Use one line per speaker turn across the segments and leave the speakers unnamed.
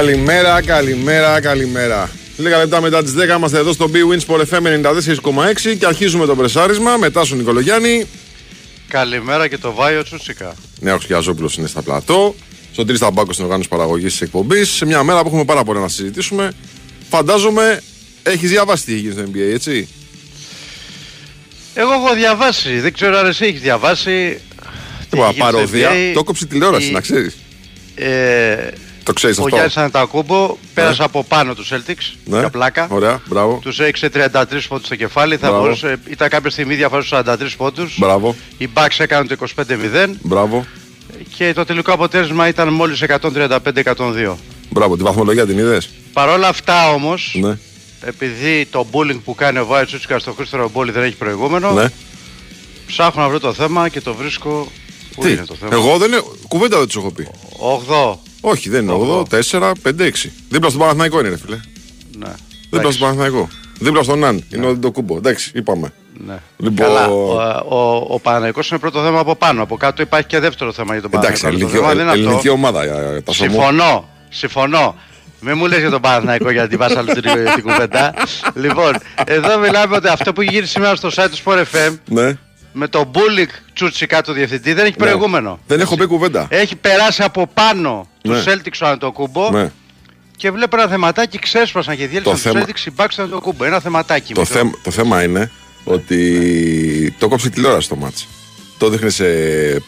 Καλημέρα, καλημέρα, καλημέρα. Λίγα λεπτά μετά τις 10 είμαστε εδώ στο B-Wins for FM 94,6 και αρχίζουμε το πρεσάρισμα. Μετά στον Νικολογιάννη.
Καλημέρα και το Βάιο Τσούτσικα.
Νέος Χιαζόπουλο είναι στα πλατό. Στον Τρει Ταμπάκο στην οργάνωση παραγωγής της εκπομπής. Σε μια μέρα που έχουμε πάρα πολλά να συζητήσουμε. Φαντάζομαι έχεις διαβάσει τι έχει στο NBA, έτσι;
Εγώ έχω διαβάσει. Δεν ξέρω αν εσύ έχεις διαβάσει.
Τι παροδία. Το κόψει τηλεόραση, η... να ξέρεις.
Ε,
το ξέρεις
αυτό. Ο Γιάννη Αντακούμπο πέρασε από πάνω τους Celtics.
Ναι.
Για πλάκα.
Ωραία, μπράβο.
Τους έριξε 33 πόντους στο κεφάλι. Θα μπορούσε, ήταν κάποια στιγμή διαφορά στους 43 πόντους.
Μπράβο.
Οι Bucks έκαναν το 25-0.
Μπράβο.
Και το τελικό αποτέλεσμα ήταν μόλις 135-102.
Μπράβο, τη βαθμολογία την είδες;
Παρ' όλα αυτά όμως,
ναι.
επειδή το bullying που κάνει ο Βάιτσο Τσούτσικα στο Χρήστο Μπόλι δεν έχει προηγούμενο,
ναι.
ψάχνω να βρω το θέμα και το βρίσκω. Πού
Τι;
είναι το θέμα;
Εγώ δεν. Κουβέντα δεν τους έχω πει.
8.
Όχι, δεν είναι 8, 4, 5, 6. Δίπλα στον Παναθηναϊκό είναι, ρε φίλε.
Ναι.
Δίπλα στον Παναθηναϊκό. Δίπλα στον Ναν. Είναι ο το κούμπο. Εντάξει, είπαμε.
Ναι.
Λοιπόν...
Καλά, ο, ο, ο Παναθηναϊκός είναι πρώτο θέμα από πάνω. Από κάτω υπάρχει και δεύτερο θέμα για τον
Εντάξει,
Παναθηναϊκό.
ελληνική,
Το θέμα δεν είναι
ελληνική
αυτό.
ομάδα. για- για τα σωμό.
Συμφωνώ. Συμφωνώ. Μην μου λες για τον Παναθηναϊκό γιατί πας άλλο την, την κουβέντα. λοιπόν, εδώ μιλάμε ότι αυτό που γίνει σήμερα στο site του Sport FM
Ναι.
Με τον Μπούλικ Τσούτσικα του διευθυντή δεν έχει
Ναι.
προηγούμενο.
Δεν έχω πει κουβέντα.
Έχει περάσει από πάνω
Ναι.
του Celtics ο Αντοκούμπο
Ναι.
και βλέπω ένα θεματάκι ξέσπασαν και διέλυσαν τους
θέμα-
Celtics οι Bucks του Αντοκούμπο. Ένα θεματάκι.
Το,
μικρό.
θέμα, το θέμα είναι ότι το κόψει η τηλεόραση το μάτς. Το δείχνει σε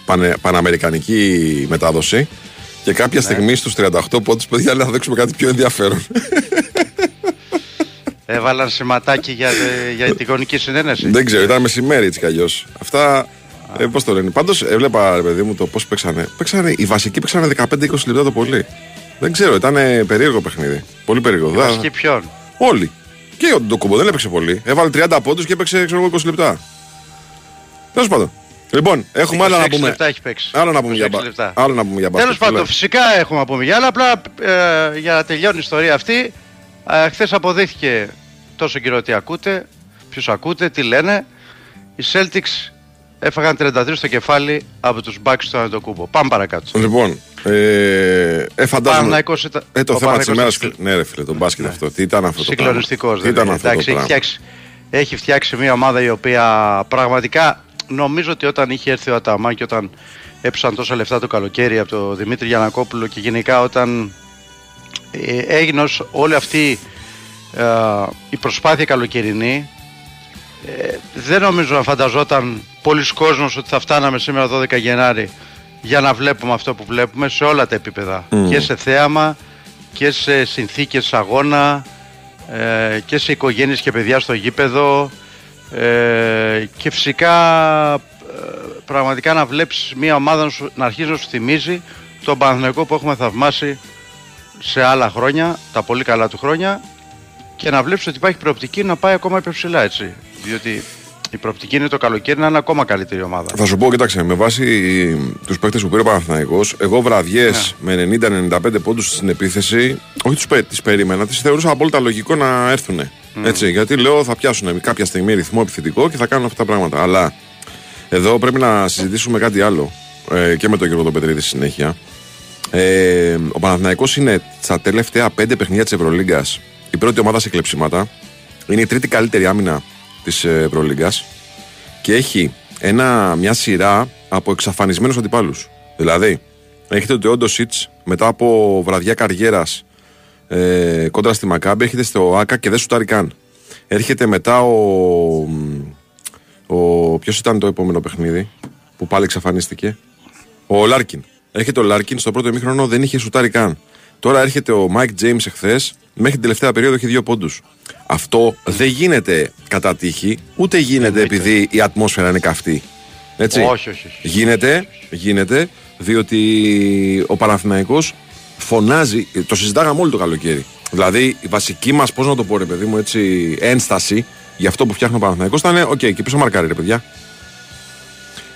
πανε, παναμερικανική μετάδοση και κάποια
Ναι.
στιγμή στους 38 πόντους παιδιά λέει θα δείξουμε κάτι πιο ενδιαφέρον.
Έβαλαν σηματάκι για, για την γονική συνένεση.
Δεν ξέρω, ήταν μεσημέρι έτσι κι αλλιώς. Αυτά, ε, πώς το λένε. Πάντως έβλεπα ρε παιδί μου το πώς παίξανε. παίξανε οι βασικοί παίξανε 15-20 λεπτά το πολύ. Δεν ξέρω, ήταν περίεργο παιχνίδι. Πολύ περίεργο. Δεν-
Βασική ποιον;
Όλοι. Και ο Ντοκούμπο δεν έπαιξε πολύ. Έβαλε 30 πόντους και έπαιξε ξέρω, εγώ, 20 λεπτά. Τέλος πάντων. Λοιπόν, έχουμε άλλα να
26
πούμε.
λεπτά έχει παίξει.
Άλλο να πούμε για,
26
μπα...
λεπτά.
άλλο να πούμε για
Τέλος
μπάσκετ.
πάντων, φυσικά έχουμε να πούμε για άλλα. Απλά ε, για να τελειώνει η ιστορία αυτή, ε, χθες αποδείχθηκε τόσο καιρό ότι ακούτε, ποιους ακούτε, τι λένε. Οι Celtics έφαγαν 33 στο κεφάλι από τους Bucks του Αντοκούμπο. Πάμε παρακάτω.
Λοιπόν, ε, ε, φαντάζομαι.
Παναθηναϊκός ήταν-
Ε, το
ο
θέμα της ημέρας.
Παναθηναϊκός ήταν
Ναι, ρε φίλε, το μπάσκετ αυτό. Τι ήταν αυτό το πράγμα;
Συγκλονιστικός.
Τι ήταν αυτό το
Εντάξει, έχει
πράγμα;
φτιάξει, έχει φτιάξει μια ομάδα η οποία πραγματικά νομίζω ότι όταν είχε έρθει ο Αταμάν και όταν έψαν τόσα λεφτά το καλοκαίρι από τον Δημήτρη Γιανακόπουλο και γενικά όταν ε, έγινε ως όλη αυτή ε, η προσπάθεια καλοκαιρινή. Ε, δεν νομίζω να φανταζόταν πολλοί κόσμος ότι θα φτάναμε σήμερα 12 Γενάρη για να βλέπουμε αυτό που βλέπουμε σε όλα τα επίπεδα.
Μμμ.
και σε θέαμα και σε συνθήκες αγώνα ε, και σε οικογένειες και παιδιά στο γήπεδο. Ε, και φυσικά ε, πραγματικά να βλέπεις μια ομάδα να, σου- να αρχίζει να σου θυμίζει τον Παναθηναϊκό που έχουμε θαυμάσει σε άλλα χρόνια, τα πολύ καλά του χρόνια και να βλέπεις ότι υπάρχει προοπτική να πάει ακόμα πιο ψηλά έτσι διότι η προοπτική είναι το καλοκαίρι να είναι ακόμα καλύτερη ομάδα.
Θα σου πω, κοιτάξτε, με βάση τους παίκτες που πήρε ο Παναθηναϊκός, εγώ βραδιές
Ναι.
με 90-95 πόντους στην επίθεση, όχι τους τις περίμενα, τις θεωρούσα απόλυτα λογικό να έρθουν. Έτσι, γιατί λέω θα πιάσουν κάποια στιγμή ρυθμό επιθετικό και θα κάνουν αυτά τα πράγματα. Αλλά εδώ πρέπει να συζητήσουμε κάτι άλλο ε, και με τον Γιώργο τον Πετρίδη στη συνέχεια. Ε, ο Παναθηναϊκός είναι στα τελευταία πέντε παιχνίδια της Ευρωλίγκας η πρώτη ομάδα σε κλεψίματα. Είναι η τρίτη καλύτερη άμυνα της Ευρωλίγκας και έχει ένα, μια σειρά από εξαφανισμένους αντιπάλους. Δηλαδή, έχετε τον Όντο Σιτ μετά από βραδιά καριέρας ε, κόντρα στη Μακάμπι, έρχεται στο ΟΑΚΑ και δεν σουτάρει καν. Έρχεται μετά ο. ο Ποιος ήταν το επόμενο παιχνίδι που πάλι εξαφανίστηκε; Ο Λάρκιν. Έρχεται ο Λάρκιν στο πρώτο ημίχρονο, δεν είχε σουτάρει καν. Τώρα έρχεται ο Μάικ Τζέιμς εχθές, μέχρι την τελευταία περίοδο έχει δύο πόντους. Αυτό δεν γίνεται κατά τύχη, ούτε γίνεται επειδή η ατμόσφαιρα είναι καυτή. Έτσι.
Όχι, όχι, όχι.
Γίνεται, γίνεται, διότι ο Παναθηναϊκός φωνάζει, το συζητάγαμε όλο το καλοκαίρι. Δηλαδή η βασική μας, πώς να το πω, ρε παιδί μου, έτσι, ένσταση για αυτό που φτιάχνει ο Παναθηναϊκός ήταν, οκ, και ποιος μαρκάρει, ρε παιδιά.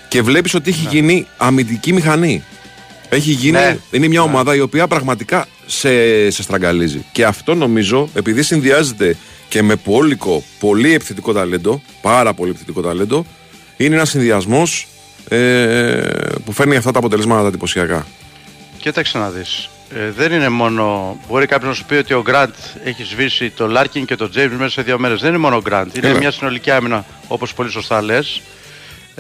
Και βλέπεις ότι έχει γίνει αμυντική μηχανή. Έχει γίνει,
Ναι.
είναι μια ομάδα η οποία πραγματικά σε, σε στραγγαλίζει. Και αυτό νομίζω, επειδή συνδυάζεται και με πόλικο, πολύ επιθετικό ταλέντο, πάρα πολύ επιθετικό ταλέντο, είναι ένας συνδυασμός ε, που φέρνει αυτά τα αποτελέσματα τα εντυπωσιακά.
Κοίταξε να δεις. ε, δεν είναι μόνο. Μπορεί κάποιος να σου πει ότι ο Γκραντ έχει σβήσει το Λάρκιν και το Τζέιμς μέσα σε δύο μέρες. Δεν είναι μόνο ο Γκραντ. Είναι
Έλα.
μια συνολική άμυνα, όπως πολύ σωστά λες.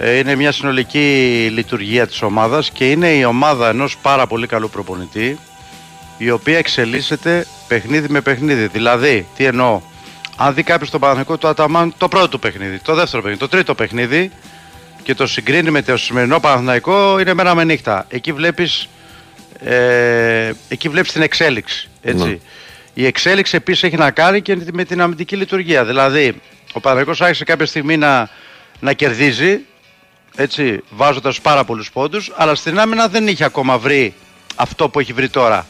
Είναι μια συνολική λειτουργία της ομάδας και είναι η ομάδα ενός πάρα πολύ καλού προπονητή η οποία εξελίσσεται παιχνίδι με παιχνίδι. Δηλαδή, τι εννοώ, αν δει κάποιος τον Παναθηναϊκό του Αταμάν το πρώτο του παιχνίδι, το δεύτερο παιχνίδι, το τρίτο παιχνίδι και το συγκρίνει με το σημερινό Παναθηναϊκό είναι μέρα με νύχτα. Εκεί βλέπεις, ε, εκεί βλέπεις την εξέλιξη. Έτσι.
Ναι.
Η εξέλιξη επίσης έχει να κάνει και με την αμυντική λειτουργία. Δηλαδή, ο Παναθηναϊκός άρχισε κάποια στιγμή να, να κερδίζει, έτσι, βάζοντας πάρα πολλούς πόντους, αλλά στην άμυνα δεν είχε ακόμα βρει αυτό που έχει βρει τώρα.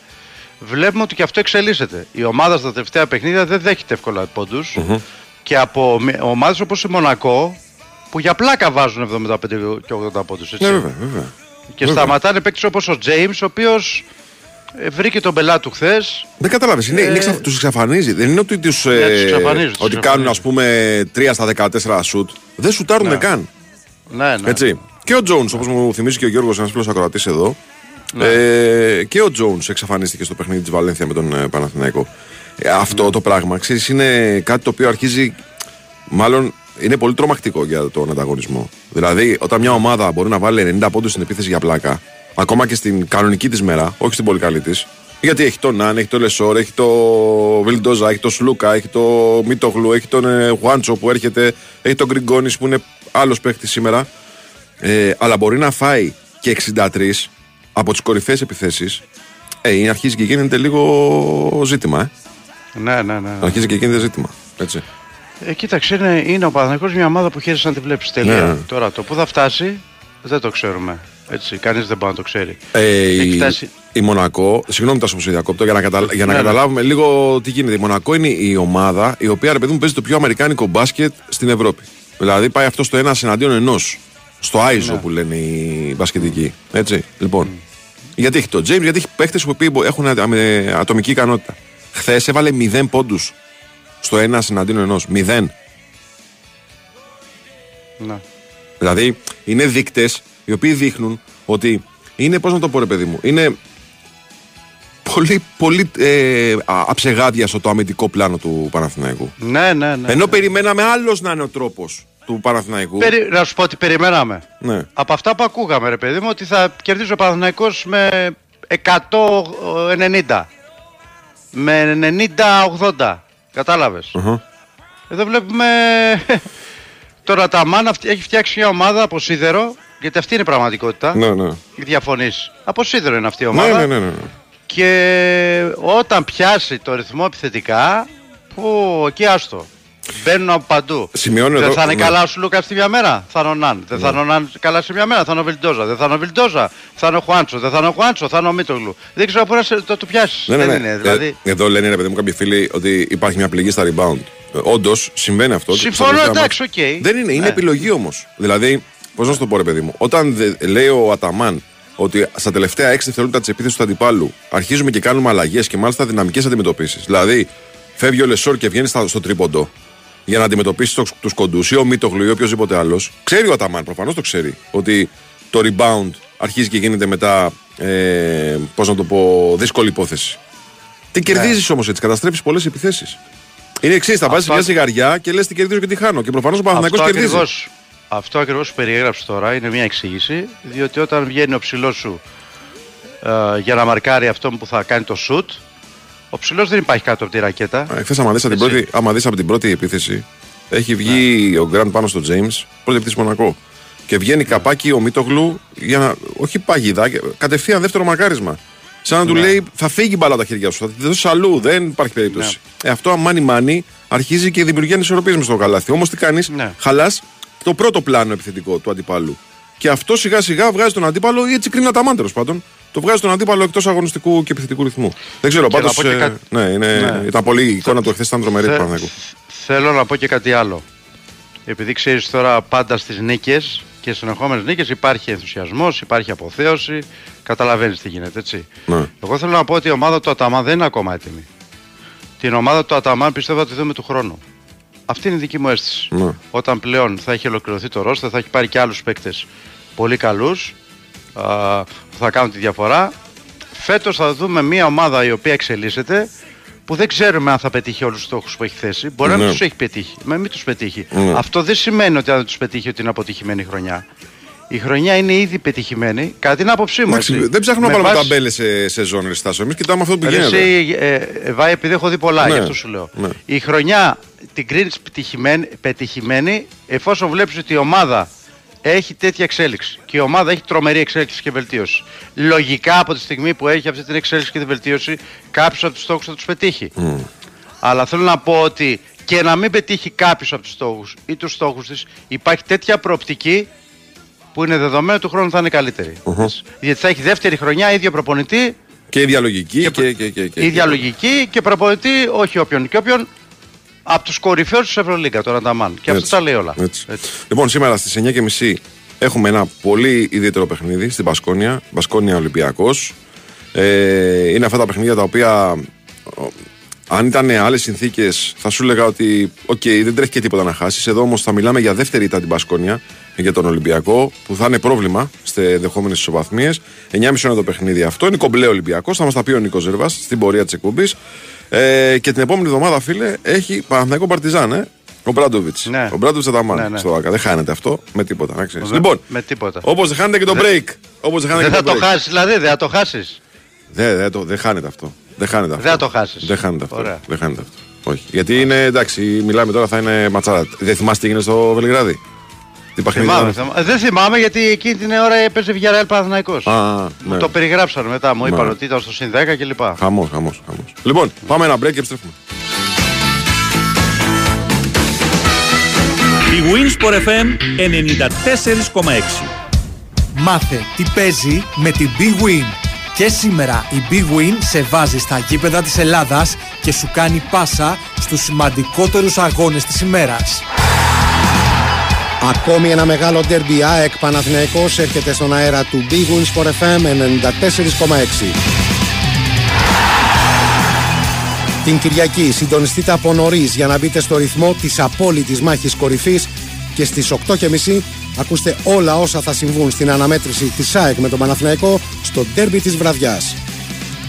Βλέπουμε ότι και αυτό εξελίσσεται. Η ομάδα στα τελευταία παιχνίδια δεν δέχεται εύκολα πόντους και από μη- ομάδες όπως η Μονακό που για πλάκα βάζουν 75 και 80 πόντους. Έτσι.
Ναι, βέβαια, βέβαια.
και
βέβαια.
σταματάνε παίκτες όπως ο Τζέιμς ο οποίος ε, βρήκε τον πελά του χθες.
Δεν κατάλαβε. Είναι,
Ε,
είναι εξαφ... τους εξαφανίζει. Δεν είναι ότι τους.
τους εξαφανίζει, τους
ότι κάνουν, ας
εξαφανίζει.
πούμε, 3 στα 14 σουτ. Δεν σουτάρουν
Ναι.
καν.
Ναι, ναι.
Έτσι. Και ο Τζόουν, όπως μου θυμίζει και ο Γιώργος, ένας φίλος ακροατής εδώ.
Ναι.
Ε, και ο Τζόουνς εξαφανίστηκε στο παιχνίδι της Βαλένθια με τον ε, Παναθηναϊκό. Ε, αυτό
Ναι.
το πράγμα, ξέρεις, είναι κάτι το οποίο αρχίζει. Μάλλον είναι πολύ τρομακτικό για τον ανταγωνισμό. Δηλαδή, όταν μια ομάδα μπορεί να βάλει 90 πόντους στην επίθεση για πλάκα, ακόμα και στην κανονική της μέρα, όχι στην πολύ καλή της, γιατί έχει τον Ναν, έχει τον Λεσόρ, έχει το Βιλντόζα, έχει τον Σλούκα, έχει το Μίτογλου, έχει τον ε, Χουάντσο που έρχεται, έχει τον Γκριγκόνης που είναι άλλος παίχτη σήμερα. Ε, αλλά μπορεί να φάει και 63 από τις κορυφαίες επιθέσεις. Ε, είναι- αρχίζει και γίνεται λίγο ζήτημα. Ε.
ναι, ναι, ναι.
Αρχίζει και γίνεται ζήτημα. Έτσι.
Ε, κοίταξε, είναι, είναι ο Παναθηναϊκός μια ομάδα που χαίρεσαι να τη βλέπεις τελεία.
Ναι.
Τώρα το που θα φτάσει δεν το ξέρουμε. Έτσι, κανείς δεν μπορεί να το ξέρει.
Ε,
Έχει
η,
φτάσει-
η Μονακό, συγγνώμη τα σου διακόπτω για να, καταλα... για να
Ναι, ναι.
καταλάβουμε λίγο τι γίνεται. Η Μονακό είναι η ομάδα η οποία ρε παιδί μου παίζει το πιο αμερικάνικο μπάσκετ στην Ευρώπη. Δηλαδή πάει αυτό στο ένα εναντίον ενός. Στο Άιζο
Ναι.
που λένε οι μπασκετικοί. Έτσι. Λοιπόν. Γιατί έχει το James, γιατί έχει παίχτες που οποίοι έχουν α- με ατομική ικανότητα. Χθες έβαλε 0 πόντους στο ένα εναντίον ενός. 0.
Ναι.
Δηλαδή είναι δείκτες οι οποίοι δείχνουν ότι είναι, πώς να το πω, ρε παιδί μου, είναι πολύ, πολύ ε, α- αψεγάδιαστο το αμυντικό πλάνο του Παναθηναϊκού.
Ναι, ναι, ναι.
Ενώ περιμέναμε άλλος να είναι ο τρόπος του Παναθηναϊκού.
Περι... Να σου πω ότι περιμέναμε.
Ναι.
Από αυτά που ακούγαμε, ρε παιδί μου, ότι θα κερδίσει ο Παναθηναϊκός με 190. Με 90-80. Κατάλαβες;
Αχα.
Εδώ βλέπουμε τώρα τα Μάνα έχει φτιάξει μια ομάδα από σίδερο, γιατί αυτή είναι η πραγματικότητα.
Ναι, ναι.
Διαφωνείς. Από σίδερο είναι αυτή η
Ναι,
ομάδα.
ναι, ναι, ναι.
Και όταν πιάσει το ρυθμό επιθετικά, που εκεί άστο. Μπαίνουν από παντού.
Σημειώνω
δεν
εδώ-
θα είναι
ναι.
καλά ο Σλούκας στη μια μέρα; Θα είναι ο Ναν. Δεν θα είναι ο Ναν καλά σε μια μέρα; Θα είναι ο Βιλντόζα. Δεν θα είναι ο Βιλντόζα. Θα είναι ο Χουάντσο. Δεν θα είναι ο Χουάντσο. Θα είναι ο Μίτογλου. Δεν ξέρω πού να σε- το, το πιάσεις.
Ναι, ναι,
δεν
ναι.
είναι. Δηλαδή.
Ε, εδώ λένε ρε παιδί μου κάποιοι φίλοι ότι υπάρχει μια πληγή στα rebound. Όντως συμβαίνει αυτό.
Συμφωνώ,
Στα τελευταία
εντάξει,
μάτς.
οκ.
Δεν είναι, είναι
Ναι.
επιλογή όμως. Δηλαδή, πώς να σου το πω, ρε παιδί μου, όταν δε- λέει ο Αταμάν ότι στα τελευταία 6 δευτερόλεπτα της επίθεσης του αντιπάλου αρχίζουμε και κάνουμε αλλαγές και μάλιστα δυναμικές αντιμετωπίσεις. Δηλαδή, φεύγει ο Λεσόρ και βγαίνει στα- στο τρίποντο για να αντιμετωπίσει τους κοντούς ή ο Μίτογλου ή οποιοδήποτε άλλος. Ξέρει ο Αταμάν, προφανώς το ξέρει, ότι το rebound αρχίζει και γίνεται μετά, ε, πώς να το πω, δύσκολη υπόθεση. Τι κερδίζεις όμως έτσι, καταστρέψει πολλές επιθέσεις. Είναι εξής, θα βάζεις
Αυτό-
μια ζυγαριά και λες τι κερδίζω και τι χάνω. Και προφανώς ο Παναθηναϊκός
Αυτό
κερδίζει.
ακριβώς, αυτό ακριβώς που περιέγραψε τώρα είναι μια εξήγηση, διότι όταν βγαίνει ο ψηλός σου ε, για να μαρκάρει αυτόν που θα κάνει το shoot, ο ψηλός δεν υπάρχει κάτω από τη ρακέτα.
Χθε, άμα δεις την,
Έτσι.
πρώτη- άμα δεις από την πρώτη επίθεση, έχει βγει ο Γκραντ πάνω στο James, πρώτη επίθεση Μονακό. Και βγαίνει καπάκι ο Μίτογλου για να. Όχι παγίδα, και- κατευθείαν δεύτερο μαρκάρισμα. Σαν να του
Ναι.
λέει θα φύγει η μπάλα από τα χέρια σου, θα τη δώσεις αλλού, δεν υπάρχει περίπτωση. Ε, αυτό μάνι μάνι αρχίζει και δημιουργεί ανισορροπίες μες στο καλάθι. Όμως τι κάνεις,
Ναι.
χαλάς το πρώτο πλάνο επιθετικό του αντιπάλου. Και αυτό σιγά σιγά βγάζει τον αντίπαλο ή έτσι κρίνει τα τέλος πάντων. Το βγάζει τον αντίπαλο εκτός αγωνιστικού και επιθετικού ρυθμού. Δεν ξέρω,
Και να
πάντως.
πω και κάτι-
ναι, είναι,
Ναι.
ήταν πολύ η εικόνα του εχθέ, ήταν τρομερή του
Θε-
Παναθηναϊκού.
Θέλω να πω και κάτι άλλο. Επειδή ξέρεις τώρα πάντα στις νίκες και στις συνεχόμενες νίκες υπάρχει ενθουσιασμός, υπάρχει αποθέωση, καταλαβαίνεις τι γίνεται έτσι.
Ναι.
Εγώ θέλω να πω ότι η ομάδα του Αταμάν δεν είναι ακόμα έτοιμη. Την ομάδα του Αταμάν πιστεύω θα τη δούμε του χρόνου. Αυτή είναι η δική μου αίσθηση.
Ναι.
Όταν πλέον θα έχει ολοκληρωθεί το ρόστερ, θα έχει πάρει και άλλους παίκτες πολύ καλούς α, που θα κάνουν τη διαφορά. Φέτος θα δούμε μια ομάδα η οποία εξελίσσεται που δεν ξέρουμε αν θα πετύχει όλους τους στόχους που έχει θέσει. Μπορεί να
Ναι.
μην τους έχει πετύχει, μα μην τους πετύχει.
Ναι.
Αυτό δεν σημαίνει ότι αν δεν τους πετύχει ότι είναι αποτυχημένη η χρονιά. Η χρονιά είναι ήδη πετυχημένη, κατά την άποψή μου.
Εντάξει,
έτσι.
δεν ψάχνουμε να
Με
βάλουμε
βάση-
ταμπέλε σε, σε ζώνε στάσεων. Εμείς κοιτάμε αυτό που
Ρε
γίνεται.
Εσύ, ε, ε, Βάη, επειδή έχω δει πολλά,
Ναι,
γι' αυτό σου λέω.
ναι.
Η χρονιά την κρίνεις πετυχημένη, πετυχημένη εφόσον βλέπεις ότι η ομάδα έχει τέτοια εξέλιξη. Και η ομάδα έχει τρομερή εξέλιξη και βελτίωση. Λογικά από τη στιγμή που έχει αυτή την εξέλιξη και τη βελτίωση, κάποιος από τους στόχους θα τους πετύχει. Αλλά θέλω να πω ότι και να μην πετύχει κάποιος από τους στόχους ή τους στόχους της, υπάρχει τέτοια προοπτική που είναι δεδομένο του χρόνου θα είναι καλύτερη. Γιατί θα έχει δεύτερη χρονιά, ίδιο προπονητή,
Και η ίδια λογική και.
Και-
και, και, και,
η ίδια λογική και προπονητή, όχι όποιον και όποιον, από τους κορυφαίους της Ευρωλίγκα, τον Αταμάν. Και αυτό
Έτσι,
τα λέει όλα.
έτσι.
Έτσι.
Λοιπόν, σήμερα στις 9.30 έχουμε ένα πολύ ιδιαίτερο παιχνίδι στην Μπασκόνια. Μπασκόνια Ολυμπιακός. Ε, είναι αυτά τα παιχνίδια τα οποία. Ο, Αν ήταν άλλες συνθήκες, θα σου έλεγα ότι οκ, δεν τρέχει και τίποτα να χάσεις. Εδώ όμως θα μιλάμε για δεύτερη ήττα την Μπασκόνια για τον Ολυμπιακό, που θα είναι πρόβλημα σε δεχόμενε ισοβαθμίες. 9.30 είναι το παιχνίδι αυτό. Είναι κομπλέ Ολυμπιακός. Θα μας τα πει ο Νίκος Ζερβάς στην πορεία της εκπομπής. Ε, και την επόμενη εβδομάδα, φίλε, έχει Παναθηναϊκό Παρτιζάν, ε. Ο Μπράντοβιτς.
Ναι.
Ο Μπράντοβιτς Αταμάν
Ναι, ναι.
στο ΑΚΑ. Δεν χάνεται αυτό με τίποτα. Να ξέρεις.
Με-
Λοιπόν,
με τίποτα.
όπως δεν χάνεται και το break. Όπως δεν χάνεται
Δεν
και
θα
το
το
break.
χάσεις, δηλαδή δεν θα το χάσεις.
Δεν, δεν, το, δεν χάνεται αυτό. Δεν χάνεται αυτό.
Δεν θα το χάσεις.
Δεν χάνεται αυτό.
Ωραία.
Δεν χάνεται αυτό. Όχι. Γιατί είναι εντάξει, μιλάμε τώρα θα είναι ματσάρα. Δεν θυμάστε τι έγινε στο Βελιγράδι; Τι παιχνίδι
Θυμάμαι,
ήταν;
θυμάμαι. Ε, Δεν θυμάμαι γιατί εκείνη την ώρα έπαιζε Villarreal Παναθηναϊκός.
Α,
Μου
ναι.
το περιγράψαν μετά, μου είπαν
Ναι.
ότι ήταν στο συν 10 κλπ.
Χαμός, χαμός, χαμός. Λοιπόν, πάμε ένα break και επιστρέφουμε.
Η Winsport FM 94,6.
Μάθε τι παίζει με την Big Win. Και σήμερα η Big Win σε βάζει στα γήπεδα της Ελλάδας και σου κάνει πάσα στους σημαντικότερους αγώνες της ημέρας.
Ακόμη ένα μεγάλο ντέρμπι ΑΕΚ Παναθηναϊκός έρχεται στον αέρα του Big Wins for FM 94,6. Την Κυριακή συντονιστείτε από νωρίς για να μπείτε στο ρυθμό της απόλυτης μάχης κορυφής και στις 8.30 ακούστε όλα όσα θα συμβούν στην αναμέτρηση της ΑΕΚ με τον Παναθηναϊκό στο ντέρμπι της βραδιάς.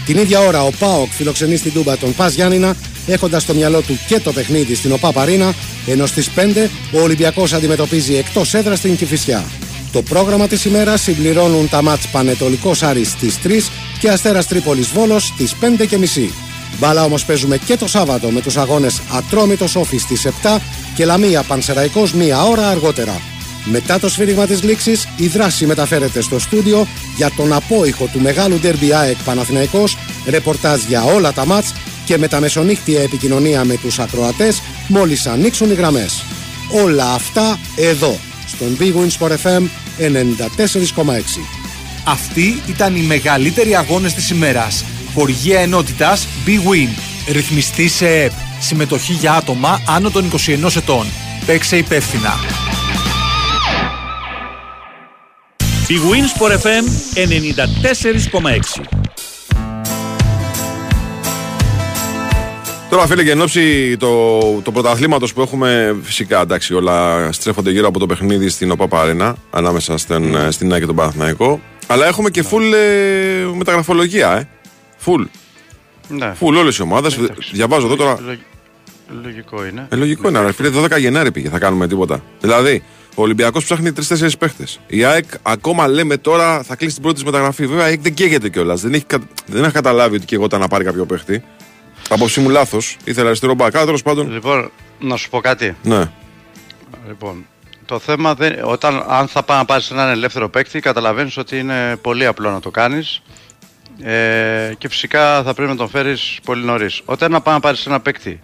Την ίδια ώρα ο ΠΑΟΚ φιλοξενεί στην Τούμπα τον Πας Γιάννηνα έχοντας στο μυαλό του και το παιχνίδι στην ΟΠΑ Παρίνα ενώ στις 5 ο Ολυμπιακός αντιμετωπίζει εκτός έδρας στην Κηφισιά. Το πρόγραμμα της ημέρας συμπληρώνουν τα μάτς Πανετολικός Άρης στις 3 και Αστέρας Τρίπολης Βόλος στις 5.30. Μπάλα όμως παίζουμε και το Σάββατο με τους αγώνες Ατρόμητος Όφης στις 7 και Λαμία Πανσεραϊκός μία ώρα αργότερα. Μετά το σφύριγμα της λήξης, η δράση μεταφέρεται στο στούντιο για τον απόϊχο του μεγάλου ντερμπι ΑΕΚ Παναθηναϊκός, ρεπορτάζ για όλα τα μάτς και με τα μεσονύχτια επικοινωνία με τους ακροατές μόλις ανοίξουν οι γραμμές. Όλα αυτά εδώ, στον Big Wins for FM 94,6.
Αυτοί ήταν οι μεγαλύτεροι αγώνες της ημέρας. Χορηγία ενότητας Big Win. Ρυθμιστή σε ΕΠ. Συμμετοχή για άτομα άνω των 21 ετών. Παίξε υπεύθυνα.
Η Winsport FM 94,6.
Τώρα, φίλε, και εν ώψη το, το πρωταθλήματος που έχουμε, φυσικά εντάξει, όλα στρέφονται γύρω από το παιχνίδι στην ΟΠΑ Αρένα, ανάμεσα στην, ε, στην ΑΕΚ και τον Παναθηναϊκό. Αλλά έχουμε και full ε, μεταγραφολογία, ε. Full.
Ναι.
Full όλες οι ομάδες.
Εντάξει.
Διαβάζω εδώ τώρα.
Λογ- Λογικό είναι.
Ε, λογικό είναι, αλλά φίλε, 12 Γενάρη πήγε, θα κάνουμε τίποτα. Δηλαδή, ο Ολυμπιακός ψάχνει 3-4 παίχτες. Η ΑΕΚ ακόμα λέμε τώρα θα κλείσει την πρώτη της μεταγραφή. Βέβαια, η ΑΕΚ δεν καίγεται κιόλας. Δεν, έχει, κα- δεν έχει καταλάβει ότι καίγονταν να πάρει κάποιο παίχτη. Απόψη μου λάθος. Ήθελα αριστερό μπακ. Αλλά τέλος πάντων.
Λοιπόν, να σου πω κάτι.
Ναι.
Λοιπόν, το θέμα δεν, όταν αν θα πάει να πάρεις έναν ελεύθερο παίκτη, καταλαβαίνεις ότι είναι πολύ απλό να το κάνεις. Ε, και φυσικά θα πρέπει να τον φέρεις πολύ νωρίς. Όταν να πάει να πάρεις ένα παίκτη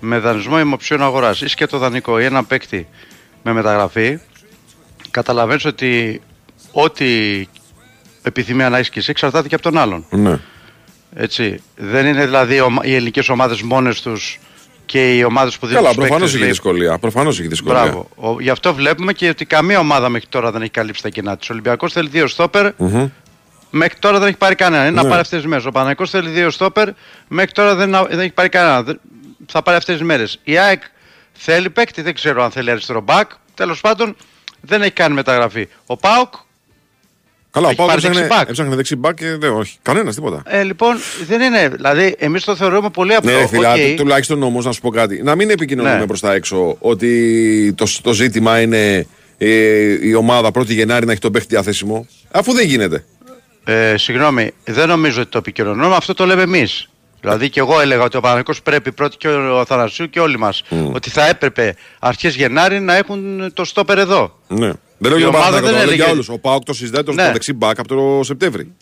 με δανεισμό ή με οψιόν αγοράς ή σκέτο δανεικό ή ένα παίκτη με μεταγραφή, καταλαβαίνεις ότι ό,τι επιθυμία να έχει και εσύ εξαρτάται και από τον άλλον.
ναι.
Έτσι. Δεν είναι δηλαδή οι ομα- οι ελληνικές ομάδες μόνες τους και οι ομάδες που δίνουν
Καλά,
τους
προφανώς
παίκτες,
έχει
λέει,
δυσκολία. Προφανώς έχει δυσκολία.
Μπράβο. Ο, γι' αυτό βλέπουμε και ότι καμία ομάδα μέχρι τώρα δεν έχει καλύψει τα κοινά της. Ο Ολυμπιακός θέλει δύο στόπερ.
Μμμ.
Μέχρι τώρα δεν έχει πάρει κανένα. Είναι
Ναι.
να πάρει αυτές τις μέρες. Ο Παναγικός θέλει δύο στόπερ. Μέχρι τώρα δεν, δεν έχει πάρει κανένα. Δεν- Θα πάρει αυτές τις μέρες. Η ΑΕΚ θέλει παίκτη. Δεν ξέρω αν θέλει αριστερό μπακ. Τέλος πάντων δεν έχει κάνει μεταγραφή. Ο ΠΑΟΚ
Καλά, ο
Έχει
ΠΑΟΚ
πάρει
έψαχνε,
δεξί μπακ.
έψαχνε δεξί μπακ και δεν, όχι. Κανένας τίποτα.
Ε, λοιπόν, δεν είναι. Δηλαδή, εμείς το θεωρούμε πολύ απλό.
Ναι, ρε φίλε,
Οκ.
του- τουλάχιστον όμως να σου πω κάτι. Να μην επικοινωνούμε
Ναι.
προς τα έξω ότι το, το ζήτημα είναι ε, η ομάδα 1η Γενάρη να έχει τον παίχτη διαθέσιμο. Αφού δεν γίνεται.
Ε, συγγνώμη, δεν νομίζω ότι το επικοινωνούμε, αυτό το λέμε εμείς. Δηλαδή και εγώ έλεγα ότι ο Παναγικός πρέπει πρώτη και ο Αθανασίου και όλοι μας ότι θα έπρεπε αρχές Γενάρη να έχουν το στόπερ εδώ.
Ναι. Δεν λέω
Η
για τον
ομάδα
Παναθηναϊκό,
δεν
το λέω για
έλεγε-
όλους. Ο Πάοκ το συζητάει το
Ναι.
στο δεξί μπακ από το Σεπτέμβρη.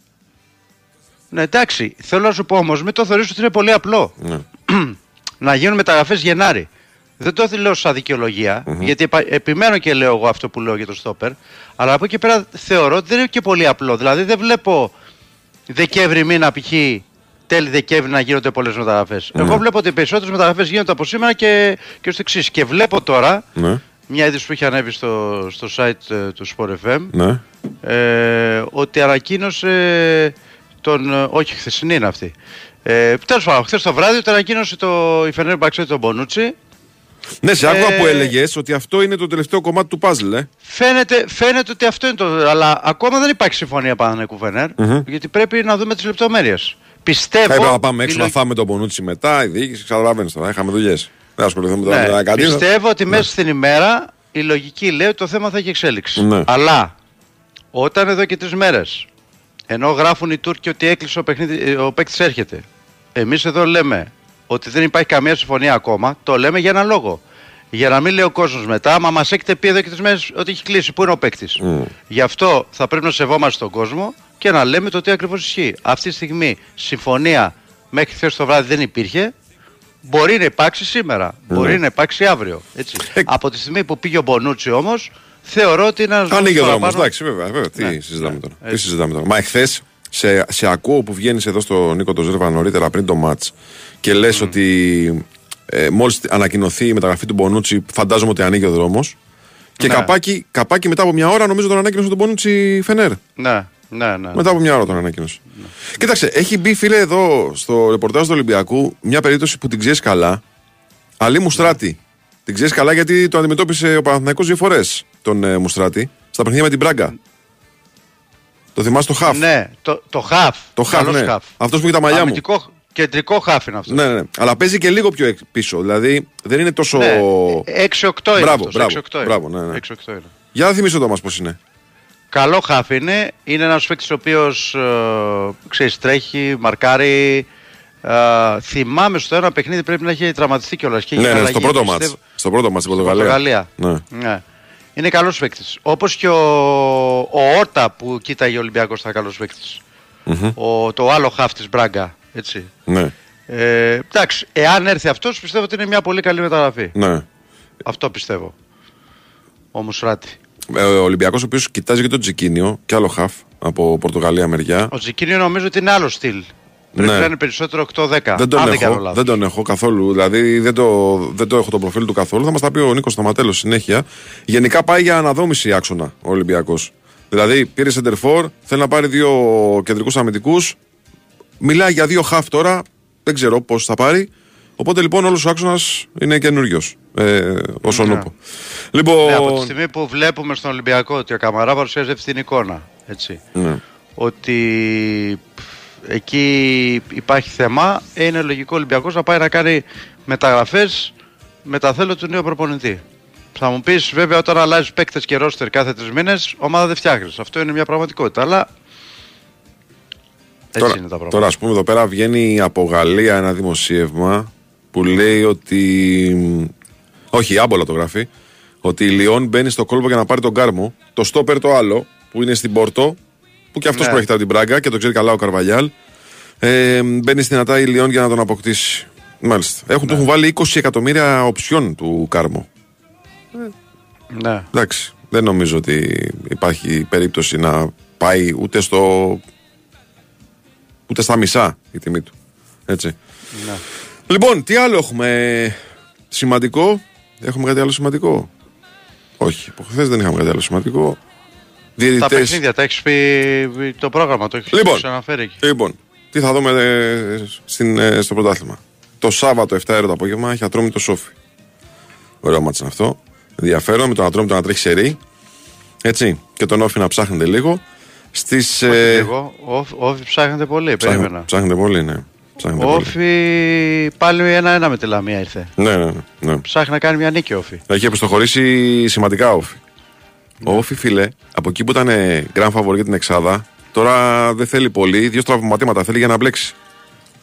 Ναι, εντάξει. Θέλω να σου πω όμως, μην το θεωρήσω ότι είναι πολύ απλό.
Ναι.
να γίνουν μεταγραφές Γενάρη. Δεν το λέω σαν δικαιολογια γιατί επα- επιμένω και λέω εγώ αυτό που λέω για το στόπερ. Αλλά από εκεί και πέρα θεωρώ ότι δεν είναι και πολύ απλό. Δηλαδή δεν βλέπω Δεκέμβρη μήνα π.χ. τέλη Δεκέμβρη να γίνονται πολλές μεταγραφές. Εγώ βλέπω ότι οι περισσότερες μεταγραφές γίνονται από σήμερα και, και στο εξής. Και βλέπω τώρα
Ναι.
μια είδηση που είχε ανέβει στο, στο site ε, του Sport FM
Ναι.
ε, ότι ανακοίνωσε τον. ε, Όχι, χθεσινή είναι αυτή. Ε, Τέλος πάντων, χθες το βράδυ το ανακοίνωσε το η Φενέρ Μπαξέ τον Μπονούτσι.
Ναι, σε άκουγα
Ε,
που έλεγες ότι αυτό είναι το τελευταίο κομμάτι του puzzle, ε.
Φαίνεται, φαίνεται ότι αυτό είναι το. Αλλά ακόμα δεν υπάρχει συμφωνία Παναθηναϊκού Φενέρ. Γιατί πρέπει να δούμε τις λεπτομέρειες. Πιστεύω.
Θα έπρεπε να πάμε έξω
η
να
λογική-
φάμε τον Πονούτσι μετά, η διοίκηση, καταλαβαίνει τώρα. Είχαμε δουλειές. Δεν ασχοληθούμε τώρα με
Ναι,
τα καντίνα.
πιστεύω ότι μέσα στην ημέρα η λογική λέει ότι το θέμα θα έχει εξέλιξη.
Ναι.
Αλλά όταν εδώ και τρεις μέρες, ενώ γράφουν οι Τούρκοι ότι έκλεισε ο, παιχνίδι, ε, ο παίκτης έρχεται, εμείς εδώ λέμε ότι δεν υπάρχει καμία συμφωνία ακόμα, το λέμε για ένα λόγο. Για να μην λέει ο κόσμος μετά, μα μας έχετε πει εδώ και τρεις μέρες ότι έχει κλείσει. Πού είναι ο παίκτης; Γι' αυτό θα πρέπει να σεβόμαστε τον κόσμο και να λέμε το τι ακριβώς ισχύει. Αυτή τη στιγμή συμφωνία μέχρι χθες το βράδυ δεν υπήρχε. Μπορεί να υπάρξει σήμερα. Μπορεί να υπάρξει αύριο. Έτσι.
Ε,
Από τη στιγμή που πήγε ο Μπονούτσι όμως, θεωρώ ότι είναι ένας
Ανοίγει ο δρόμος. Εντάξει, βέβαια. βέβαια. Τι,
Ναι,
συζητάμε
ναι,
τώρα. Τι
έτσι.
συζητάμε τώρα. Μα εχθές σε, σε ακούω που βγαίνεις εδώ στο Νίκο το Ζέρβα νωρίτερα πριν το ματ και λες ότι ε, μόλις ανακοινωθεί η μεταγραφή του Μπονούτσι, φαντάζομαι ότι ανοίγει ο δρόμος. Και
Ναι.
καπάκι, καπάκι μετά από μια ώρα νομίζω τον ανακοίνωσε τον Μπονούτσι Φενέρ.
Ναι, ναι, ναι.
Μετά από μια ώρα τον ανακοίνωσε. Κοίταξε, έχει μπει φίλε εδώ στο ρεπορτάζ του Ολυμπιακού μια περίπτωση που την ξέρεις καλά. Αλή Μουστράτη. Την ξέρεις καλά γιατί το αντιμετώπισε ο Παναθηναϊκός δύο φορές τον ε, Μουστράτη στα παιχνίδια με την Μπράγκα. Το θυμάσαι το χαφ;
Ναι, το, το χαφ.
Το χαφ,
Καλός
ναι.
χαφ.
Αυτός που είχε τα μαλλιά μου.
Αμυντικό, κεντρικό χαφ είναι αυτό.
Ναι, ναι, ναι. Αλλά παίζει και λίγο πιο εκ- πίσω. Δηλαδή δεν είναι τόσο.
Ναι, 6-8 είναι
Μπράβο,
αυτός,
μπράβο,
6-8 είναι.
μπράβο, ναι, ναι.
6-8 είναι.
Για να θυμίσω το μα πώς είναι.
Καλό χαφ είναι. Είναι ένας παίκτης ο οποίος ε, ξέρεις, τρέχει, μαρκάρει. Ε, θυμάμαι στο ένα παιχνίδι πρέπει να έχει τραυματιστεί κιόλας. και
Ναι,
είχε
ναι,
αλλαγή,
στο πρώτο μάτς.
πιστεύω.
Στο πρώτο μάτς στην Πορτογαλία.
Πορτογαλία.
Ναι.
Ναι. Είναι καλός παίκτης. Όπως και ο, ο Όρτα που κοίταγε ο Ολυμπιακός θα καλός παίκτης. Ο, το άλλο χαφ της Μπράγκα. Έτσι.
Ναι,
Ε, εντάξει, εάν έρθει αυτός πιστεύω ότι είναι μια πολύ καλή μεταγραφή.
ναι.
Αυτό πιστεύω. Ο Μουσράτη.
Ε, Ο Ολυμπιακός, ο οποίος κοιτάζει και τον Τζικίνιο και άλλο χαφ από Πορτογαλία μεριά.
Ο Τζικίνιο νομίζω ότι είναι άλλο στυλ. Πρέπει
Ναι.
να είναι περισσότερο 8-10.
Δεν τον,
αν δεν κάνω
έχω,
λάθος.
δεν τον έχω καθόλου. Δηλαδή δεν το, δεν το έχω το προφίλ του καθόλου. Θα μας τα πει ο Νίκος Σταματέλος συνέχεια. Γενικά πάει για αναδόμηση άξονα ο Ολυμπιακός. Δηλαδή πήρε σεντερφόρ, θέλει να πάρει δύο κεντρικούς αμυντικούς. Μιλάει για δύο χαφ τώρα. Δεν ξέρω πώς θα πάρει. Οπότε λοιπόν όλος ο άξονας είναι καινούριο. Ε, ω ονούπο. Λοιπόν.
Ναι, από τη στιγμή που βλέπουμε στον Ολυμπιακό ότι ο Καμαρά παρουσιάζει αυτή την εικόνα. Έτσι.
ναι.
Ότι πφ, εκεί υπάρχει θέμα, ε, είναι λογικό ο Ολυμπιακός να πάει να κάνει μεταγραφές με τα θέλω του νέου προπονητή. Θα μου πεις βέβαια όταν αλλάζεις παίκτες και ρόστερ κάθε τρεις μήνες, ομάδα δεν φτιάχνεις. Αυτό είναι μια πραγματικότητα, αλλά έτσι
Τώρα,
είναι τα πράγματα.
τώρα, ας πούμε, εδώ πέρα βγαίνει από Γαλλία ένα δημοσίευμα που λέει ότι. Όχι, η άμπολα το γράφει. Ότι η Λιόν μπαίνει στο κόλπο για να πάρει τον κάρμο. Το στόπερ το άλλο που είναι στην Πόρτο, που και αυτός
Ναι.
προέρχεται από την Πράγκα και το ξέρει καλά ο Καρβαλιάλ. Ε, μπαίνει στην ΑΤΑ η Λιόν για να τον αποκτήσει. Μάλιστα. Έχουν,
Ναι.
Του έχουν βάλει 20 εκατομμύρια οψιών του κάρμο.
Ναι.
Εντάξει. Δεν νομίζω ότι υπάρχει περίπτωση να πάει ούτε στο. Ούτε στα μισά η τιμή του. Έτσι.
ναι.
Λοιπόν, τι άλλο έχουμε; Σημαντικό. Έχουμε κάτι άλλο σημαντικό; Όχι, από χθες δεν είχαμε κάτι άλλο σημαντικό.
Τα
Διαιτητές...
παιχνίδια τα έχεις πει το πρόγραμμα, το έχεις
Λοιπόν.
αναφέρει εκεί.
Λοιπόν, τι θα δούμε ε, στην, ε, στο πρωτάθλημα. Το Σάββατο 7 ώρα το απόγευμα έχει ατρόμητο Σόφι. Ωραίο μάτς είναι αυτό. Ενδιαφέρον με τον ατρόμητο να τρέχει σε ρί. Έτσι. Και τον Όφη να ψάχνετε λίγο. Στις.
Εγώ, όφι ψάχνετε πολύ, περίμενα.
Ψάχνετε πολύ, ναι. Ψάχνετε πολύ.
Όφι πάλι ένα-ένα με τη Λαμία ήρθε.
Ναι, ναι, ναι.
Ψάχνει να κάνει μια νίκη όφι.
Έχει επιστοχωρήσει σημαντικά όφι. Ο Όφι, φίλε, από εκεί που ήταν grand favor για την Εξάδα, τώρα δεν θέλει πολύ. Δύο στραυματίματα θέλει για να μπλέξει.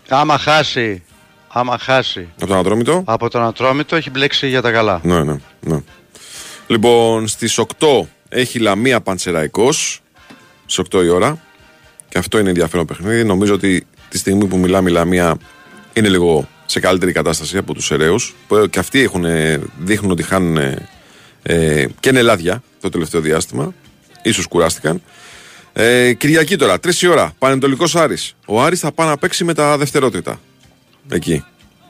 Άμα χάσει, άμα χάσει
Από τον Ατρόμητο.
από τον Ατρόμητο έχει μπλέξει για τα καλά.
Ναι, ναι, ναι. Λοιπόν, στις 8 έχει Λαμία Παντσεραϊκό. Στι 8 η ώρα. Και αυτό είναι ενδιαφέρον παιχνίδι. Νομίζω ότι τη στιγμή που μιλάμε η Λαμία είναι λίγο σε καλύτερη κατάσταση από τους Ερέου. Που και αυτοί έχουν, δείχνουν ότι χάνουν ε, και νελάδια το τελευταίο διάστημα. Ίσως κουράστηκαν. Ε, Κυριακή τώρα, 3 η ώρα. Πανετολικός Άρης. Ο Άρης θα πάει να παίξει με τα δευτερότητα. Εκεί.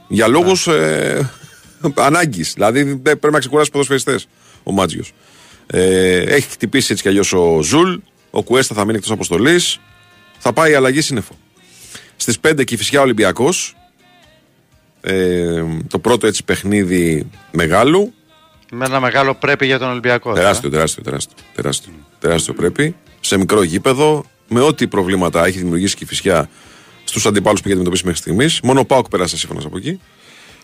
Για λόγους ε, ανάγκης. Δηλαδή δεν πρέπει να ξεκουράσει ποδοσφαιριστές ο Μάτζιος. Ε, έχει χτυπήσει έτσι κι αλλιώς ο Ζουλ. Ο Κουέστα θα μείνει εκτός αποστολής. Θα πάει η αλλαγή σύννεφο. Στις 5 και φυσικά Ολυμπιακός. Ε, το πρώτο έτσι παιχνίδι μεγάλου.
Με ένα μεγάλο πρέπει για τον Ολυμπιακό.
Τεράστιο, τεράστιο, τεράστιο. Τεράστιο, τεράστιο πρέπει. Σε μικρό γήπεδο, με ό,τι προβλήματα έχει δημιουργήσει και η φυσιά στους αντιπάλους που έχει αντιμετωπίσει μέχρι στιγμής. Μόνο ο Πάοκ πέρασε σύμφωνα από εκεί.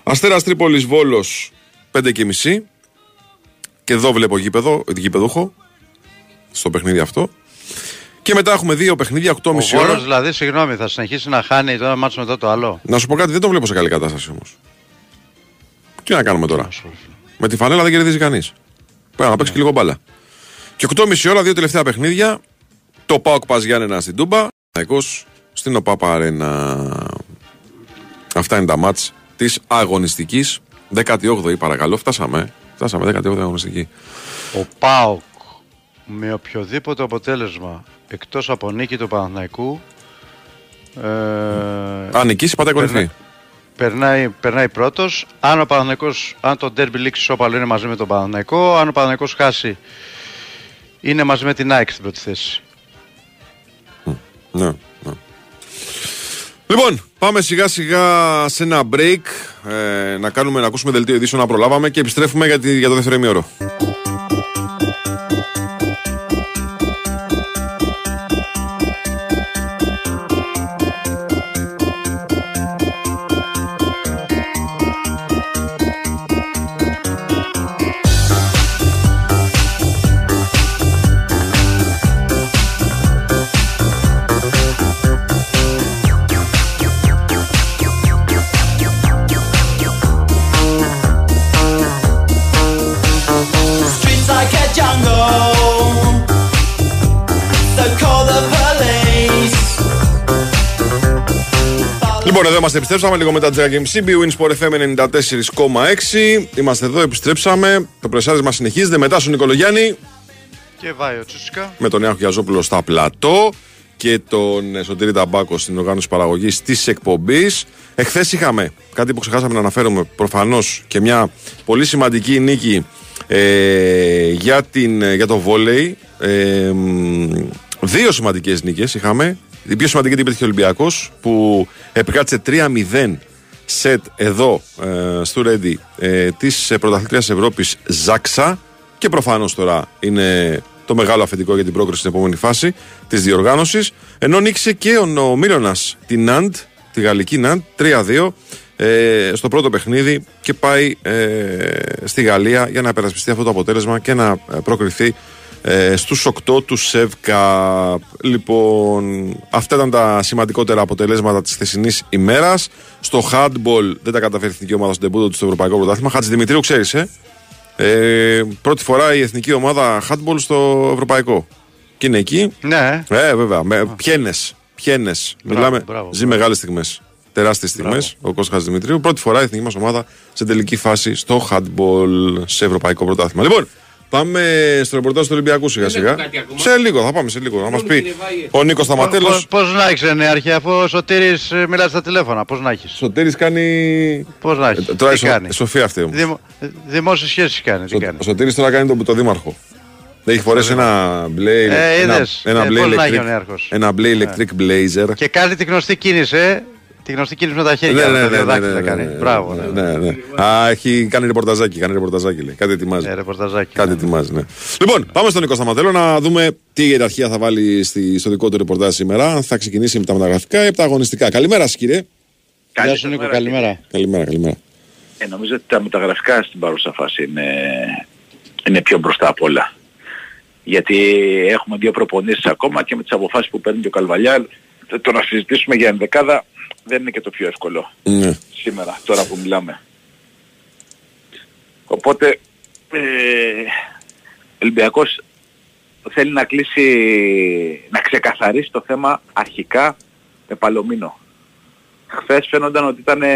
Αστέρας Τρίπολης Βόλος 5 και μισή. Και εδώ βλέπω γήπεδο, γήπεδούχο. Στο παιχνίδι αυτό. Και μετά έχουμε δύο παιχνίδια, 8,5
Ο
ώρα.
Βόλος δηλαδή, συγγνώμη, θα συνεχίσει να χάνει το ένα μάτσο μετά το άλλο.
Να σου πω κάτι, δεν το βλέπω σε καλή κατάσταση όμως. Τι να κάνουμε τώρα; Με τη φανέλα δεν κερδίζει κανείς. Πρέπει να παίξει και λίγο μπάλα. Και 8,5 ώρα, δύο τελευταία παιχνίδια. Το Πάοκ Πας Γιάννενα στην Τούμπα. Ναϊκός στην ΟΠΑΠΑ Αρένα. Αυτά είναι τα μάτς της αγωνιστικής 18η παρακαλώ. Φτάσαμε. Φτάσαμε 18η αγωνιστική.
Ο ΠΑΟΚ με οποιοδήποτε αποτέλεσμα εκτός από νίκη του Παναθηναϊκού ε,
Αν νικήσει, πάτε κορυφή.
περνάει, περνάει πρώτος. Αν, ο Παναθηναϊκός, αν το ντέρμπι λήξει σώπαλο είναι μαζί με τον Παναθηναϊκό, αν ο Παναθηναϊκός χάσει είναι μαζί με την ΑΕΚ στην πρώτη θέση.
Ναι, ναι. Λοιπόν, πάμε σιγά σιγά σε ένα break. Ε, να κάνουμε να ακούσουμε δελτίο ειδήσεων να προλάβαμε και επιστρέφουμε για, τη- για το δεύτερο ημίωρο. Λοιπόν, εδώ είμαστε, επιστρέψαμε λίγο μετά τι 10.30. BWIN Sport FM 94,6. Είμαστε εδώ, επιστρέψαμε. Το πρεσάρισμα συνεχίζεται. Μετά στον Νικολογιάννη
Και βάει ο Τσούσικα.
με τον Ιάχο Γιαζόπουλο στα πλατό και τον ε, Σωτήρη Ταμπάκο στην οργάνωση παραγωγής της εκπομπής. Εχθές είχαμε κάτι που ξεχάσαμε να αναφέρουμε προφανώς και μια πολύ σημαντική νίκη ε, για, την, ε, για το βόλεϊ. Ε, μ, δύο σημαντικές νίκες είχαμε. Η πιο σημαντική την πέτυχε ο Ολυμπιακός που επικράτησε 3-0 σετ εδώ ε, στο Ρέντι ε, της πρωταθλήτρια Ευρώπης Ζάξα και προφανώς τώρα είναι το μεγάλο αφεντικό για την πρόκριση στην επόμενη φάση της διοργάνωσης. Ενώ νίκησε και ο, ο Μίλωνας την Ναντ, τη γαλλική Ναντ, 3-2 ε, στο πρώτο παιχνίδι και πάει ε, στη Γαλλία για να υπερασπιστεί αυτό το αποτέλεσμα και να ε, προκριθεί ε, στους 8 του ΣΕΒΚΑ. Λοιπόν, αυτά ήταν τα σημαντικότερα αποτελέσματα της θεσινής ημέρας. Στο handball δεν τα καταφέρει η εθνική ομάδα στο τεμπούτο του στο Ευρωπαϊκό Πρωτάθλημα. Χάτζη Δημητρίου, ξέρεις, ε; Ε, πρώτη φορά η εθνική ομάδα handball στο Ευρωπαϊκό. Και είναι εκεί.
Ναι,
Ε, βέβαια. Με πιένες. Πιένες. Μιλάμε.
μπράβο,
ζει
μπράβο.
μεγάλες στιγμές. Τεράστιες στιγμές. Ο Κώστα Δημητρίου. Πρώτη φορά η εθνική μας ομάδα σε τελική φάση στο handball σε ευρωπαϊκό πρωτάθλημα. Λοιπόν, πάμε στο ρεπορτάζ του Ολυμπιακού σιγά σιγά. Σε λίγο, θα πάμε σε λίγο. Να μας πει ο Νίκος Σταματέλος.
Πώς, πώς να έχεις νεάρχη αφού ο Σωτήρης ε, μιλάει στα τηλέφωνα, πώς να έχεις;
Σωτήρης κάνει.
Πώς να έχεις,
Ε, Τώρα η
τι
Σο-
κάνεις;
Σοφία αυτή όμως.
Δημο, δημόσιες σχέσεις κάνει, τι κάνεις;
Ο Σωτήρης τώρα κάνει τον το δήμαρχο. Έχει φορέσει ένα μπλε,
Ε,
ένα,
είδες.
ένα
Ε,
μπλε
πώς να έχει ο
electric,
νέαρχος.
ένα μπλε electric blazer.
Και κάνει τη γνωστή κίνηση, ε. Τη γνωστή κίνηση με τα χέρια. με τα δύο δάχτυλα κάνει. Μπράβο. ναι.
ναι, ναι. Α, έχει κάνει ρεπορταζάκι, κάνει ρεπορταζάκι λέει. Κάτι ετοιμάζει.
Ε, ρεπορταζάκι.
Κάτι
ναι.
ετοιμάζει, ναι. Λοιπόν, πάμε στον Νίκο Σταματέλο να δούμε τι ιεραρχία θα βάλει στη, στο δικό του ρεπορτάζ σήμερα. Αν θα ξεκινήσει με τα μεταγραφικά ή από τα αγωνιστικά. Καλημέρα σα, κύριε.
Γεια σου Νίκο, καλημέρα.
Καλημέρα, καλημέρα.
Ε, νομίζω ότι τα μεταγραφικά στην παρούσα φάση είναι, είναι πιο μπροστά απ' όλα. Γιατί έχουμε δύο προπονήσεις ακόμα και με τις αποφάσεις που παίρνει και ο Καλβαλιά το να συζητήσουμε για ενδεκάδα δεν είναι και το πιο εύκολο
Ναι.
σήμερα, τώρα που μιλάμε. Οπότε ε, ο Ολυμπιακός θέλει να κλείσει, να ξεκαθαρίσει το θέμα αρχικά με Παλωμίνο. Χθες φαίνονταν ότι ήταν ε,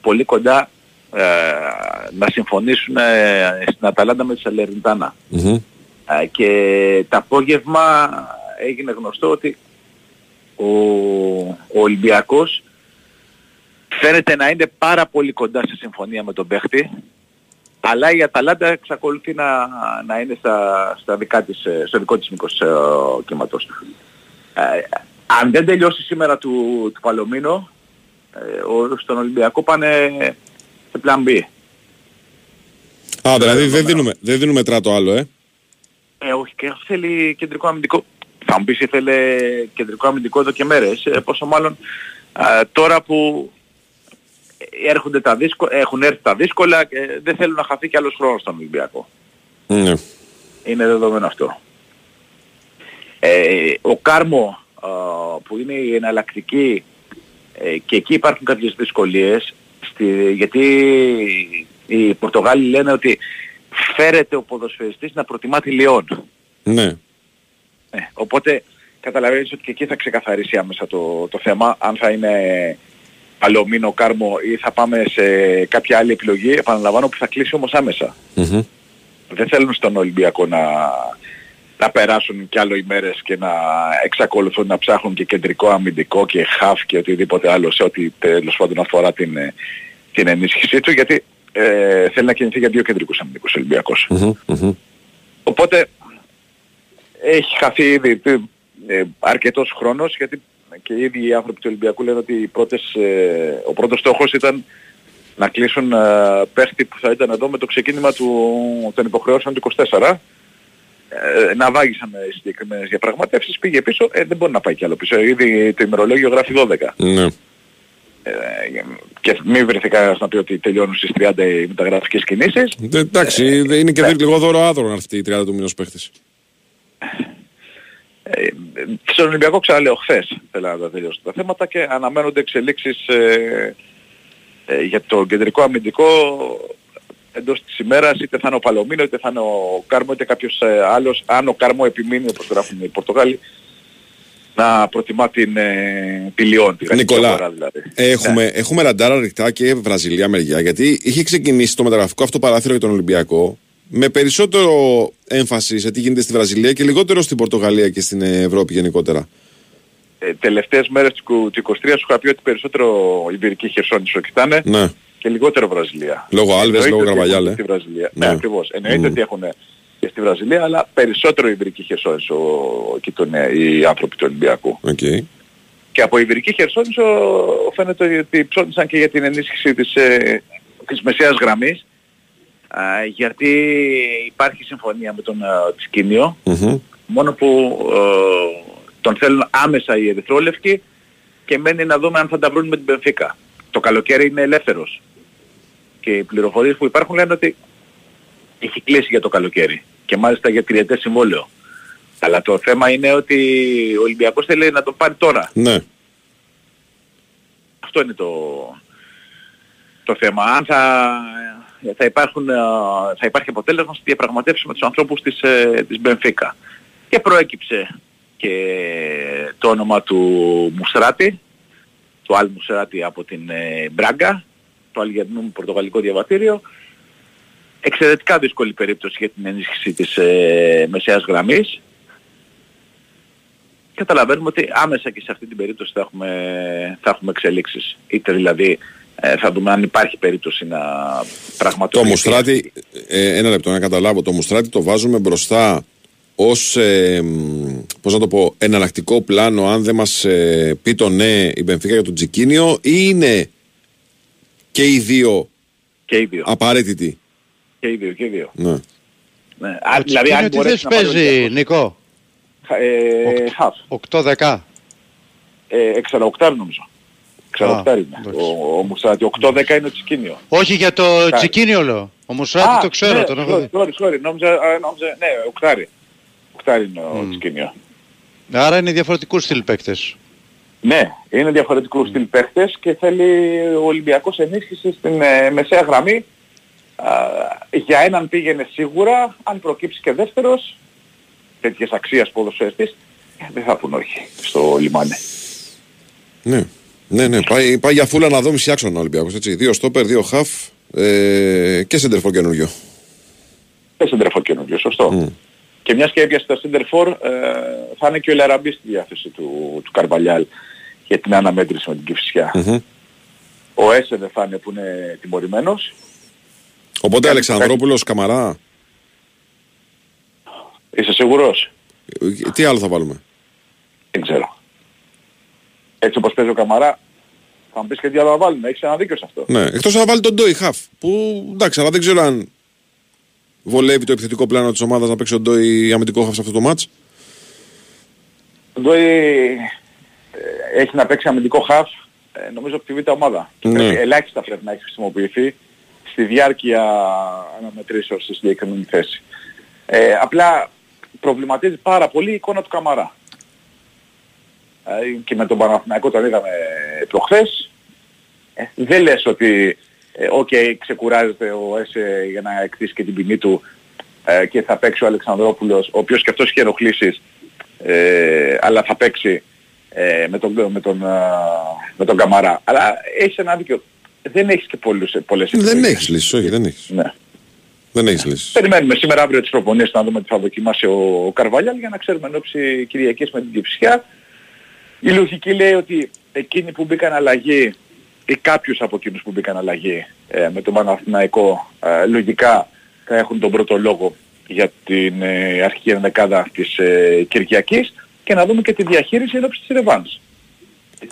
πολύ κοντά ε, να συμφωνήσουν ε, στην Αταλάντα με τη Σαλερνιτάνα.
Μμμ.
Ε, και το απόγευμα έγινε γνωστό ότι ο, ο Ολυμπιακός φαίνεται να είναι πάρα πολύ κοντά σε συμφωνία με τον παίχτη αλλά η Αταλάντα εξακολουθεί να, να είναι στα, στα δικά της, ε, στο δικό της μήκος ε, κύματος. Ε, αν δεν τελειώσει σήμερα του, του Παλωμίνο, ε, ο, στον Ολυμπιακό πάνε σε plan B.
Α, δηλαδή δεν δίνουμε, δεν δίνουμε τράτο άλλο, ε.
Ε, όχι, και αυτό θέλει κεντρικό αμυντικό. Θα μου πεις ήθελε κεντρικό αμυντικό εδώ και μέρες. Ε, πόσο μάλλον α, τώρα που έρχονται τα δύσκολα, έχουν έρθει τα δύσκολα και δεν θέλουν να χαθεί κι άλλος χρόνος στον Ολυμπιακό.
Ναι.
Είναι δεδομένο αυτό. Ε, ο Κάρμο α, που είναι η εναλλακτική ε, και εκεί υπάρχουν κάποιες δυσκολίες στη, γιατί οι Πορτογάλοι λένε ότι φέρεται ο ποδοσφαιριστής να προτιμά τη Λιόν.
Ναι.
Ε, οπότε καταλαβαίνεις ότι και εκεί θα ξεκαθαρίσει άμεσα το, το θέμα αν θα είναι Παλωμίνο, Κάρμο ή θα πάμε σε κάποια άλλη επιλογή επαναλαμβάνω που θα κλείσει όμως άμεσα.
Μμμ.
Δεν θέλουν στον Ολυμπιακό να, να περάσουν κι άλλο ημέρες και να εξακολουθούν να ψάχνουν και κεντρικό αμυντικό και χαφ και οτιδήποτε άλλο σε ό,τι τέλος πάντων αφορά την, ε, την ενίσχυσή του γιατί ε, θέλει να κινηθεί για δύο κεντρικούς αμυντικούς ο Ολυμπιακός.
Μμμ, μμμ.
Οπότε έχει χαθεί ήδη ε, αρκετός χρόνος γιατί και οι ίδιοι οι άνθρωποι του Ολυμπιακού λένε ότι οι πρώτες, ε, ο πρώτος στόχος ήταν να κλείσουν ε, παίχτη που θα ήταν εδώ με το ξεκίνημα του, των υποχρεώσεων του 24. Ε, να βάγισαν οι συγκεκριμένες διαπραγματεύσεις, πήγε πίσω, ε, δεν μπορεί να πάει κι άλλο πίσω. Ήδη το ημερολόγιο γράφει 12.
Ναι.
Ε, και μην βρεθεί κανένας να πει ότι τελειώνουν στις 30 οι μεταγραφικές κινήσεις.
Ε, Εντάξει, είναι και λίγο δώρο άδωρο να έρθει η 30 του μήνος παίχτης.
Ε, στον Ολυμπιακό ξαναλέω χθες θέλω να τα τελειώσω τα θέματα και αναμένονται εξελίξεις ε, ε, για το κεντρικό αμυντικό εντός της ημέρας είτε θα είναι ο Παλωμίνο είτε θα είναι ο Κάρμο είτε κάποιος ε, άλλος αν ο Κάρμο επιμείνει όπως γράφουν οι Πορτογάλοι να προτιμά την, ε, τη Λιόν, τη γαλλική
Νικολά,
αγορά δηλαδή.
Έχουμε, έχουμε ραντάρα ρηκτά και Βραζιλία μεριά γιατί είχε ξεκινήσει το μεταγραφικό αυτό παράθυρο για τον Ολυμπιακό με περισσότερο έμφαση σε τι γίνεται στη Βραζιλία και λιγότερο στην Πορτογαλία και στην Ευρώπη γενικότερα.
Ε, τελευταίες μέρες του, του 23 σου είχα πει ότι περισσότερο Ιμπηρική Χερσόνησο κοιτάνε
Ναι.
και λιγότερο Βραζιλία.
Λόγω Άλβες,
Εννοείται
λόγω
ότι
Καρβαλιάλ,
έχουν
ε.
Στη Βραζιλία.
Ναι.
Ναι, ακριβώς. Εννοείται
Μμμ.
ότι έχουν και στη Βραζιλία, αλλά περισσότερο Ιβηρική Χερσόνησο εκεί τον, ε, οι άνθρωποι του Ολυμπιακού.
Οκ.
Και από Ιβηρική Χερσόνησο φαίνεται ότι ψώνισαν και για την ενίσχυση της, ε, της μεσαίας γραμμής α, γιατί υπάρχει συμφωνία με τον ε, Τσικίνιο
Μμμ.
μόνο που ε, τον θέλουν άμεσα οι ερυθρόλευκοι και μένει να δούμε αν θα τα βρουν με την Μπενφίκα. Το καλοκαίρι είναι ελεύθερος και οι πληροφορίες που υπάρχουν λένε ότι έχει κλείσει για το καλοκαίρι και μάλιστα για τριετές συμβόλαιο. Αλλά το θέμα είναι ότι ο Ολυμπιακός θέλει να το πάρει τώρα.
Ναι.
Αυτό είναι το, το θέμα. Αν θα, θα, υπάρχουν, ε, θα υπάρχει αποτέλεσμα στη διαπραγματεύση με τους ανθρώπους της, ε, της Μπενφίκα. Και προέκυψε και το όνομα του Μουσράτη, του Αλ Μουσράτη από την ε, Μπράγκα, το Αλγερνού Πορτογαλικό Διαβατήριο. Εξαιρετικά δύσκολη περίπτωση για την ενίσχυση της ε, μεσαίας γραμμής. Καταλαβαίνουμε ότι άμεσα και σε αυτή την περίπτωση θα έχουμε, θα έχουμε εξελίξεις. Είτε δηλαδή ε, θα δούμε αν υπάρχει περίπτωση να
Το
πραγματοποιηθεί.
Μουστράτη, ε, ένα λεπτό να καταλάβω, το Μουστράτη το βάζουμε μπροστά ως ε, μ, πώς να το πω, εναλλακτικό πλάνο αν δεν μας ε, πει το ναι η Μπενφίκα για τον Τζικίνιο ή είναι και οι δύο
Και οι δύο.
απαραίτητοι;
Και οι δύο, και οι δύο.
Ναι.
Ναι. Α,
Ο
δηλαδή αν
Τσικίνιο τι
μπορέσει
θέση
να πάρει ο
παίζει,
Ολυμπιακός.
Νικό.
Ε, χαφ.
8-10.
Ε, εξαροκτάρι νομίζω. Εξαροκτάρι είναι.
εντάξει.
Ο, ο Μουσάτη. 8-10 είναι το Τσικίνιο.
Όχι για το Τσικίνιο λέω. Ο Μουσράτη το ξέρω,
ναι,
τον έχω δει.
sorry, sorry, sorry. Νόμιζα, α, νόμιζα, ναι, οκτάρι. Οκτάρι είναι ο Τσικίνιο.
Άρα είναι διαφορετικούς στυλ παίκτες.
Ναι, είναι διαφορετικούς στυλ παίχτες και θέλει ο Ολυμπιακός ενίσχυση στην ε, μεσαία γραμμή. Α, για έναν πήγαινε σίγουρα, αν προκύψει και δεύτερος, τέτοιες αξίας ποδοσφαιριστής, ε, δεν θα πούν όχι στο λιμάνι.
Ναι, ναι, ναι. Πάει, πάει για φούλα να δω μισή άξονα ο Ολυμπιακός. Έτσι. Δύο στόπερ, δύο χαφ ε, και σεντερφόρ καινούριο.
Δεν σεντερφόρ καινούριο, σωστό.
Μμ.
Και μιας και έπιασε τα σεντερφόρ, ε, θα είναι και ο Λαραμπή στη διάθεση του, του Καρβαλιάλ για την αναμέτρηση με την Κηφισιά.
Μμμ.
Ο Έσε δεν θα είναι που είναι τιμωρημένος.
Οπότε
Κάνει
Αλεξανδρόπουλος Καμαρά,
Είσαι σίγουρος;
ε, τι άλλο θα βάλουμε;
Δεν ξέρω. Έτσι όπως παίζει ο Καμαρά, θα μου πεις και τι άλλο να βάλουμε. Έχεις ένα δίκιο σε αυτό.
Ναι, εκτός να βάλει τον Ντόι χαφ. Που εντάξει, αλλά δεν ξέρω αν βολεύει το επιθετικό πλάνο της ομάδας να παίξει τον Ντόι αμυντικό χαφ σε αυτό το μάτς.
Ο Ντόι ε, έχει να παίξει αμυντικό χαφ, ε, νομίζω από τη β' ομάδα. Και
Ναι.
πρέπει- ελάχιστα πρέπει να έχει χρησιμοποιηθεί στη διάρκεια αναμετρήσεως στη συγκεκριμένη θέση. Ε, απλά προβληματίζει πάρα πολύ η εικόνα του Καμαρά. Ε, και με τον Παναθηναϊκό τον είδαμε προχθές. Ε, δεν λες ότι ε, οκ, ξεκουράζεται ο Έσε για να εκτίσει και την ποινή του ε, και θα παίξει ο Αλεξανδρόπουλος, ο οποίος και αυτός είχε ενοχλήσεις, ε, αλλά θα παίξει ε, με, τον, με, τον, α, με τον Καμαρά. Αλλά έχεις ένα δίκιο. Δεν έχεις και πολλούς, πολλές
Δεν
επιλογές.
έχεις λύσεις, όχι, δεν έχεις.
Ναι.
Δεν έχεις λύσεις.
Περιμένουμε σήμερα αύριο τις προπονήσεις να δούμε τι θα δοκιμάσει ο, ο Καρβαλιάλ για να ξέρουμε εν όψει Κυριακής με την Κηφισιά. Η λογική λέει ότι εκείνοι που μπήκαν αλλαγή ή κάποιους από εκείνους που μπήκαν αλλαγή ε, με τον Παναθηναϊκό ε, λογικά θα έχουν τον πρώτο λόγο για την ε, αρχική ενδεκάδα της ε, Κυριακής και να δούμε και τη διαχείριση εν ώψη της Ρεβάνς.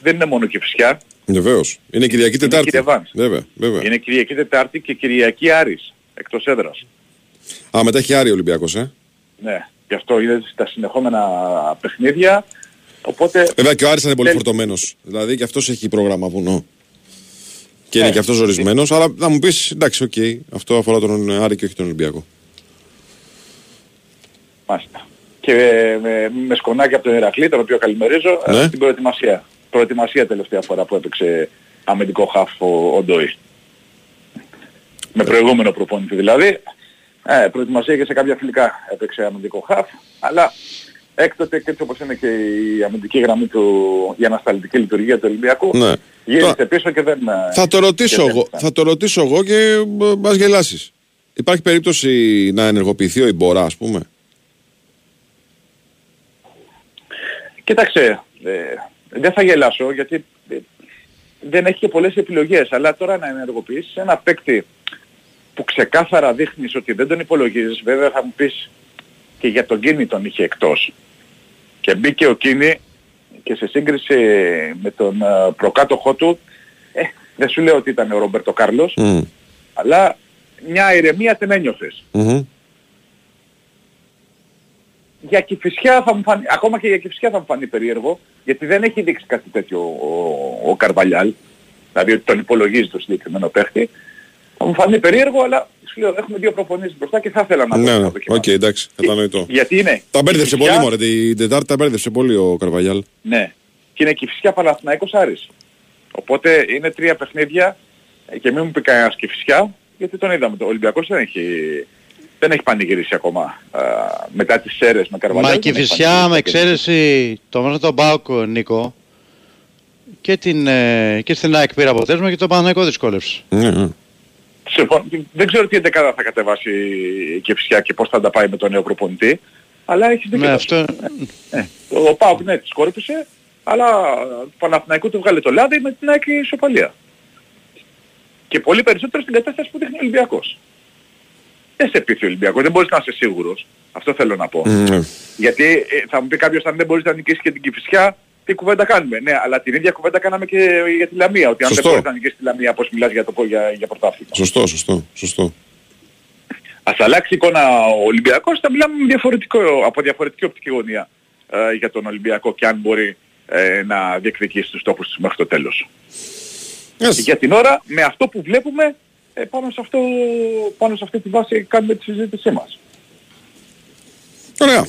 Δεν είναι μόνο Κυψιά,
Βεβαίως. Είναι Κυριακή Τετάρτη.
και Ρεβάνς.
Βέβαια, βέβαια.
είναι Κυριακή Τετάρτη και Κυριακή Άρης εκτός έδρας.
Α, μετά έχει Άρη Ολυμπιακός, ε.
Ναι, γι' αυτό είναι στα συνεχόμενα παιχνίδια. Οπότε
Βέβαια και ο Άρης είναι πολύ
Θέλει-
φορτωμένος. Δηλαδή και αυτός έχει πρόγραμμα βουνό. Και είναι
Ε,
και αυτός ζορισμένος. Αλλά θα μου πεις, εντάξει, οκ, αυτό αφορά τον Άρη και όχι τον Ολυμπιακό.
μάλιστα. Και ε, με, με σκονάκι από τον Ηρακλή, τον οποίο καλημερίζω, ε,
Ναι.
στην προετοιμασία. Προετοιμασία τελευταία φορά που έπαιξε αμυντικό χαφ ο, ο Ντόι. Με προηγούμενο προπόνητη δηλαδή. Ε, προετοιμασία και σε κάποια φιλικά έπαιξε αμυντικό χαφ. Αλλά έκτοτε και έτσι όπως είναι και η αμυντική γραμμή του, η ανασταλτική λειτουργία του Ολυμπιακού,
Ναι.
γύρισε
Τώρα-
πίσω και δεν... ε,
Θα το ρωτήσω
και δεν
εγώ,
ήταν.
θα το ρωτήσω εγώ και ε, μας γελάσεις. Υπάρχει περίπτωση να ενεργοποιηθεί ο Ιμπορά, ας πούμε;
Κοίταξε, ε, δεν θα γελάσω γιατί ε, δεν έχει και πολλές επιλογές. Αλλά τώρα να ενεργοποιήσεις ένα παίκτη που ξεκάθαρα δείχνεις ότι δεν τον υπολογίζεις. Βέβαια θα μου πεις και για τον Κίνη τον είχε εκτός. Και μπήκε ο Κίνη και σε σύγκριση με τον ε, προκάτοχό του, ε, δεν σου λέω ότι ήταν ο Ρομπέρτο Κάρλος,
Μμ.
αλλά μια ηρεμία την ένιωθες.
Μμμ.
για Κηφισιά θα μου φανεί, ακόμα και για Κηφισιά θα μου φανεί περίεργο, γιατί δεν έχει δείξει κάτι τέτοιο ο, ο Καρβαλιάλ, δηλαδή ότι τον υπολογίζει το συγκεκριμένο παίχτη. Θα μου φανεί περίεργο, αλλά σου λέω έχουμε δύο προπονήσεις μπροστά και θα ήθελα να δω.
Ναι,
να
ναι, οκ,
δοκιμάσω.
εντάξει, κατανοητό.
Γιατί είναι.
Τα μπέρδεψε
Κηφισιά-
πολύ, μωρέ. Την Τετάρτη τα μπέρδεψε πολύ ο Καρβαγιάλ.
Ναι. Και είναι Κηφισιά Παναθηναϊκός Άρης. Οπότε είναι τρία παιχνίδια ε, και μην μου πει κανένας Κηφισιά, γιατί τον είδαμε. Το Ολυμπιακός δεν έχει, δεν έχει πανηγυρίσει ακόμα α, μετά τις ΣΕΡΕΣ με Καρβαλιάλ.
Μα η
δεν έχει
Κηφισιά με
πανηγυρίσει.
εξαίρεση το μόνο τον Μπάουκ Νίκο και, την, ε, και στην ΑΕΚ πήρε αποτέλεσμα και το Παναγικό δυσκόλεψε.
Ναι, ναι.
Συμφωνώ. Δεν ξέρω τι εντεκάδα θα κατεβάσει η Κηφισιά και πώς θα τα πάει με τον νέο προπονητή. Αλλά έχει δίκιο.
Ναι, αυτό...
Ε, ο Πάουκ ναι, της σκόρπισε, αλλά του Παναθηναϊκού του βγάλε το λάδι με την ΑΕΚ ισοπαλία. Και πολύ περισσότερο στην κατάσταση που δείχνει ο Ολυμπιακός. δεν σε πείθει ο Ολυμπιακός. Δεν μπορείς να είσαι σίγουρος. Αυτό θέλω να πω.
Ναι.
Γιατί ε, θα μου πει κάποιος αν δεν μπορείς να νικήσεις και την Κηφισιά, τι κουβέντα κάνουμε. Ναι, αλλά την ίδια κουβέντα κάναμε και για τη Λαμία. Ότι αν
Σωστό.
δεν μπορείς να νικήσεις τη Λαμία, πώς μιλάς για, το, για, για πρωτάθλημα.
Σωστό, σωστό, σωστό.
Ας αλλάξει εικόνα ο Ολυμπιακός, θα μιλάμε με διαφορετικό, από διαφορετική οπτική γωνία ε, για τον Ολυμπιακό και αν μπορεί ε, να διεκδικήσει τους στόχους του μέχρι το τέλος.
Yes.
Για την ώρα, με αυτό που βλέπουμε, ε, πάνω, σε αυτό, πάνω σε αυτή τη βάση κάνουμε τη συζήτησή μας.
Ωραία.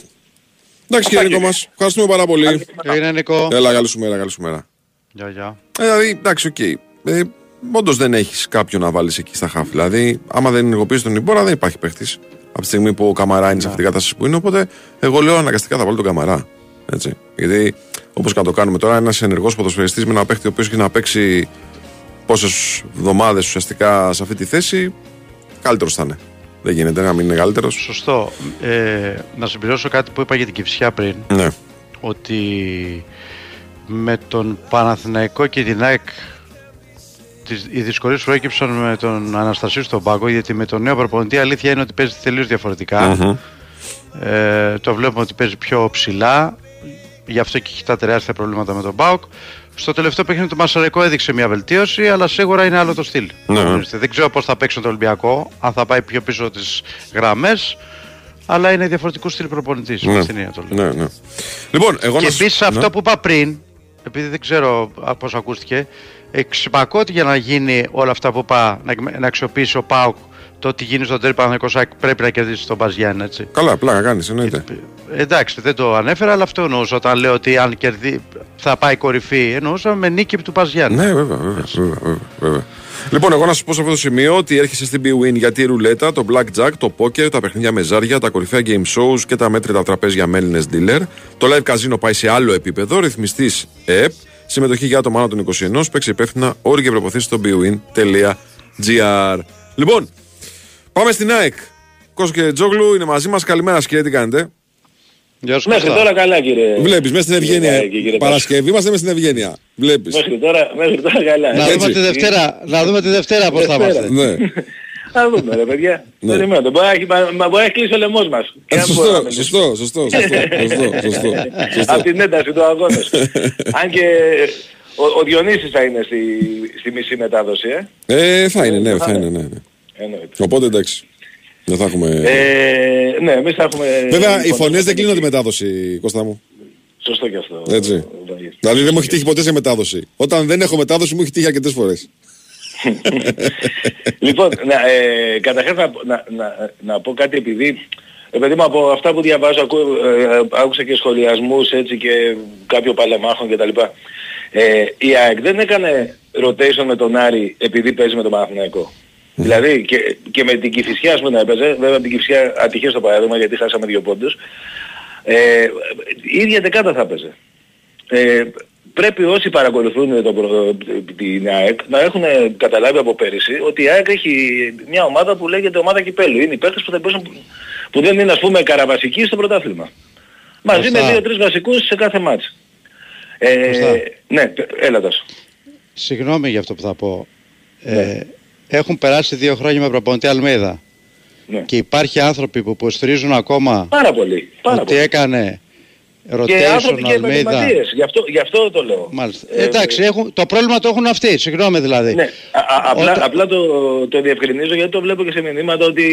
Εντάξει κύριε Νίκο
κύριε.
μας, ευχαριστούμε πάρα πολύ.
Είναι Νικό.
Έλα, καλή σου μέρα, καλή σου μέρα.
Γεια, γεια.
Ε, δηλαδή, εντάξει, οκ. Ε, Όντως δεν έχεις κάποιον να βάλεις εκεί στα χάφη. Δηλαδή, άμα δεν ενεργοποιήσει τον Ιμπόρα, δεν υπάρχει παίχτης. Από τη στιγμή που ο Καμαρά είναι σε αυτή την κατάσταση που είναι. Οπότε, εγώ λέω αναγκαστικά θα βάλω τον Καμαρά. Έτσι. Γιατί, όπως και να το κάνουμε τώρα, ένας ενεργός ποδοσφαιριστής με ένα παίχτη ο οποίος έχει να παίξει πόσες εβδομάδες ουσιαστικά σε αυτή τη θέση, καλύτερος θα είναι. Δεν γίνεται να μην είναι καλύτερο.
Σωστό. Ε, να συμπληρώσω κάτι που είπα για την Κυψιά πριν.
Ναι.
ότι με τον Παναθηναϊκό και την ΑΕΚ τις, οι δυσκολίες προέκυψαν με τον Αναστασίου στον πάγκο γιατί με τον νέο προπονητή η αλήθεια είναι ότι παίζει τελείως διαφορετικά.
Μμμ.
Ε, το βλέπουμε ότι παίζει πιο ψηλά γι' αυτό και έχει τα τεράστια προβλήματα με τον ΠΑΟΚ. Στο τελευταίο παιχνίδι του Μασαρικό έδειξε μια βελτίωση, αλλά σίγουρα είναι άλλο το στυλ.
Ναι.
Δεν ξέρω πώς θα παίξει το Ολυμπιακό, αν θα πάει πιο πίσω τις γραμμές, αλλά είναι διαφορετικού στυλ προπονητής.
Ναι.
με στην έννοια το λέω.
ναι, ναι. Λοιπόν, εγώ
Και
να σου-
επίσης
ναι.
αυτό που είπα πριν, επειδή δεν ξέρω πώς ακούστηκε, εξυπακώ ότι για να γίνει όλα αυτά που είπα, να, να αξιοποιήσει ο Πάουκ το ότι γίνεις στον τέρι Παναγενικό ΣΑΚ πρέπει να κερδίσεις τον Μπαζιάν, έτσι.
Καλά, πλάκα κάνεις, εννοείται.
Ε, Εντάξει, δεν το ανέφερα, αλλά αυτό εννοούσα όταν λέω ότι αν κερδί, θα πάει κορυφή. Εννοούσα με νίκη του Μπαζιάν.
Ναι, βέβαια, βέβαια, βέβαια, βέβαια, βέβαια. Λοιπόν, εγώ να σα πω σε αυτό το σημείο ότι έρχεσαι στην BWIN γιατί η ρουλέτα, το blackjack, το poker, τα παιχνίδια με ζάρια, τα κορυφαία game shows και τα μέτρητα τραπέζια με Έλληνες dealer. Το live casino πάει σε άλλο επίπεδο, ρυθμιστής ΕΕΠ, συμμετοχή για άτομα άνω των 21, παίξει υπεύθυνα, όροι και προποθέσει στο bwin.gr. Λοιπόν, πάμε στην ΑΕΚ. Κώσο και Τζόγλου είναι μαζί μας. Καλημέρα, κύριε, τι κάνετε;
Γεια σου,
Μέχρι
Κώστα.
τώρα καλά κύριε.
Βλέπεις, μέσα στην
κύριε
Ευγένεια.
Πάκη, κύριε
Παρασκευή είμαστε μέσα στην Ευγένεια. Βλέπεις.
Μέχρι τώρα, μέχρι τώρα καλά.
Να
Έτσι.
δούμε, τη Δευτέρα, να δούμε τη Δευτέρα πώς θα
Δευτέρα.
είμαστε.
Ναι.
Θα δούμε ρε παιδιά.
Ναι.
Περιμένω. Μπορεί να έχει- μα- μα μπορεί να έχει κλείσει ο λαιμός μας. Και
Ε,
να μπορούμε να
Σωστό,
μιλήσουμε.
σωστό, σωστό, σωστό, σωστό, σωστό, σωστό.
Από την ένταση του αγώνες. Αν και ο, ο Διονύσης θα είναι στη, στη μισή μετάδοση, ε.
Ε, θα είναι, ναι, θα είναι, ναι. Ναι.
Εννοείται.
Οπότε εντάξει. Δεν θα έχουμε...
Ε, ναι, εμείς θα έχουμε...
Βέβαια, οι
λοιπόν,
φωνές δεν κλείνουν τη
εκεί.
μετάδοση, Κώστα μου.
Σωστό και αυτό.
Έτσι.
Βαγγέλη.
Δηλαδή δεν μου έχει τύχει ποτέ σε μετάδοση. Όταν δεν έχω μετάδοση μου έχει τύχει αρκετές φορές.
λοιπόν, να, ε, καταρχάς να, να, να, να πω κάτι επειδή επειδή μου από αυτά που διαβάζω ακού, ε, άκουσα και σχολιασμούς έτσι και κάποιο παλεμάχων κτλ. Ε, η ΑΕΚ δεν έκανε rotation με τον Άρη επειδή παίζει με τον Παναθηναϊκό. Δηλαδή και, και με την Κηφισιά ας πούμε να έπαιζε, βέβαια με την Κηφισιά ατυχές το παράδειγμα γιατί χάσαμε δύο πόντους. Ε, η ίδια δεκάτα θα έπαιζε. Ε, πρέπει όσοι παρακολουθούν το, προ- την ΑΕΚ να έχουν καταλάβει από πέρυσι ότι η ΑΕΚ έχει μια ομάδα που λέγεται ομάδα κυπέλου. Είναι οι παίκτες που, θα παίζουν, που δεν είναι ας πούμε καραβασικοί στο πρωτάθλημα. Μαζί
Σωστά.
με δύο-τρεις βασικούς σε κάθε μάτς. Ε,
Σωστά.
ναι, έλα Τάσο.
Συγγνώμη για αυτό που θα πω. Ε,
Ναι.
Έχουν περάσει δύο χρόνια με προπονητή Αλμέιδα.
Ναι.
Και υπάρχει άνθρωποι που υποστηρίζουν ακόμα
Πάρα πολύ. Πάρα
ότι
πολύ.
έκανε
Και
rotation
άνθρωποι και
Αλμέιδα.
επαγγελματίες. Γι' αυτό, γι' αυτό το λέω.
Μάλιστα.
Ε,
Εντάξει, έχουν, το πρόβλημα το έχουν αυτοί. Συγγνώμη δηλαδή.
Ναι, α, α, απλά,
Όταν-
απλά το, το διευκρινίζω γιατί το βλέπω και σε μηνύματα ότι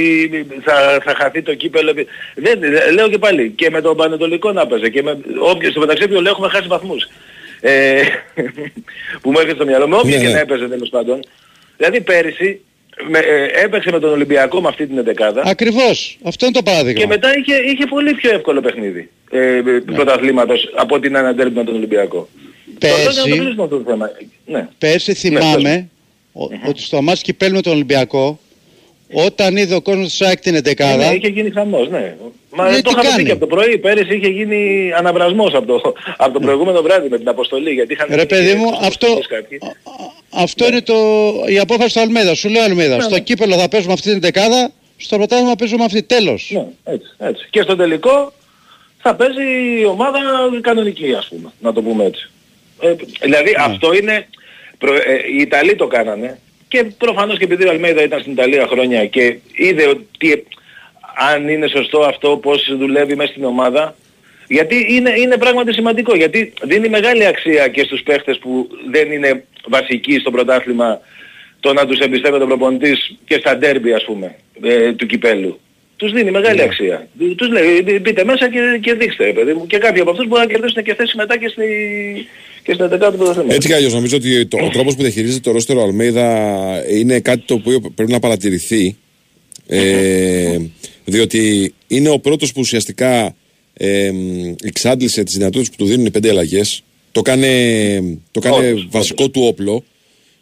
θα, θα χαθεί το κύπελο. Δεν, λέω και πάλι, και με τον Πανετολικό να παίζει και με όποιος, στο μεταξύ ποιο λέω έχουμε χάσει βαθμούς. Ε, που μου έρχεται στο μυαλό, με όποιον
Ναι,
και
ναι.
να έπαιζε τέλος πάντων. Δηλαδή πέρυσι με, ε, έπαιξε με τον Ολυμπιακό με αυτή την εντεκάδα
Ακριβώς. Αυτό είναι το παράδειγμα.
και μετά είχε, είχε πολύ πιο εύκολο παιχνίδι ε, πρωταθλήματος από ότι να αναντέρει με τον Ολυμπιακό.
Πέρσι-
Τώρα να το κλείσουμε αυτό το θέμα. Ναι.
Πέρσι
πες
θυμάμαι ο- ότι στο μάτς κυπέλου με τον Ολυμπιακό όταν είδε ο κόσμος της ΑΕΚ την
Ναι,
εντεκάδα
είχε γίνει χαμός, ναι. Μα
Ναι,
το
τι
είχαμε
κάνει;
πει και από το πρωί. Πέρυσι είχε γίνει αναβρασμός από το, από το προηγούμενο βράδυ με την αποστολή. Γιατί είχαν
Ρε παιδί μου,
τους
αυτό,
αποστολείς κάποιοι.
α- α- αυτό είναι το, η απόφαση του Αλμέδα. Σου λέει ο Αλμέδα, στο
ναι.
κύπελο θα παίζουμε αυτή την δεκάδα, στο πρωτάθλημα παίζουμε αυτή. Τέλος.
Ναι, έτσι, έτσι. Και στο τελικό θα παίζει η ομάδα κανονική ας πούμε, να το πούμε έτσι. Ε, δηλαδή
Ναι.
αυτό είναι, προ, ε, οι Ιταλοί το κάνανε και προφανώς και επειδή ο Αλμέιδα ήταν στην Ιταλία χρόνια και είδε ότι αν είναι σωστό αυτό, πώς δουλεύει μέσα στην ομάδα. Γιατί είναι, είναι πράγματι σημαντικό, γιατί δίνει μεγάλη αξία και στους παίχτες που δεν είναι βασικοί στο πρωτάθλημα το να τους εμπιστεύεται ο προπονητής και στα ντέρμπι ας πούμε ε, του κυπέλου. Τους δίνει μεγάλη αξία. Τους λέει «Μπη- μπείτε μέσα και, και δείξτε ρε παιδί μου. Και κάποιοι από αυτούς μπορούν να κερδίσουν και θέση μετά και, στη, και στην 11η του πρωταθλήματος.
Έτσι κι αλλιώς νομίζω ότι το, ο τρόπος που διαχειρίζεται το ρόστερο Αλμέιδα είναι κάτι το οποίο πρέπει να παρατηρηθεί. Ε, διότι είναι ο πρώτος που ουσιαστικά ε, εξάντλησε τις δυνατότητες που του δίνουν οι πέντε αλλαγές. Το κάνε, το κάνε
Όντως,
βασικό του όπλο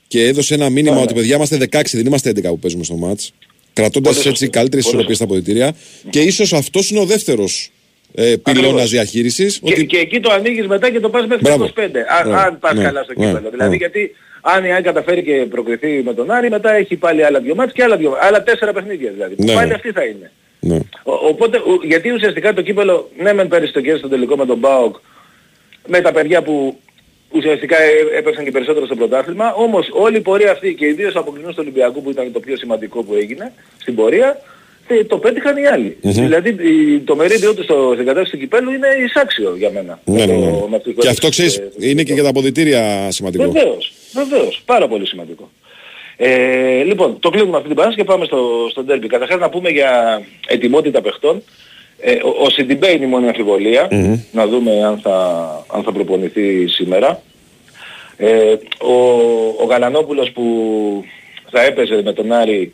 και έδωσε ένα μήνυμα ότι παιδιά είμαστε 16, δεν είμαστε 11 που παίζουμε στο μάτς. Κρατώντας
Πολύ
έτσι
σωστό.
καλύτερες
Πολύ
ισορροπίες στα αποδητήρια. Και ίσως αυτός είναι ο δεύτερος ε, πυλώνας
Ακριβώς.
διαχείρισης.
Και,
Ότι
και εκεί το ανοίγεις μετά και το πας μέχρι
Μπράβο.
το 25. Αν,
Μπράβο.
αν πας
Ναι.
καλά στο
Ναι.
κύπελο. Δηλαδή
Ναι.
γιατί αν η ΑΕΚ καταφέρει και προκριθεί με τον Άρη, μετά έχει πάλι άλλα δυο μάτς και άλλα, δυο, άλλα τέσσερα παιχνίδια δηλαδή.
Ναι,
Πάλι
ναι.
αυτή θα είναι.
ναι.
Ο- οπότε, ο- γιατί ουσιαστικά το κύπελο, ναι μεν πέρυσι το κέρδισε στο τελικό με τον ΠΑΟΚ, με τα παιδιά που ουσιαστικά ε- έπαιξαν και περισσότερο στο πρωτάθλημα, όμως όλη η πορεία αυτή και ιδίως από κοινούς του Ολυμπιακού που ήταν το πιο σημαντικό που έγινε στην πορεία, τε- το πέτυχαν οι άλλοι. Δηλαδή η- το μερίδιο του στο, στην κατάσταση του κυπέλου είναι εισάξιο για μένα.
Ναι,
Με
ναι,
το-
ναι.
με αυτούς
Και
τους
αυτό ξέρεις,
ε,
είναι και για τα αποδητήρια σημαντικό.
Βεβαίως, βεβαίως. Πάρα πολύ σημαντικό. Ε, λοιπόν, το κλείνουμε αυτή την παράσταση και πάμε στο, στο ντέρμπι. Καταρχάς να πούμε για ετοιμότητα παιχτών. Ε, ο, ο Σιντιμπέ είναι η μόνη αμφιβολία. Να δούμε αν θα, αν θα προπονηθεί σήμερα. Ε, ο, ο Γαλανόπουλος που θα έπαιζε με τον Άρη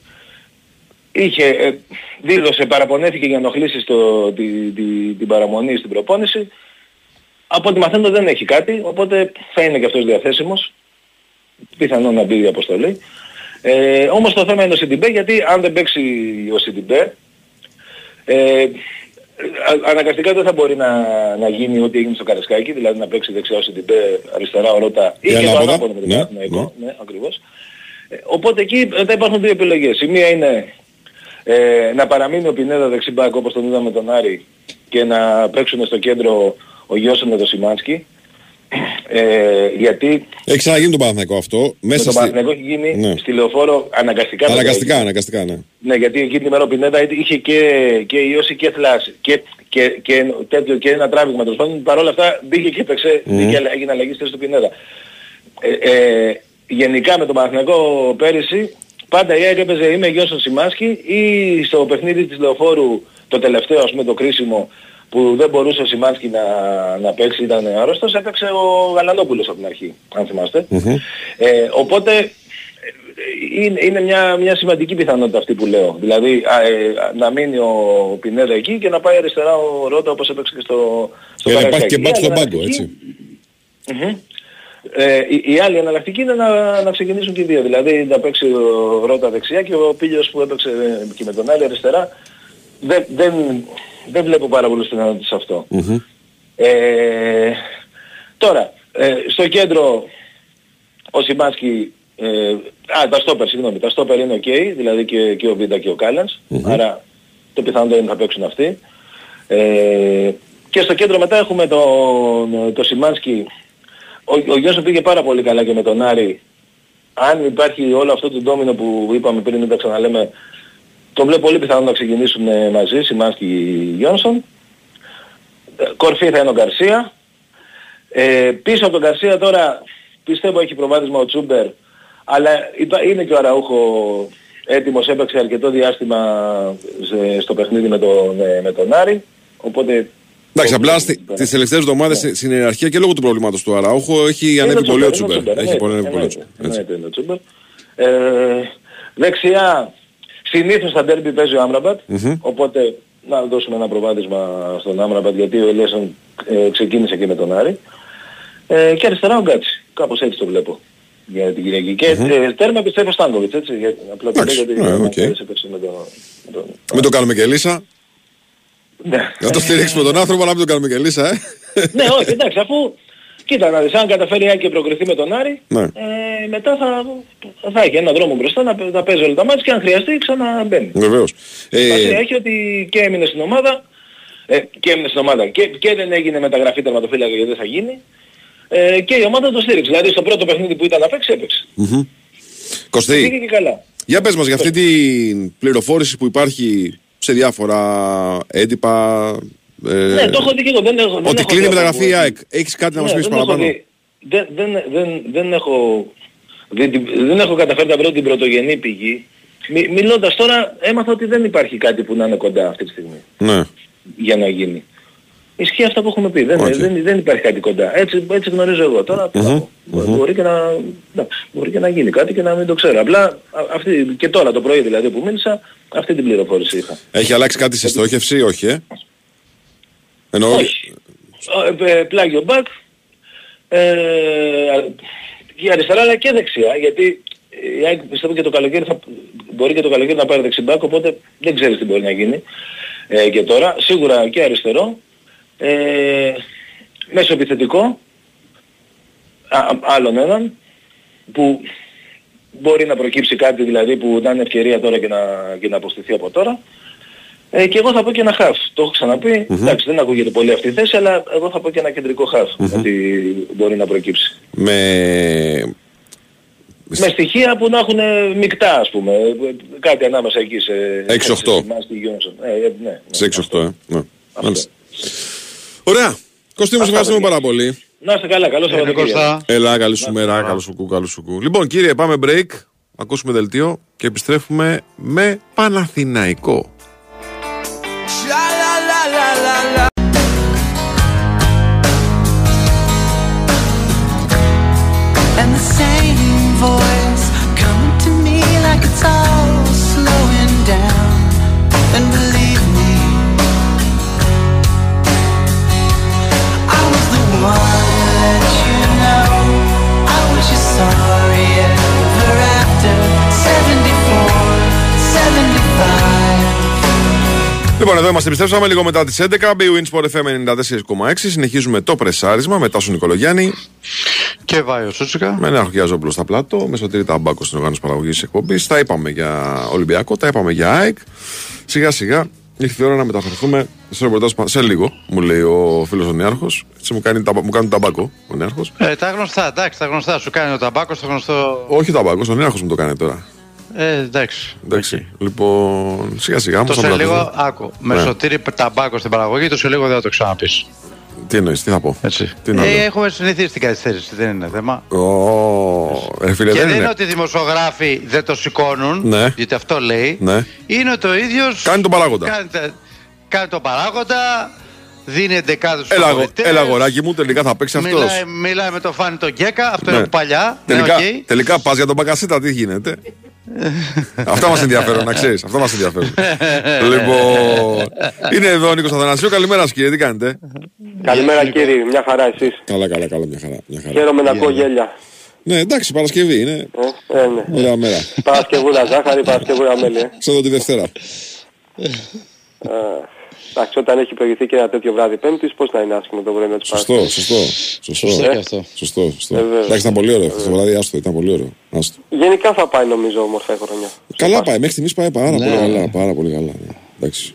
είχε, ε, δήλωσε, παραπονέθηκε για ενοχλήσεις στο, τη, τη, την παραμονή στην προπόνηση. Από ό,τι μαθαίνω δεν έχει κάτι, οπότε θα είναι και αυτός διαθέσιμος. Πιθανόν να μπει η αποστολή. Ε, όμως το θέμα είναι ο Σιντιμπέ, γιατί αν δεν παίξει ο Σιντιμπέ, ε, α- αναγκαστικά δεν θα μπορεί να, να γίνει ό,τι έγινε στο Καραϊσκάκη, δηλαδή να παίξει δεξιά ο Σιντιμπέ, αριστερά ο Ρότα ή
Ή
και το
ανάποδα.
ανάποδο με τον
Ναι,
Παναθηναϊκό. Ναι, ακριβώς. Ε, οπότε εκεί μετά υπάρχουν δύο επιλογές. Η μία είναι ε, να παραμείνει ο Πινέδα δεξιμπάκ όπως τον είδαμε με τον Άρη και να παίξουν στο κέντρο ο Γιώσον με τον Σιμάνσκι. Ε, γιατί
Έχει ξαναγίνει το Παναθηναϊκό αυτό.
με
Μέσα
τον
στη...
Παναθηναϊκό έχει γίνει
Ναι.
στη λεωφόρο αναγκαστικά. βέβαια
Αναγκαστικά,
έγινε.
αναγκαστικά, ναι.
Ναι, γιατί εκείνη τη μέρα ο Πινέδα είχε και, και ίωση και θλάση. Και, και, και, τέτοιο, και ένα τράβηγμα. Τέλος πάντων, παρόλα αυτά μπήκε και έπαιξε, μπήκε, έγινε αλλαγή στη θέση του Πινέδα. Ε, ε, γενικά με τον Παναθηναϊκό πέρυσι, πάντα η ΑΕΚ έπαιζε ή με Γιώσον Σιμάσκι ή στο παιχνίδι της Λεωφόρου το τελευταίο, ας πούμε, το κρίσιμο που δεν μπορούσε ο Σιμάνσκι να, να παίξει, ήταν άρρωστος, έπαιξε ο Γαλανόπουλος από την αρχή, αν θυμαστε Ε, οπότε ε, είναι, είναι μια, μια σημαντική πιθανότητα αυτή που λέω. Δηλαδή α, ε, να μείνει ο Πινέδα εκεί και να πάει αριστερά ο Ρότα όπως έπαιξε και στο, στο
Και να υπάρχει
Καραϊσκάκι.
και μπακ
Η
στον
άλλη
πάγκο,
εναλλακτική-
έτσι.
Μμμ. Ε, η, η άλλη εναλλακτική είναι να, να ξεκινήσουν και οι δύο. Δηλαδή να παίξει ο Ρότα δεξιά και ο Πίλιος που έπαιξε ε, και με τον άλλη αριστερά. Δεν, δεν, δεν βλέπω πάρα πολλούς πιθανότητες σε αυτό. Ε, τώρα, ε, στο κέντρο ο Σιμάσκι, ε, α, τα στόπερ, συγγνώμη, τα στόπερ είναι ok, δηλαδή και, και ο Βίντα και ο καλενς άρα το πιθανότερο είναι να παίξουν αυτοί. Ε, και στο κέντρο μετά έχουμε τον το Σιμάνσκι, ο, ο Γιώσο πήγε πάρα πολύ καλά και με τον Άρη. Αν υπάρχει όλο αυτό το ντόμινο που είπαμε πριν, μην τα ξαναλέμε, το βλέπω πολύ πιθανό να ξεκινήσουν ε, μαζί, Σιμάνσκι Γιόνσον. Ε, Κορφή θα είναι ο Γκαρσία. Ε, πίσω από τον Γκαρσία τώρα πιστεύω έχει προβάδισμα ο Τσούμπερ, αλλά υπά- είναι και ο Αραούχο έτοιμος, έπαιξε αρκετό διάστημα σε- στο παιχνίδι με τον, ε, με τον Άρη, οπότε...
Εντάξει, απλά
το-
τις τελευταίες εβδομάδες στην ιεραρχία και λόγω του προβλήματος του Αραούχο έχει
Είναι
ανέβει πολύ ο
Τσούμπερ, είναι
Τσούμπερ. Έχει
εννοείται,
πολύ ανέβει πολύ ο
εννοείται,
Τσούμπερ. έτσι.
εννοείται είναι ο Τσούμπερ. Ε, δεξιά, συνήθως στα ντέρμπι παίζει ο Άμραμπατ, οπότε να δώσουμε ένα προβάδισμα στον Άμραμπατ γιατί ο Ελίασον ε, ξεκίνησε και με τον Άρη. Ε, και αριστερά ο Γκάτσι, κάπως έτσι το βλέπω για την Κυριακή. Και ε, τέρμα πιστεύω Στάνκοβιτς, έτσι, για, απλά το λέω
Εντάξει,
γιατί
ναι,
ο
οκ.
Γκάτσι έπαιξε με τον... με τον-
Μην το κάνουμε και λύσα.
Ναι.
Να το στηρίξουμε τον άνθρωπο, αλλά μην το κάνουμε και λύσα, ε.
ναι, όχι, εντάξει, αφού κοίτα να δεις, αν καταφέρει η Άκη και προκριθεί με τον Άρη,
Ναι.
ε, μετά θα, θα έχει ένα δρόμο μπροστά να, να παίζει όλα τα μάτια και αν χρειαστεί ξαναμπαίνει.
Βεβαίως.
Σημασία
Ε,
έχει ότι και έμεινε στην ομάδα, ε, και έμεινε στην ομάδα και, και δεν έγινε μεταγραφή τερματοφύλακα γιατί δεν θα γίνει, ε, και η ομάδα το στήριξε. Δηλαδή στο πρώτο παιχνίδι που ήταν να παίξει έπαιξε. Πήγε
Κωστή,
και καλά.
για πες μας για αυτή την πληροφόρηση που υπάρχει σε διάφορα έντυπα. Ε,
Ναι, το έχω δει και εγώ. Δεν έχω, δεν
ότι
έχω
κλείνει η
δει
μεταγραφή η
από-
ΑΕΚ. Έχεις κάτι να μας
Ναι,
πεις
δεν έχω
παραπάνω;
δει. Δεν, δεν, δεν, δεν έχω... Δεν, την- δεν έχω καταφέρει να βρω την πρωτογενή πηγή. Μι, μιλώντας τώρα έμαθα ότι δεν υπάρχει κάτι που να είναι κοντά αυτή τη στιγμή
Ναι.
για να γίνει. Ισχύει αυτά που έχουμε πει. Δεν,
Οκ.
δεν, δεν υπάρχει κάτι κοντά. Έτσι, έτσι γνωρίζω εγώ. Τώρα τι να πω. Μπορεί, και να, εντάξει, μπορεί και να γίνει κάτι και να μην το ξέρω. Απλά α- αυτή, και τώρα το πρωί δηλαδή που μίλησα, αυτή την πληροφόρηση είχα.
Έχει αλλάξει κάτι σε στόχευση, όχι, ε; Εννοώ,
Όχι. Ε, ε, Πλάγιο μπακ. Ε, και αριστερά αλλά και δεξιά. Γιατί η ΑΕΚ πιστεύω και το καλοκαίρι θα, μπορεί και το καλοκαίρι να πάρει δεξιμπάκ οπότε δεν ξέρεις τι μπορεί να γίνει. Ε, και τώρα σίγουρα και αριστερό. Ε, μέσω επιθετικό. Α, α- άλλον έναν που μπορεί να προκύψει κάτι δηλαδή που να είναι ευκαιρία τώρα και να, και να αποστηθεί από τώρα. Ε, και εγώ θα πω και ένα χαφ. Το έχω ξαναπεί. Εντάξει, δεν ακούγεται πολύ αυτή η θέση, αλλά εγώ θα πω και ένα κεντρικό χαφ. Ότι μπορεί να προκύψει.
με...
Με στοιχεία που να έχουν μεικτά, ας πούμε. Ε, Κάτι ανάμεσα εκεί σε...
6-8.
σε Μάστι Γιόνσον. Ε, ε, ναι, ναι.
Σε 6-8, ε. Ναι. Μάλιστα. Ωραία. Κωστή μου, σε ευχαριστούμε πάρα πολύ.
Να είστε καλά, καλό
Είναι
Σαββατοκύριακο.
Κώστα.
Έλα, καλή σου μέρα, καλό σου κου, καλό σου κου. Λοιπόν, κύριε, πάμε break. Ακούσουμε δελτίο και επιστρέφουμε με Παναθηναϊκό.
And the
Λοιπόν, εδώ είμαστε, επιστρέψαμε λίγο μετά τις 11. BWIN Sport FM 94,6. Συνεχίζουμε το πρεσάρισμα μετά στον Νικολογιάννη.
Και Βάιο Σούτσικα.
Με ένα Γιάζομπλο στα πλάτο, με σωτήρι ταμπάκο στην οργάνωση παραγωγής εκπομπής. Τα είπαμε για Ολυμπιακό, τα είπαμε για ΑΕΚ. Σιγά σιγά ήρθε η ώρα να μεταφερθούμε στο ρεπορτάζ πα- σε λίγο, μου λέει ο φίλος ο Νιάρχο. Έτσι μου κάνει, ταμπα- μου κάνει ταμπάκο ο Νιάρχο.
Ε, τα γνωστά, εντάξει, τα γνωστά. Σου κάνει ο ταμπάκος, το γνωστό.
Όχι ταμπάκος, ο Νιάρχο μου το κάνει τώρα.
Ε, εντάξει.
Εντάξει. Λοιπόν, σιγά σιγά
Το
όμως θα
σε λίγο,
μεταφερθούμε.
άκου, με
Ναι.
σωτήρι ταμπάκο στην παραγωγή, το σε λίγο δεν θα το ξαναπείς.
Τι εννοείς, τι θα πω;
Έτσι.
Τι να
ε,
λέω;
έχουμε συνηθίσει την καθυστέρηση, δεν είναι θέμα.
Ω, ρε φίλε,
και
δεν
δεν είναι
είναι.
ότι οι δημοσιογράφοι δεν το σηκώνουν,
Ναι.
γιατί αυτό λέει.
Ναι.
Είναι ότι ο ίδιος
Κάνει τον παράγοντα.
Κάνει, τα- κάνει τον παράγοντα, δίνει εντεκάδες στους
Έλα, αγο-
φαβοριτές,
έλα, αγοράκι μου, τελικά θα παίξει αυτός.
Μιλάει, μιλάει με το Φάνη τον Γκέκα, αυτό
Ναι.
είναι από παλιά.
Τελικά,
ναι, οκ.
τελικά πας για τον Μπακασίτα, τι γίνεται; Αυτά μας ενδιαφέρουν, να ξέρεις. Αυτά μας ενδιαφέρουν. λοιπόν, είναι εδώ ο Νίκος Αθανασίου. Καλημέρα, σας, κύριε, τι κάνετε;
Καλημέρα κύριε, μια χαρά εσείς.
Καλά, καλά, καλά, μια χαρά. Μια χαρά.
Χαίρομαι να ακούω γέλια.
Ναι, εντάξει, Παρασκευή είναι.
Ε, ε, ναι.
Ωραία μέρα.
Παρασκευούρα ζάχαρη, Παρασκευούρα μέλι. Ε.
Σαν το τη Δευτέρα.
Ε, Εντάξει, όταν έχει προηγηθεί και ένα τέτοιο βράδυ Πέμπτης, πώς να είναι άσχημο το πρωινό της
Σωστό,
Παρασκευής.
σωστό. Σωστό,
Σωστό και αυτό.
σωστό. σωστό.
Ε, βέβαια.
Εντάξει, ήταν πολύ ωραίο. Αυτό το βράδυ, άστο, ήταν πολύ ωραίο. Άστο.
Γενικά θα πάει νομίζω όμορφα η χρονιά.
Καλά πάει, μέχρι στιγμής πάει πάρα
Ναι.
πολύ καλά. Πάρα πολύ καλά. ναι. Εντάξει.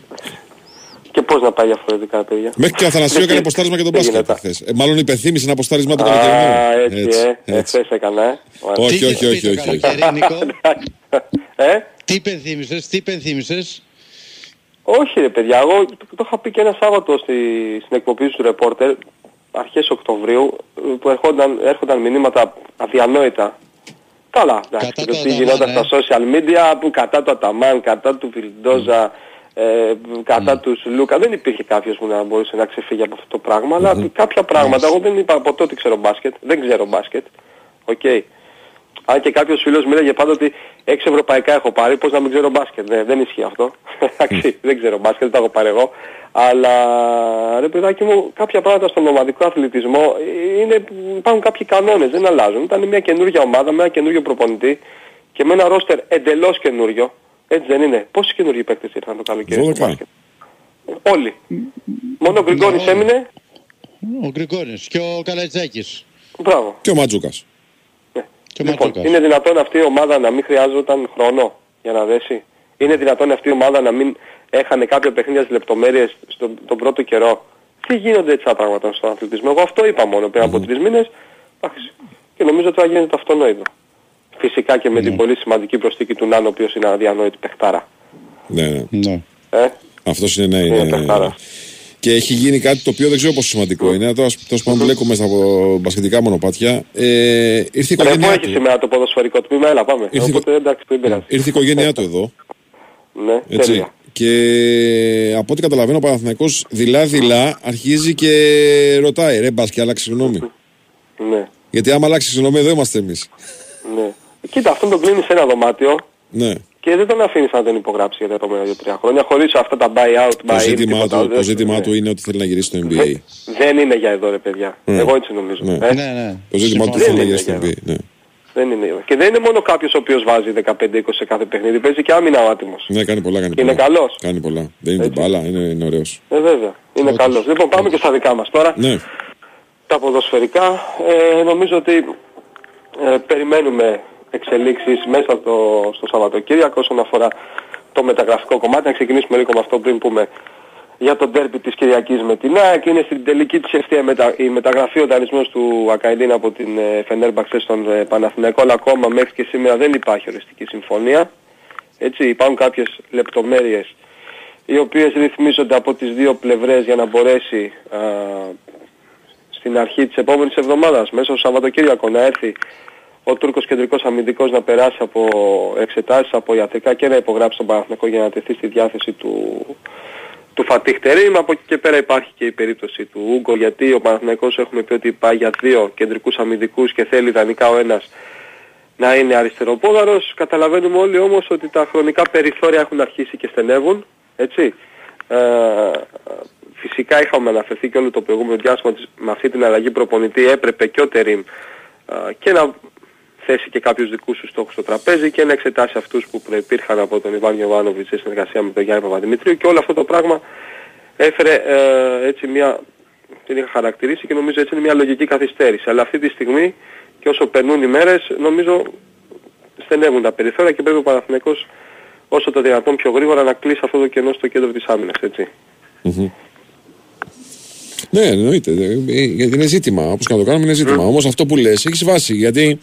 Και πώς να πάει διαφορετικά παιδιά;
Μέχρι και ο Αθανασίου έκανε
Τι-
αποστάρισμα και τον
τι
μπάσκετ
γίνεται.
χθες. Ε, μάλλον υπενθύμησε ένα αποστάρισμα του
Α,
καλοκαιριού.
έτσι, ε. Εχθές έκανα, ε. Ωραία.
Όχι,
Τι
όχι,
είχε
όχι,
πει το
όχι, όχι.
καλοκαίρι, Νίκο;
Ε,
Τι υπενθύμησες, τι υπενθύμησες;
Όχι ρε παιδιά, εγώ το, το είχα πει και ένα Σάββατο στη, στην εκπομπή του ρεπόρτερ, αρχές Οκτωβρίου, που ερχόταν, έρχονταν μηνύματα αδιανόητα. Καλά, εντάξει,
Κατά
το
το
τι
Αταμάν,
γινόταν
ε.
στα social media, που κατά του Αταμάν, κατά του Βιλντόζα, ε, κατά τους Λούκα, δεν υπήρχε κάποιος που να μπορούσε να ξεφύγει από αυτό το πράγμα, αλλά κάποια πράγματα, εγώ δεν είπα ποτέ ότι ξέρω μπάσκετ, δεν ξέρω μπάσκετ, οκ. Αν και κάποιος φίλος μου έλεγε πάντα ότι έξι ευρωπαϊκά έχω πάρει, πώς να μην ξέρω μπάσκετ. Ναι, δεν ισχύει αυτό. Εντάξει, δεν ξέρω μπάσκετ, δεν τα έχω πάρει εγώ. Αλλά ρε παιδάκι μου, κάποια πράγματα στον ομαδικό αθλητισμό είναι, υπάρχουν κάποιοι κανόνες, δεν αλλάζουν. Ήταν μια καινούργια ομάδα, με ένα καινούργιο προπονητή και με ένα ρόστερ εντελώς καινούριο. Έτσι δεν είναι. Πόσοι καινούργιοι παίκτες ήρθαν το καλοκαίρι στο
12.
μπάσκετ; Όλοι. Μόνο ο Γκριγκόνης έμεινε.
Ο Γκρικόνης και ο Καλατζάκης.
Μπράβο.
Και ο Ματζούκας.
Και ο
Λοιπόν,
Ματζούκας.
είναι δυνατόν αυτή η ομάδα να μην χρειάζονταν χρόνο για να δέσει; Είναι δυνατόν αυτή η ομάδα να μην έχανε κάποια παιχνίδια στις λεπτομέρειες στον τον πρώτο καιρό; Τι γίνονται έτσι τα πράγματα στον αθλητισμό; Εγώ αυτό είπα μόνο πριν από τρεις μήνες. Εντάξει. Και νομίζω ότι θα γίνεται το αυτονόητο. Φυσικά και με την πολύ σημαντική προσθήκη του Νάνο, ο οποίος είναι αδιανόητη παιχτάρα.
Ναι, ναι.
Ναι.
Ε,
Αυτός είναι, ναι,
Είναι
είναι.
Παιχτάρα.
Και έχει γίνει κάτι το οποίο δεν ξέρω πόσο σημαντικό είναι. Τώρα, τέλο πάντων, μπλέκουμε στα μπασκετικά μονοπάτια. Ε, ήρθε η
Ρε, πού
οικογένειά
έχεις
του.
σήμερα το ποδοσφαιρικό τμήμα, έλα πάμε.
Ήρθε η
Οπότε εντάξει, δεν πειράζει.
Ήρθε η οικογένειά του εδώ.
Ναι,
Έτσι.
τέλεια.
Και από ό,τι καταλαβαίνω, ο Παναθηναϊκός δειλά-δειλά αρχίζει και ρωτάει: Ρε, μπας και άλλαξε γνώμη.
Ναι,
Γιατί άμα αλλάξει γνώμη, εδώ είμαστε εμείς.
ναι. Κοίτα, αυτόν τον κλείνει σε ένα δωμάτιο
Ναι.
Και δεν τον αφήνεις να τον υπογράψει για τα επόμενα 2-3 χρόνια χωρίς αυτά τα buy out,
Το
buy in,
ζήτημά,
τίποτα.
του,
Δεν-
το ζήτημά
ναι.
του είναι ότι θέλει να γυρίσει στο NBA.
Δεν είναι για εδώ ρε παιδιά.
Ναι.
Εγώ έτσι νομίζω.
Ναι.
Ε,
Ναι, ναι.
Το ζήτημά του
Δεν
θέλει να
είναι
γυρίσει στο
για
NBA. Ναι.
Δεν είναι. Και δεν είναι μόνο κάποιος ο οποίος βάζει 15-20 σε κάθε παιχνίδι. Παίζει και άμυνα ο άτιμος.
ναι, κάνει πολλά. Κάνει
Και είναι
πολλά.
καλός.
Κάνει πολλά. Δεν είναι την
Έτσι.
μπάλα, είναι, είναι ωραίος.
Ε, βέβαια. Είναι καλός. Λοιπόν, πάμε και στα δικά μας τώρα.
Ναι.
Τα ποδοσφαιρικά. Ε, νομίζω ότι ε, περιμένουμε εξελίξεις μέσα στο, στο Σαββατοκύριακο όσον αφορά το μεταγραφικό κομμάτι. Να ξεκινήσουμε λίγο με αυτό πριν πούμε για το ντέρμπι της Κυριακής με την ΑΕΚ. Είναι στην τελική της ευθεία μετα... η μεταγραφή ο δανεισμός του Ακαϊντίν από την ε, Φενέρμπαξε στον ε, Παναθηναϊκό. Αλλά ακόμα μέχρι και σήμερα δεν υπάρχει οριστική συμφωνία. Έτσι υπάρχουν κάποιες λεπτομέρειες οι οποίες ρυθμίζονται από τις δύο πλευρές για να μπορέσει α, στην αρχή της επόμενης εβδομάδας, μέσα στο Σαββατοκύριακο, να έρθει ο Τούρκος κεντρικός αμυντικός να περάσει από εξετάσεις από ιατρικά και να υπογράψει τον Παναθηναϊκό για να τεθεί στη διάθεση του, του Φατίχ Τερίμ. Από εκεί και πέρα υπάρχει και η περίπτωση του Ούγκο γιατί ο Παναθηναϊκός έχουμε πει ότι πάει για δύο κεντρικούς αμυντικούς και θέλει ιδανικά ο ένας να είναι αριστεροπόδαρος. Καταλαβαίνουμε όλοι όμως ότι τα χρονικά περιθώρια έχουν αρχίσει και στενεύουν. Έτσι. Ε, φυσικά είχαμε αναφερθεί και όλο το προηγούμενο διάστημα ότι με αυτή την αλλαγή προπονητή έπρεπε και ο Τερίμ ε, και να θέσει και κάποιους δικούς τους στόχους στο τραπέζι και να εξετάσει αυτούς που προϋπήρχαν από τον Ιβάν Γιωβάνοβιτς σε συνεργασία με τον Γιάννη Παπαδημητρίου και όλο αυτό το πράγμα έφερε ε, έτσι μια, την είχα χαρακτηρίσει και νομίζω έτσι είναι μια λογική καθυστέρηση. Αλλά αυτή τη στιγμή και όσο περνούν οι μέρες νομίζω στενεύουν τα περιθώρια και πρέπει ο Παναθηναϊκός όσο το δυνατόν πιο γρήγορα να κλείσει αυτό το κενό στο κέντρο της άμυνας, έτσι.
Ναι, εννοείται. Ε, Γιατί είναι ζήτημα. Όπως και να το κάνουμε, είναι ζήτημα. Όμως αυτό που λες έχεις βάση. Γιατί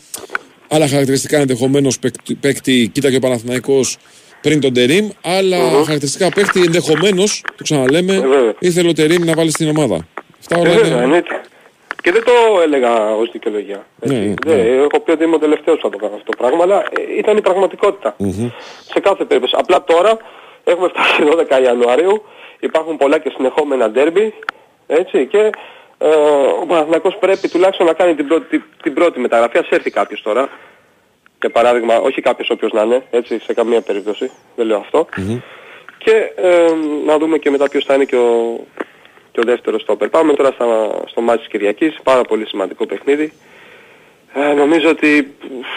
άλλα χαρακτηριστικά ενδεχομένως παίκτη, παίκτη, κοίτα και ο Παναθηναϊκός πριν τον Τερήμ, άλλα χαρακτηριστικά παίκτη ενδεχομένως, το ξαναλέμε,
Ε, βέβαια.
ήθελε ο Τερήμ να βάλει στην ομάδα. Αυτά
Ε,
όλα
βέβαια,
είναι.
εννοείται. Και δεν το έλεγα ως δικαιολογία. έτσι.
Ναι, ναι,
Δεν-
ναι.
Έχω πει ότι είμαι ο τελευταίος που θα το κάνω αυτό το πράγμα, αλλά ε, ήταν η πραγματικότητα. Σε κάθε περίπτωση. Απλά τώρα έχουμε φτάσει 12 Ιανουαρίου, υπάρχουν πολλά και συνεχόμενα ντέρμπι, έτσι, και ε, ο Παναθηναϊκός πρέπει τουλάχιστον να κάνει την πρώτη, την πρώτη μεταγραφή. Ας έρθει κάποιος τώρα. Για παράδειγμα, όχι κάποιος όποιος να είναι, έτσι, σε καμία περίπτωση, δεν λέω αυτό. Και ε, να δούμε και μετά ποιος θα είναι και ο, και ο δεύτερος στόπερ. Πάμε τώρα στα, στο μάτι της Κυριακής, πάρα πολύ σημαντικό παιχνίδι. Ε, νομίζω ότι ουφ,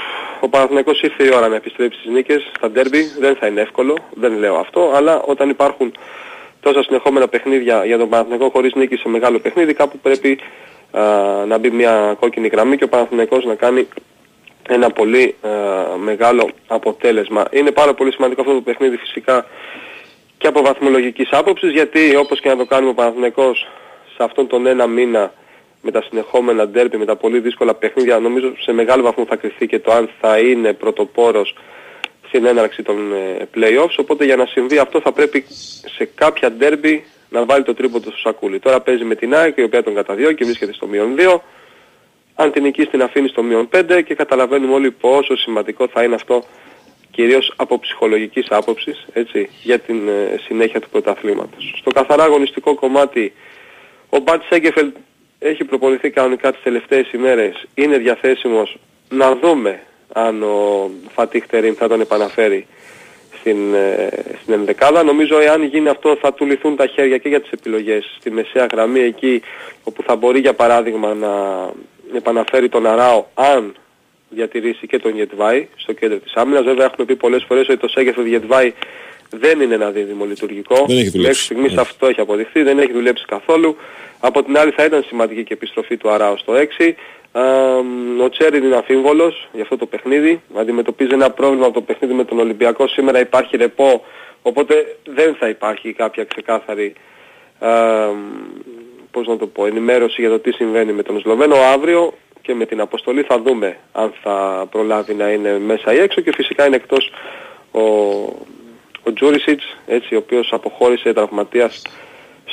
ο Παναθηναϊκός ήρθε η ώρα να επιστρέψει στις νίκες στα ντέρμπι. Δεν θα είναι εύκολο, δεν λέω αυτό, αλλά όταν υπάρχουν τόσα συνεχόμενα παιχνίδια για τον Παναθηναϊκό χωρίς νίκη σε μεγάλο παιχνίδι, κάπου πρέπει α, να μπει μια κόκκινη γραμμή και ο Παναθηναϊκός να κάνει ένα πολύ α, μεγάλο αποτέλεσμα. Είναι πάρα πολύ σημαντικό αυτό το παιχνίδι φυσικά και από βαθμολογικής άποψης γιατί όπως και να το κάνουμε ο Παναθηναϊκός σε αυτόν τον ένα μήνα με τα συνεχόμενα ντέρπι, με τα πολύ δύσκολα παιχνίδια νομίζω σε μεγάλο βαθμό θα κρυφθεί και το αν θα είναι πρωτοπόρος στην έναρξη των ε, play-offs οπότε για να συμβεί αυτό θα πρέπει σε κάποια ντέρμπι να βάλει το τρίποντο στο σακούλι. Τώρα παίζει με την ΑΕΚ η οποία τον καταδιώκει και βρίσκεται στο μείον 2 αν την νικήσει την αφήνει στο μείον 5 και καταλαβαίνουμε όλοι πόσο σημαντικό θα είναι αυτό κυρίως από ψυχολογικής άποψης, έτσι, για την ε, συνέχεια του πρωταθλήματος. Στο καθαρά αγωνιστικό κομμάτι, ο Μπάτς Σέγκεφελ έχει προπονηθεί κανονικά τις τελευταίες ημέρες, είναι διαθέσιμος να δούμε αν ο Φατίχ Τερίμ θα τον επαναφέρει στην, ε, στην ενδεκάδα. Νομίζω εάν γίνει αυτό θα του λυθούν τα χέρια και για τις επιλογές στη μεσαία γραμμή εκεί όπου θα μπορεί για παράδειγμα να επαναφέρει τον Αράο αν διατηρήσει και τον Γετβάη στο κέντρο της άμυνας. Βέβαια έχουμε πει πολλές φορές ότι το Σέγεφελ Γετβάη δεν είναι ένα δίδυμο λειτουργικό.
Δεν έχει δουλέψει.
Μέχρι στιγμής
Ναι.
αυτό έχει αποδειχθεί, δεν έχει δουλέψει καθόλου. Από την άλλη θα ήταν σημαντική και επιστροφή του Αράου στο 6. Α, ο Τσέριν είναι αμφίβολος για αυτό το παιχνίδι. Αντιμετωπίζει ένα πρόβλημα από το παιχνίδι με τον Ολυμπιακό. Σήμερα υπάρχει ρεπό, οπότε δεν θα υπάρχει κάποια ξεκάθαρη α, πώς να το πω, ενημέρωση για το τι συμβαίνει με τον Σλοβαίνο. Αύριο και με την αποστολή θα δούμε αν θα προλάβει να είναι μέσα ή έξω και φυσικά είναι εκτός ο, ο Τζούριτσιτς, έτσι, ο οποίος αποχώρησε τραυματίας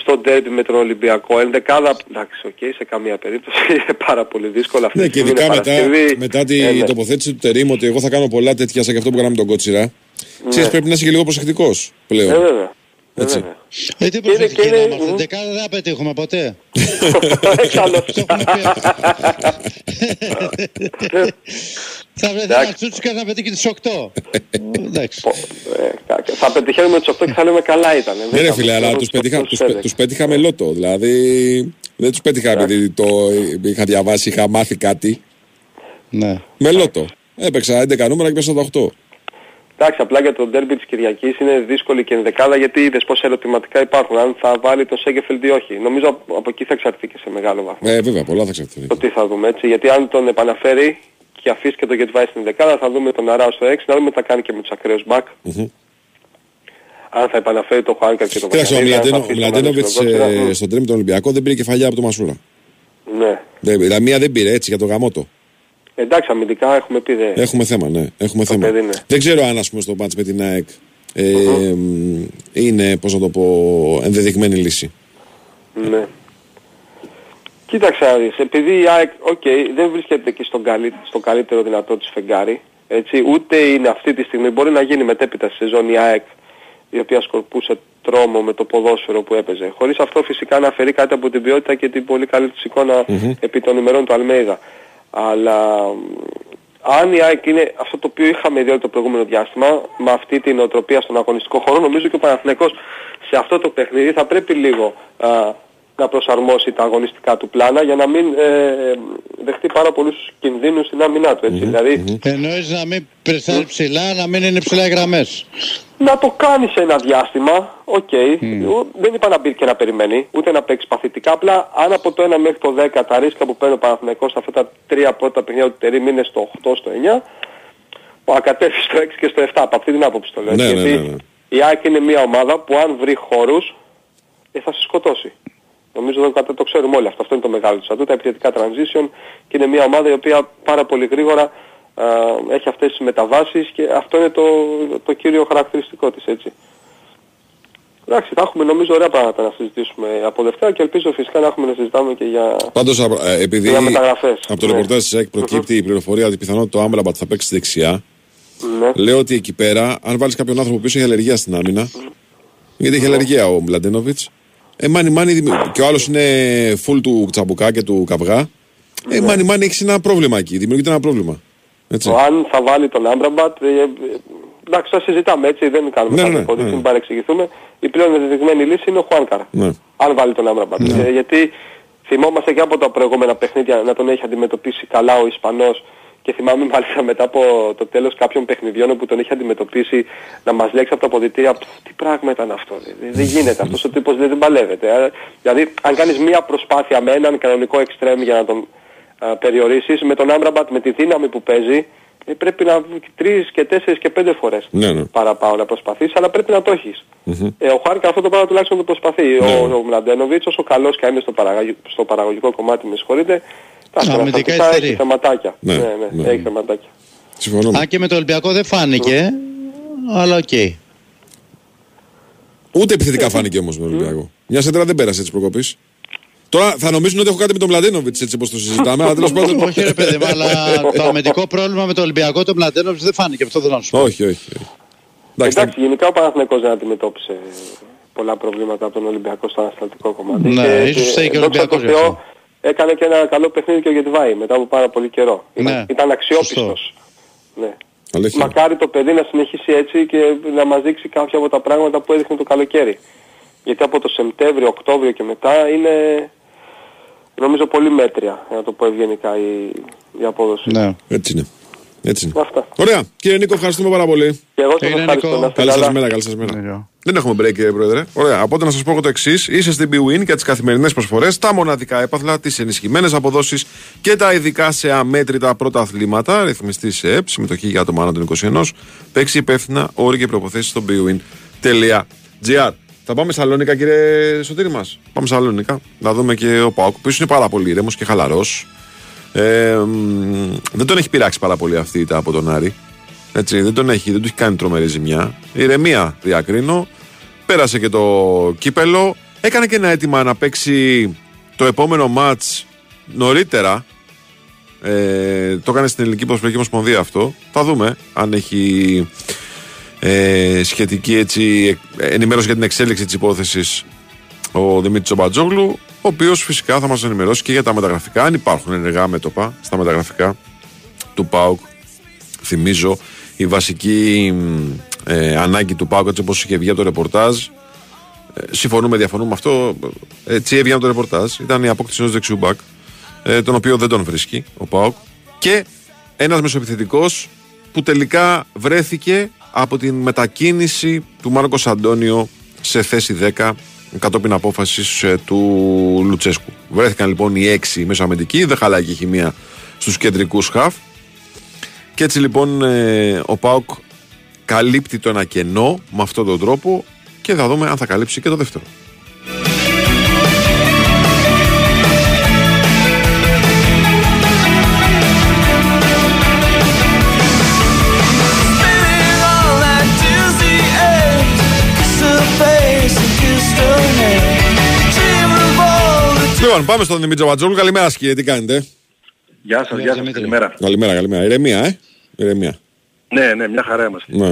στο ντέρμπι με τον Ολυμπιακό. Ενδεκάδα, εντάξει, οκ, σε καμία περίπτωση είναι πάρα πολύ δύσκολο αυτή
Ναι,
τη
και
στιγμή,
ειδικά
είναι
μετά,
Παρασκευή.
μετά τη
Ε, ναι.
τοποθέτηση του Τερίμ ότι εγώ θα κάνω πολλά τέτοια σαν και αυτό που κάναμε τον Κώτσιρα. Ξέρεις, πρέπει να είσαι και λίγο προσεκτικός πλέον.
Ε, βέβαια. Ε,
Έτσι.
βέβαια.
Ε, τι
Και είναι-
προσεκτική
και
να
είναι-
είμαστε.
μμμ.
Δεκάδα δεν θα πετύχουμε ποτέ.
Καλώς.
Θα βρεθεί
Εντάξει.
ένας τσούτσικας να πετύχει τις 8. Εντάξει.
Ε, κα- θα πετυχαίνουμε τους 8 και θα λέμε καλά ήταν.
Ναι, ρε φίλε, αλλά τους πέτυχα, τους, πέ- τους πέτυχα με λότο. Δηλαδή δεν τους πέτυχα επειδή το είχα διαβάσει, είχα μάθει κάτι.
Ναι.
Με λότο. Έπαιξα 11 νούμερα και πέσα τα 8.
Εντάξει, απλά για το ντέρμπι της Κυριακής είναι δύσκολη και ενδεκάδα γιατί είδες πόσα ερωτηματικά υπάρχουν. Αν θα βάλει τον Σέγκεφελντ ή όχι. Νομίζω από, από εκεί θα εξαρτηθεί και σε μεγάλο βαθμό.
Ε, βέβαια, πολλά θα εξαρτηθεί.
Το τι θα δούμε έτσι. Γιατί αν τον επαναφέρει και αφήσει και τον Γετβάη στην δεκάδα θα δούμε τον Αράο στο 6, να δούμε τι θα κάνει και με τους ακραίους μπακ.
Μμμ.
Αν θα επαναφέρει τον Χουάνκαρ και τον
Κοίταξε, ο
Βαγιανίδη, αν θα
Μλαντένο- ο
αφήσει τον
Μλαντένοβιτς
Μανούσο στον κότσιρα.
ε, στον τρέμι τον Ολυμπιακό δεν πήρε κεφαλιά από το Μασούρα.
Μμ. Ναι.
Δεν- Δηλαδή μία δεν πήρε έτσι για το γαμώτο.
Εντάξει, αμυντικά έχουμε πει δε.
Έχουμε θέμα, ναι. Έχουμε θέμα.
παιδί, ναι.
Δεν ξέρω αν ας πούμε στο ματς με την ΑΕΚ ε, μ, είναι, πώς να το πω, ενδεδειγμένη λύση.
Ναι. Κοίταξε να δεις, επειδή η ΑΕΚ, οκ, δεν βρίσκεται εκεί στον, καλύ, στο καλύτερο δυνατό της φεγγάρι, έτσι, ούτε είναι αυτή τη στιγμή, μπορεί να γίνει μετέπειτα στη σεζόν η ΑΕΚ, η οποία σκορπούσε τρόμο με το ποδόσφαιρο που έπαιζε. Χωρίς αυτό φυσικά να αφαιρεί κάτι από την ποιότητα και την πολύ καλή της εικόνα επί των ημερών του Αλμέιδα. Αλλά μ, αν η ΑΕΚ είναι αυτό το οποίο είχαμε δει όλο το προηγούμενο διάστημα, με αυτή την νοοτροπία στον αγωνιστικό χώρο, νομίζω και ο Παναθηναϊκός σε αυτό το παιχνίδι θα πρέπει λίγο α, να προσαρμόσει τα αγωνιστικά του πλάνα για να μην ε, δεχτεί πάρα πολλούς κινδύνους στην άμυνά του. Έτσι. Δηλαδή
Εννοείς να μην πρεσάρει ψηλά, να μην είναι ψηλά οι γραμμές.
να το κάνει σε ένα διάστημα, οκ. Ου- Δεν είπα να μπει και να περιμένει, ούτε να παίξει παθητικά. Απλά αν από το 1 μέχρι το 10 τα ρίσκα που παίρνει ο Παναθηναϊκός σε αυτά τα τρία πρώτα παιχνίδια του Τερίμ είναι στο 8, στο 9, που ακατεύει στο 6 και στο 7. Από αυτή την άποψη το λέω.
Ναι, ναι,
Γιατί
ναι, ναι.
η ΑΕΚ είναι μια ομάδα που αν βρει χώρους ε, θα σε σκοτώσει. Νομίζω το, κατα- το ξέρουμε όλοι αυτό. Αυτό είναι το μεγάλο της ατού, τα επιθετικά transition και είναι μια ομάδα η οποία πάρα πολύ γρήγορα α, έχει αυτές τις μεταβάσεις και αυτό είναι το, το κύριο χαρακτηριστικό της έτσι. Εντάξει, θα έχουμε νομίζω ωραία πράγματα να συζητήσουμε από Δευτέρα και ελπίζω φυσικά να έχουμε να συζητάμε και για...
Πάντως, α, ε, επειδή
Για μεταγραφές.
από το
Ναι.
ρεπορτάζ της ΑΕΚ προκύπτει η πληροφορία ότι πιθανότητα το Άμπραμπατ θα παίξει στη δεξιά,
Ναι.
λέω ότι εκεί πέρα, αν βάλεις κάποιον άνθρωπο που έχει αλλεργία στην άμυνα, γιατί έχει αλλεργία ο Μλαντένοβιτς, ε, μάνι μάνι, δημι- και ο άλλος είναι full του τσαμπουκά και του καυγά, ε, μάνι μάνι έχεις ένα πρόβλημα εκεί, δημιουργείται ένα πρόβλημα. Έτσι.
Το αν θα βάλει τον Άμπραμπατ, ε, ε, εντάξει θα συζητάμε έτσι, δεν κάνουμε
Ναι,
κάτι
ναι,
υπότιτλοι,
ναι.
μην παρεξηγηθούμε. Η πλέον ενδεδειγμένη λύση είναι ο Χουάνκαρ.
Ναι.
Αν βάλει τον Άμπραμπατ. Ε, γιατί θυμόμαστε και από τα προηγούμενα παιχνίδια να τον έχει αντιμετωπίσει καλά ο Ισπανός και θυμάμαι μάλιστα μετά από το τέλος κάποιων παιχνιδιών όπου τον είχε αντιμετωπίσει να μας λέξει από τα αποδητήρια «Πφ, τι πράγμα ήταν αυτό, δεν, δεν γίνεται, αυτός ο τύπος δεν, δεν παλεύεται. Ε, Δηλαδή αν κάνεις μία προσπάθεια με έναν κανονικό εξτρέμ για να τον α, περιορίσεις, με τον Άμραμπατ με τη δύναμη που παίζει, ε, πρέπει να τρεις και τέσσερις και πέντε φορές
Ναι, ναι.
παραπάνω να προσπαθείς, αλλά πρέπει να το έχεις. Ε, ο Χουάνκαρ αυτό το πράγμα τουλάχιστον το προσπαθεί.
Ναι.
Ο, ο Μλαντένοβιτς, όσο καλός και αν είναι στο, παραγωγ- στο παραγωγικό κομμάτι, με συγχωρείτε, τα
Αμυντικά
καταστατικά
υστερεί.
έχει θεματάκια.
Ναι,
Ναι, ναι,
ναι.
έχει θεματάκια.
Συμφωνώ.
Αν και με το Ολυμπιακό δεν φάνηκε, αλλά οκ.
Ούτε επιθετικά φάνηκε όμως με τον Ολυμπιακό. Μια σέντρα δεν πέρασε της προκοπής. Τώρα θα νομίζουν ότι έχω κάτι με τον Μλαντένοβιτς έτσι όπως το συζητάμε, αλλά τέλος πάντων.
Όχι ρε παιδί μου, αλλά το αμυντικό πρόβλημα με το Ολυμπιακό, το Μλαντένοβιτς δεν φάνηκε. Αυτό θέλω να σου πω.
όχι, όχι. όχι. Εντάξει,
Εντάξει, γενικά ο Παναθηναϊκός δεν αντιμετώπισε πολλά προβλήματα από τον Ολυμπιακό στο ανασταλτικό κομμάτι.
Ναι, ίσως φταίει και ο
δόξα
Ολυμπιακός
τω
γι'
Θεώ,
αυτό.
Έκανε και ένα καλό παιχνίδι και ο Γετβάη μετά από πάρα πολύ καιρό.
Ναι,
Ήταν, ήταν αξιόπιστος.
σωστό.
Ναι.
αλήθεια.
Μακάρι το παιδί να συνεχίσει έτσι και να μας δείξει κάποια από τα πράγματα που έδειχνε το καλοκαίρι. Γιατί από το Σεπτέμβριο, Οκτώβριο και μετά είναι νομίζω πολύ μέτρια, για να το πω ευγενικά, η, η απόδοση.
Ναι.
Έτσι είναι. Έτσι είναι.
Αυτά.
Ωραία. Κύριε Νίκο, ευχαριστούμε πάρα πολύ.
Και εγώ σας
Έγινε,
ευχαριστώ.
Νίκο.
να είστε
Καλή σας
καλά.
μέρα, καλή σας μέρα.
Ναι,
Δεν έχουμε break, κύριε Πρόεδρε. Ωραία. Οπότε να σας πω εγώ το εξής. Είστε στην BWIN για τις καθημερινές προσφορές, τα μοναδικά έπαθλα, τις ενισχυμένες αποδόσεις και τα ειδικά σε αμέτρητα πρώτα αθλήματα. Ρυθμιστής σε ΕΠ, συμμετοχή για άτομα άνω των 21. Παίξει υπεύθυνα όροι και προποθέσει στο bwin.gr. Θα πάμε Σαλόνικα, κύριε Σωτήρη μας. Πάμε Σαλόνικα. Να δούμε και ο Πάουκ, που είναι πάρα πολύ ήρεμος και χαλαρός. Ε, μ, δεν τον έχει πειράξει πάρα πολύ αυτή η ήττα από τον Άρη. Έτσι, δεν τον έχει, δεν του έχει κάνει τρομερή ζημιά. Ηρεμία διακρίνω. Πέρασε και το κύπελο. Έκανε και ένα αίτημα να παίξει το επόμενο μάτς νωρίτερα. Ε, το έκανε στην Ελληνική Ποδοσφαιρική Ομοσπονδία αυτό. Θα δούμε αν έχει ε, σχετική έτσι, ενημέρωση για την εξέλιξη της υπόθεσης ο Δημήτρης Ομπατζόγλου, ο οποίος φυσικά θα μας ενημερώσει και για τα μεταγραφικά, αν υπάρχουν ενεργά μέτωπα στα μεταγραφικά του ΠΑΟΚ. Θυμίζω η βασική ε, ανάγκη του ΠΑΟΚ έτσι όπως είχε βγει από το ρεπορτάζ ε, συμφωνούμε, διαφωνούμε αυτό. Έτσι έβγαινε το ρεπορτάζ. Ήταν η απόκτηση ενός δεξιού μπακ, ε, τον οποίο δεν τον βρίσκει ο Πάοκ. Και ένας μεσοεπιθετικός που τελικά βρέθηκε από την μετακίνηση του Μάρκος Αντώνιο σε θέση 10 κατόπιν απόφασης ε, του Λουτσέσκου. Βρέθηκαν λοιπόν οι έξι μεσοαμεντικοί, δεν χαλάει και η χημεία στους κεντρικούς χαφ. Και έτσι λοιπόν ε, ο Πάοκ καλύπτει το ένα κενό με αυτόν τον τρόπο και θα δούμε αν θα καλύψει και το δεύτερο. Λοιπόν, πάμε στον Δημήτρη Βατζόλου. Καλημέρα, κύριε, τι κάνετε;
Γεια σας, γεια σας, καλημέρα.
Καλημέρα, καλημέρα. Ηρεμία, ε; Ηρεμία.
Ναι, ναι, μια χαρά είμαστε.
Ναι.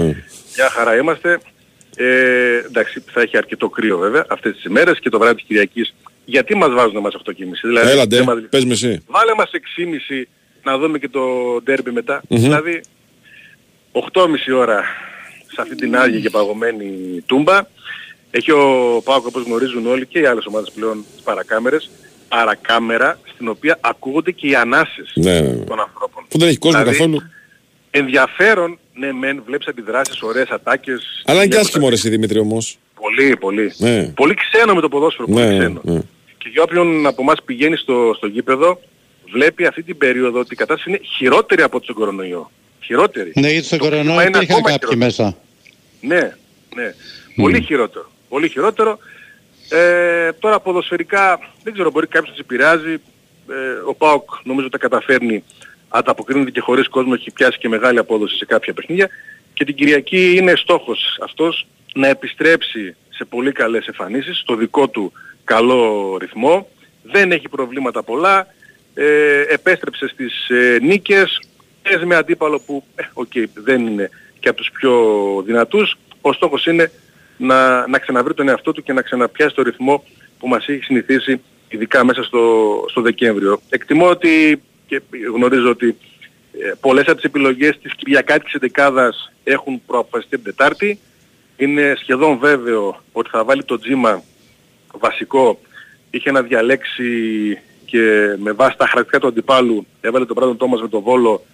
Μια χαρά είμαστε. Ε, εντάξει, θα έχει αρκετό κρύο βέβαια αυτές τις ημέρες και το βράδυ της Κυριακής. Γιατί μας βάζουν εμάς αυτοκίνηση. Δηλαδή,
Έλα, ντε,
δεν μας-
πες με εσύ.
Βάλε μας 6.30 να δούμε και το ντέρμπι μετά. Δηλαδή 8.30 ώρα σε αυτή την άγια και παγωμένη τούμπα. Έχει ο Πάοκ όπως γνωρίζουν όλοι και οι άλλες ομάδες πλέον τις παρακάμερες. Παρακάμερα στην οποία ακούγονται και οι ανάσες
Ναι, ναι, ναι.
των ανθρώπων.
Που δεν έχει κόσμο
Δηλαδή,
καθόλου.
Ενδιαφέρον, ναι μεν, βλέπεις αντιδράσεις, ωραίες ατάκες.
Αλλά είναι και
βλέπω
άσχημο ρε εσύ Δημήτρη όμως.
Πολύ, πολύ.
Ναι.
Πολύ ξένο με το ποδόσφαιρο, πολύ
Ναι,
ξένο.
ναι.
Και για όποιον από εμάς πηγαίνει στο, στο γήπεδο, βλέπει αυτή την περίοδο ότι η κατάσταση είναι χειρότερη από τον κορονοϊό. Χειρότερη.
Ναι, γιατί στον
Το κλίμα
κορονοϊό
είναι
υπήρχαν
ακόμα
κάποιοι
χειρότερο.
μέσα.
Ναι, ναι. Πολύ χειρότερο. Πολύ χειρότερο. Ε, τώρα ποδοσφαιρικά δεν ξέρω, μπορεί κάποιος να τις επηρεάζει. Ε, ο ΠΑΟΚ νομίζω τα καταφέρνει, ανταποκρίνεται και χωρίς κόσμο, έχει πιάσει και μεγάλη απόδοση σε κάποια παιχνίδια. Και την Κυριακή είναι στόχος αυτός να επιστρέψει σε πολύ καλές εμφανίσεις, στο δικό του καλό ρυθμό. Δεν έχει προβλήματα πολλά. Ε, επέστρεψε στις ε, νίκες. Παίζει με αντίπαλο που, ε, οκ, δεν είναι και από τους πιο δυνατούς. Ο στόχος είναι να, να ξαναβρεί τον εαυτό του και να ξαναπιάσει το ρυθμό που μας έχει συνηθίσει ειδικά μέσα στο, στο Δεκέμβριο. Εκτιμώ ότι και γνωρίζω ότι ε, πολλές από τις επιλογές της Κυριακάτικης εντεκάδας έχουν προαποφασιστεί την Τετάρτη. Είναι σχεδόν βέβαιο ότι θα βάλει το τζίμα βασικό. Είχε να διαλέξει και με βάση τα χαρακτηριστικά του αντιπάλου έβαλε τον Πράτον Τόμας με τον Βόλο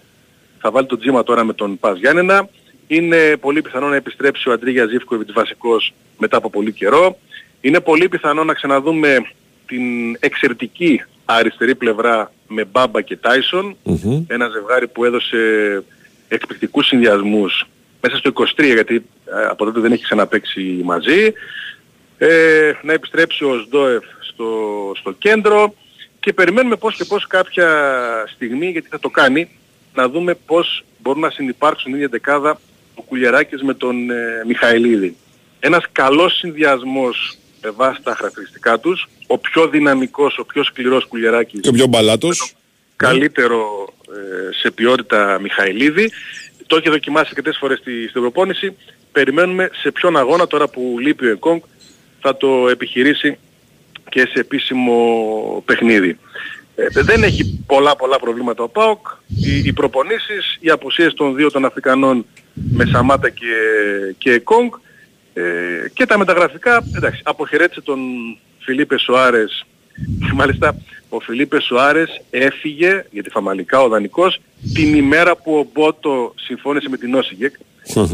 θα βάλει το τζίμα τώρα με τον Πας Γιάννενα. Είναι πολύ πιθανό να επιστρέψει ο Αντρίγια Ζήφκοβιτς βασικός μετά από πολύ καιρό. Είναι πολύ πιθανό να ξαναδούμε την εξαιρετική αριστερή πλευρά με Μπάμπα και Τάισον.
Μμμ.
Ένα ζευγάρι που έδωσε εκπληκτικούς συνδυασμούς μέσα στο 23 γιατί ε, από τότε δεν έχει ξαναπαίξει μαζί. Ε, να επιστρέψει ο Σντόεφ στο, στο κέντρο και περιμένουμε πώς και πώς κάποια στιγμή, γιατί θα το κάνει, να δούμε πώς μπορούν να συνεπάρξουν η ίδια δεκάδα ο Κουλιεράκης με τον ε, Μιχαηλίδη. Ένας καλός συνδυασμός με βάση τα χαρακτηριστικά τους, ο πιο δυναμικός, ο πιο σκληρός Κουλιεράκης
Και ο πιο μπαλάτος.
καλύτερο ε, σε ποιότητα Μιχαηλίδη. Το έχει δοκιμάσει αρκετές φορές στη, στην προπόνηση. Περιμένουμε σε ποιον αγώνα τώρα που λείπει ο Εκόνγκ θα το επιχειρήσει και σε επίσημο παιχνίδι. Ε, δεν έχει πολλά πολλά προβλήματα ο ΠΑΟΚ. Οι, οι προπονήσεις, οι απουσίες των δύο των Αφρικανών με Σαμάτα και, και Εκόνγκ ε, και τα μεταγραφικά, εντάξει, αποχαιρέτησε τον Φιλίπε Σοάρες και μάλιστα ο Φιλίπε Σοάρες έφυγε, γιατί φαμαλικά ο δανεικός, την ημέρα που ο Μπότο συμφώνησε με την Όσιγεκ,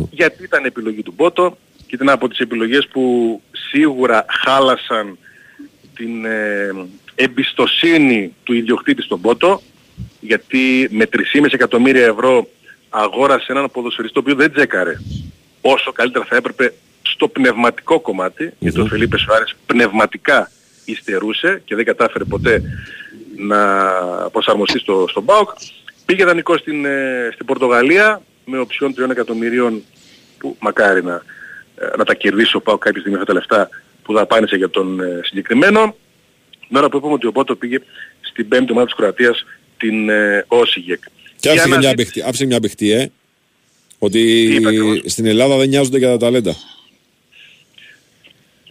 γιατί ήταν επιλογή του Μπότο και ήταν από τις επιλογές που σίγουρα χάλασαν την ε, εμπιστοσύνη του ιδιοκτήτη στον Μπότο, γιατί με 3,5 εκατομμύρια ευρώ αγόρασε έναν ποδοσφαιριστή ο οποίο δεν τσέκαρε όσο καλύτερα θα έπρεπε στο πνευματικό κομμάτι, γιατί ο Φελίπε Σουάρες πνευματικά υστερούσε και δεν κατάφερε ποτέ να προσαρμοστεί στο, στον ΠΑΟΚ. Πήγε δανεικό στην, ε, στην Πορτογαλία, με οψιόν 3 εκατομμυρίων που μακάρι να, ε, να τα κερδίσει ο ΠΑΟ κάποια στιγμή αυτά τα λεφτά που δαπάνησε για τον ε, συγκεκριμένο. Με ώρα που είπαμε ότι ο Πότο πήγε στην πέμπτη ομάδα της Κροατίας την ε, Όσιγεκ.
Και άφησε μια, παιχτή, άφησε μια παιχτή, ε. Ότι στην Ελλάδα δεν νοιάζονται για τα ταλέντα.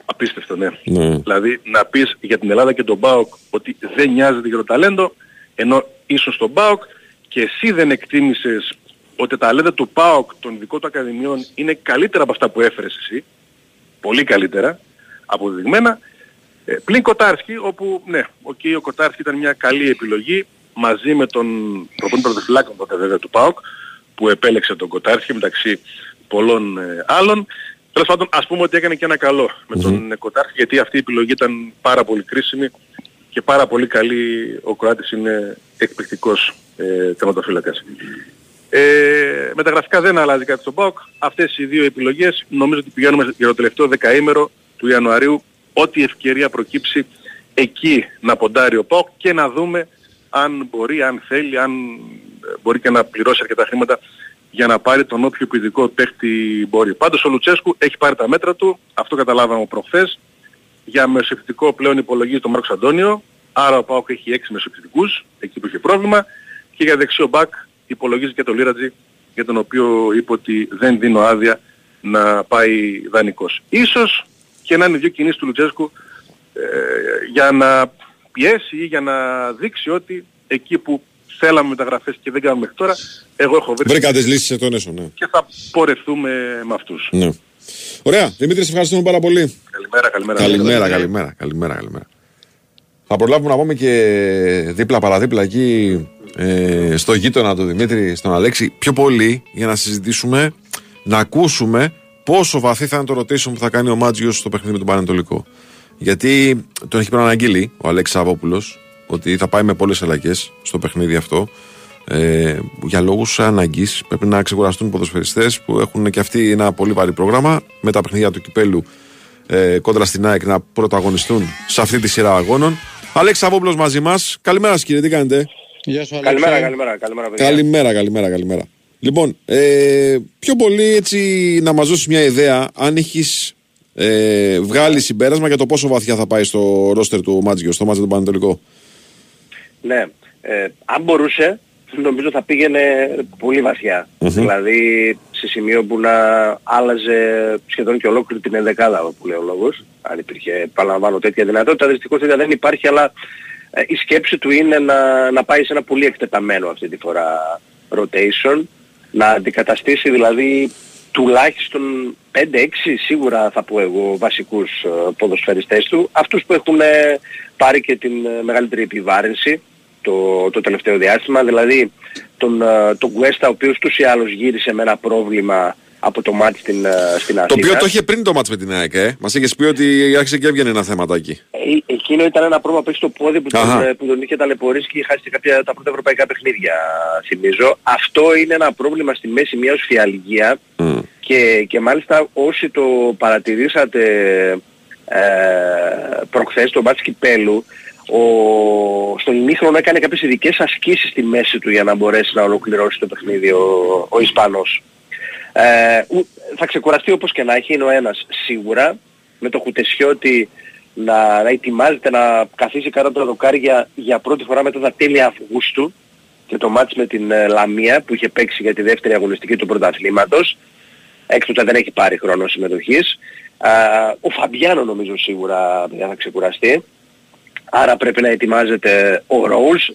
Απίστευτο, ναι. ναι. Δηλαδή να πεις για την Ελλάδα και τον ΠΑΟΚ ότι δεν νοιάζεται για το ταλέντο, ενώ ίσως στον ΠΑΟΚ και εσύ δεν εκτίμησες ότι τα ταλέντα του ΠΑΟΚ των ειδικών του ακαδημιών είναι καλύτερα από αυτά που έφερες εσύ, πολύ καλύτερα, αποδεδειγμένα, ε, πλην Κοτάρσκι, όπου ναι, okay, ο Κοτάρσκι ήταν μια καλή επιλογή μαζί με τον προπονητή πρωτοφυλάκων τότε βέβαια του ΠΑΟΚ, που επέλεξε τον Κοτάρσκι μεταξύ πολλών ε, άλλων. Τέλος πάντων, ας πούμε ότι έκανε και ένα καλό με τον Κοτάρχη, γιατί αυτή η επιλογή ήταν πάρα πολύ κρίσιμη και πάρα πολύ καλή. Ο Κροάτης είναι εκπληκτικός ε, θεματοφύλακας. Ε, μεταγραφικά δεν αλλάζει κάτι στον ΠΑΟΚ. Αυτές οι δύο επιλογές νομίζω ότι πηγαίνουμε για το τελευταίο δεκαήμερο του Ιανουαρίου ό,τι ευκαιρία προκύψει εκεί να ποντάρει ο ΠΑΟΚ και να δούμε αν μπορεί, αν θέλει, αν μπορεί και να πληρώσει αρκετά χρήματα για να πάρει τον όποιο ειδικό παίχτη μπορεί. Πάντως ο Λουτσέσκου έχει πάρει τα μέτρα του, αυτό καταλάβαμε προχθές. Για μεσοεπιθετικό πλέον υπολογίζει τον Μάρκος Αντώνιο, άρα ο Πάοκ έχει 6 μεσοεπιθετικούς, εκεί που είχε πρόβλημα, και για δεξιό μπακ υπολογίζει και τον Λίρατζι, για τον οποίο είπε ότι δεν δίνω άδεια να πάει δανεικός. Ίσως και να είναι δύο κινήσεις του Λουτσέσκου ε, για να πιέσει ή για να δείξει ότι εκεί που θέλαμε μεταγραφές και δεν κάνουμε μέχρι τώρα, εγώ έχω βρει...
Βρήκα τις λύσεις σε τον έσω, ναι.
Και θα πορευτούμε με αυτούς.
Ναι. Ωραία. Δημήτρη, σε ευχαριστούμε πάρα πολύ.
Καλημέρα, καλημέρα.
Καλημέρα, καλημέρα, καλημέρα, καλημέρα. Θα προλάβουμε να πούμε και δίπλα παραδίπλα εκεί ε, στο γείτονα του Δημήτρη, στον Αλέξη, πιο πολύ για να συζητήσουμε, να ακούσουμε πόσο βαθύ θα είναι το ρωτήσεων που θα κάνει ο Μάτζιος στο παιχνίδι με τον Πανετολικό. Γιατί τον έχει προαναγγείλει ο Αλέξης Σαββόπουλο ότι θα πάει με πολλές αλλαγές στο παιχνίδι αυτό. Ε, για λόγους ανάγκης πρέπει να ξεκουραστούν οι ποδοσφαιριστές που έχουν και αυτοί ένα πολύ βαρύ πρόγραμμα με τα παιχνίδια του κυπέλου ε, κόντρα στην ΑΕΚ να πρωταγωνιστούν σε αυτή τη σειρά αγώνων. Αλέξης Σαββόπουλο μαζί μας. Καλημέρα σας κύριε, τι κάνετε;
Γεια σου, καλημέρα, καλημέρα, καλημέρα,
παιδιά. καλημέρα, καλημέρα, καλημέρα. Λοιπόν, ε, πιο πολύ έτσι να μας δώσεις μια ιδέα αν έχεις ε, βγάλει συμπέρασμα για το πόσο βαθιά θα πάει στο ρόστερ του Μάτζιο, στο Μάτζιο του Πανετολικό.
Ναι. Ε, αν μπορούσε, νομίζω θα πήγαινε πολύ Δηλαδή σε σημείο που να άλλαζε σχεδόν και ολόκληρη την ενδεκάδα που λέει ο λόγος. Αν υπήρχε, παραλαμβάνω, τέτοια δυνατότητα. Δυστυχώς τέτοια δεν υπάρχει, αλλά ε, η σκέψη του είναι να, να πάει σε ένα πολύ εκτεταμένο αυτή τη φορά rotation. Να αντικαταστήσει δηλαδή τουλάχιστον 5-6 σίγουρα θα πω εγώ βασικούς ε, ποδοσφαιριστές του. Αυτούς που έχουν ε, πάρει και την μεγαλύτερη επιβάρυνση το, το τελευταίο διάστημα, δηλαδή τον, ε, τον Κουέστα ο οποίος τους ή άλλως γύρισε με ένα πρόβλημα από το μάτς στην, ε, στην Αθήνα.
Το οποίο το είχε πριν το μάτς με την ΑΕΚ, ε. Μας είχες πει ότι άρχισε και έβγαινε ένα θέματάκι.
Ε, εκείνο ήταν ένα πρόβλημα που έχει στο πόδι που τον, που τον είχε ταλαιπωρήσει και είχε χάσει κάποια τα πρώτα ευρωπαϊκά παιχνίδια, θυμίζω. Αυτό είναι ένα πρόβλημα στη μέση μιας οσφιαλγία mm. και, και μάλιστα όσοι το παρατηρήσατε ε, προχθές το μάτς Κυπέλου, ο, στον ημίχρονο έκανε κάποιες ειδικές ασκήσεις στη μέση του για να μπορέσει να ολοκληρώσει το παιχνίδι ο, ο Ισπανός. Ε, θα ξεκουραστεί όπως και να έχει, είναι ο ένας σίγουρα, με το Χουτεσιώτη να, να ετοιμάζεται να καθίσει κάτω από τα δοκάρια για πρώτη φορά μετά τα τέλη Αυγούστου και το μάτς με την ε, Λαμία που είχε παίξει για τη δεύτερη αγωνιστική του πρωταθλήματος. Έκτοτε δεν έχει πάρει χρόνο συμμετοχής. Ε, ο Φαμπιάνο νομίζω σίγουρα θα ξεκουραστεί. Άρα πρέπει να ετοιμάζεται ο Ρόουλς.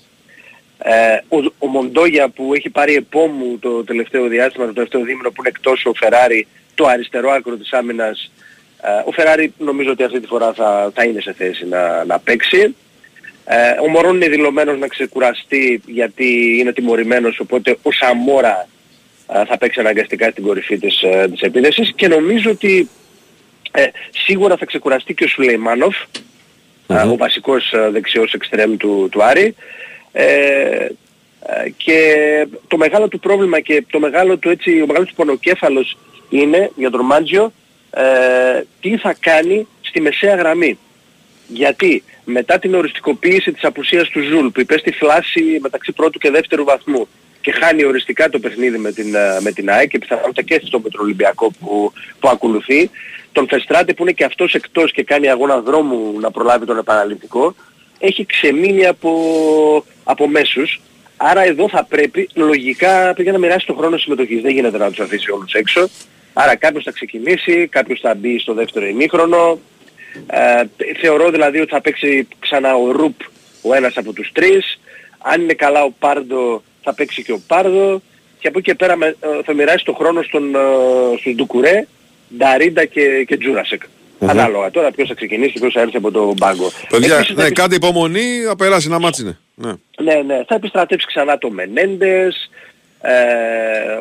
Ε, ο, ο Μοντόγια που έχει πάρει επόμου το τελευταίο διάστημα, το τελευταίο δίμηνο που είναι εκτός ο Φεράρι, το αριστερό άκρο της άμυνας. Ε, ο Φεράρι νομίζω ότι αυτή τη φορά θα, θα είναι σε θέση να, να παίξει. Ε, ο Μωρόν είναι δηλωμένος να ξεκουραστεί γιατί είναι τιμωρημένος οπότε ο Σαμόρα ε, θα παίξει αναγκαστικά στην κορυφή της, ε, της επίδεσης και νομίζω ότι ε, σίγουρα θα ξεκουραστεί και ο Σουλεϊμάνοφ ο βασικός δεξιός εξτρέμ του, του Άρη. Ε, και το μεγάλο του πρόβλημα και το μεγάλο του έτσι, ο μεγάλος του πονοκέφαλος είναι για τον Μάντζιο ε, τι θα κάνει στη μεσαία γραμμή. Γιατί μετά την οριστικοποίηση της απουσίας του Ζουλ που υπέστη θλάση μεταξύ πρώτου και δεύτερου βαθμού και χάνει οριστικά το παιχνίδι με την, ε, με την ΑΕΚ και πιθανότατα και στον Πετρολυμπιακό που, που ακολουθεί. Τον Φερστράτε που είναι και αυτός εκτός και κάνει αγώνα δρόμου να προλάβει τον επαναληπτικό έχει ξεμείνει από, από μέσους. Άρα εδώ θα πρέπει λογικά πήγα να μοιράσει τον χρόνο συμμετοχής. Δεν γίνεται να τους αφήσει όλους έξω. Άρα κάποιος θα ξεκινήσει, κάποιος θα μπει στο δεύτερο ημίχρονο. Ε, θεωρώ δηλαδή ότι θα παίξει ξανά ο Ρουπ ο ένας από τους τρεις. Αν είναι καλά ο Πάρντο θα παίξει και ο Πάρντο. Και από εκεί και πέρα με, ε, θα μοιράσει τον χρόνο στον, ε, στον Ντουκουρέ, Νταρίντα και, και Τζούρασεκ. Ανάλογα τώρα ποιος θα ξεκινήσει και ποιος θα έρθει από τον πάγκο.
Παιδιά,
Επίσης, θα
ναι,
επι-
κάτι υπομονή, θα περάσει ένα ματς είναι. Ναι.
ναι, ναι. Θα επιστρατεύσει ξανά το Μενέντες, ε,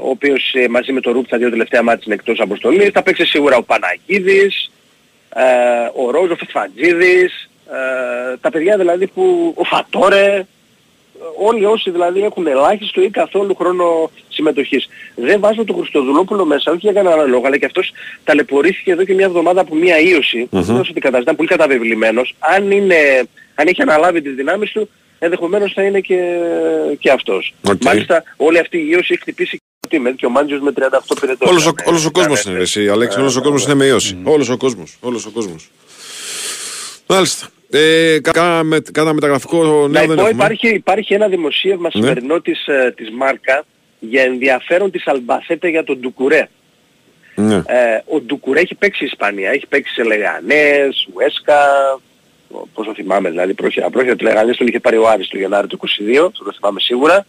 ο οποίος ε, μαζί με το Ρουπ τα δύο τελευταία ματς είναι εκτός αποστολής. Θα παίξει σίγουρα ο Παναγίδης, ε, ο Ρόσο, ο Φετφατζίδης, ε, τα παιδιά δηλαδή που, ο Φατόρε, όλοι όσοι δηλαδή έχουν ελάχιστο ή καθόλου χρόνο συμμετοχής. Δεν βάζω τον Χριστοδουλόπουλο μέσα, όχι για κανένα λόγο, αλλά και αυτός ταλαιπωρήθηκε εδώ και μια εβδομάδα από μια ίωση.
Μμμ.
Δεν ξέρω ότι κατάσταση, ήταν πολύ καταβεβλημένος. Αν, είναι, αν έχει αναλάβει τις δυνάμεις του, ενδεχομένως θα είναι και, και αυτός.
Οκ.
Μάλιστα όλη αυτή η ίωση έχει χτυπήσει και με και ο Μάντζιος με 38 πυρετός.
Όλος ο,
Ναι,
όλος ο
ναι,
κόσμος
ναι,
είναι
ναι.
εσύ, Αλέξης,
Ε,
όλος ο κόσμος είναι με ίωση. Όλος ο κόσμος, όλος ο κόσμος. Μάλιστα. Ε, κα- κάνα, με, κάνα μεταγραφικό νέο
Να
δεν
πω,
έχουμε.
υπάρχει, υπάρχει ένα δημοσίευμα
Ναι.
σημερινό της, ε, της Μάρκα για ενδιαφέρον της Αλμπαθέτα για τον Ντουκουρέ.
Ναι.
Ε, ο Ντουκουρέ έχει παίξει η Ισπανία, έχει παίξει σε Λεγανές, Ουέσκα, πόσο θυμάμαι δηλαδή, πρόχειρα, πρόχειρα του Λεγανές τον είχε πάρει ο Άρης το Γενάρη του 22, το θυμάμαι σίγουρα.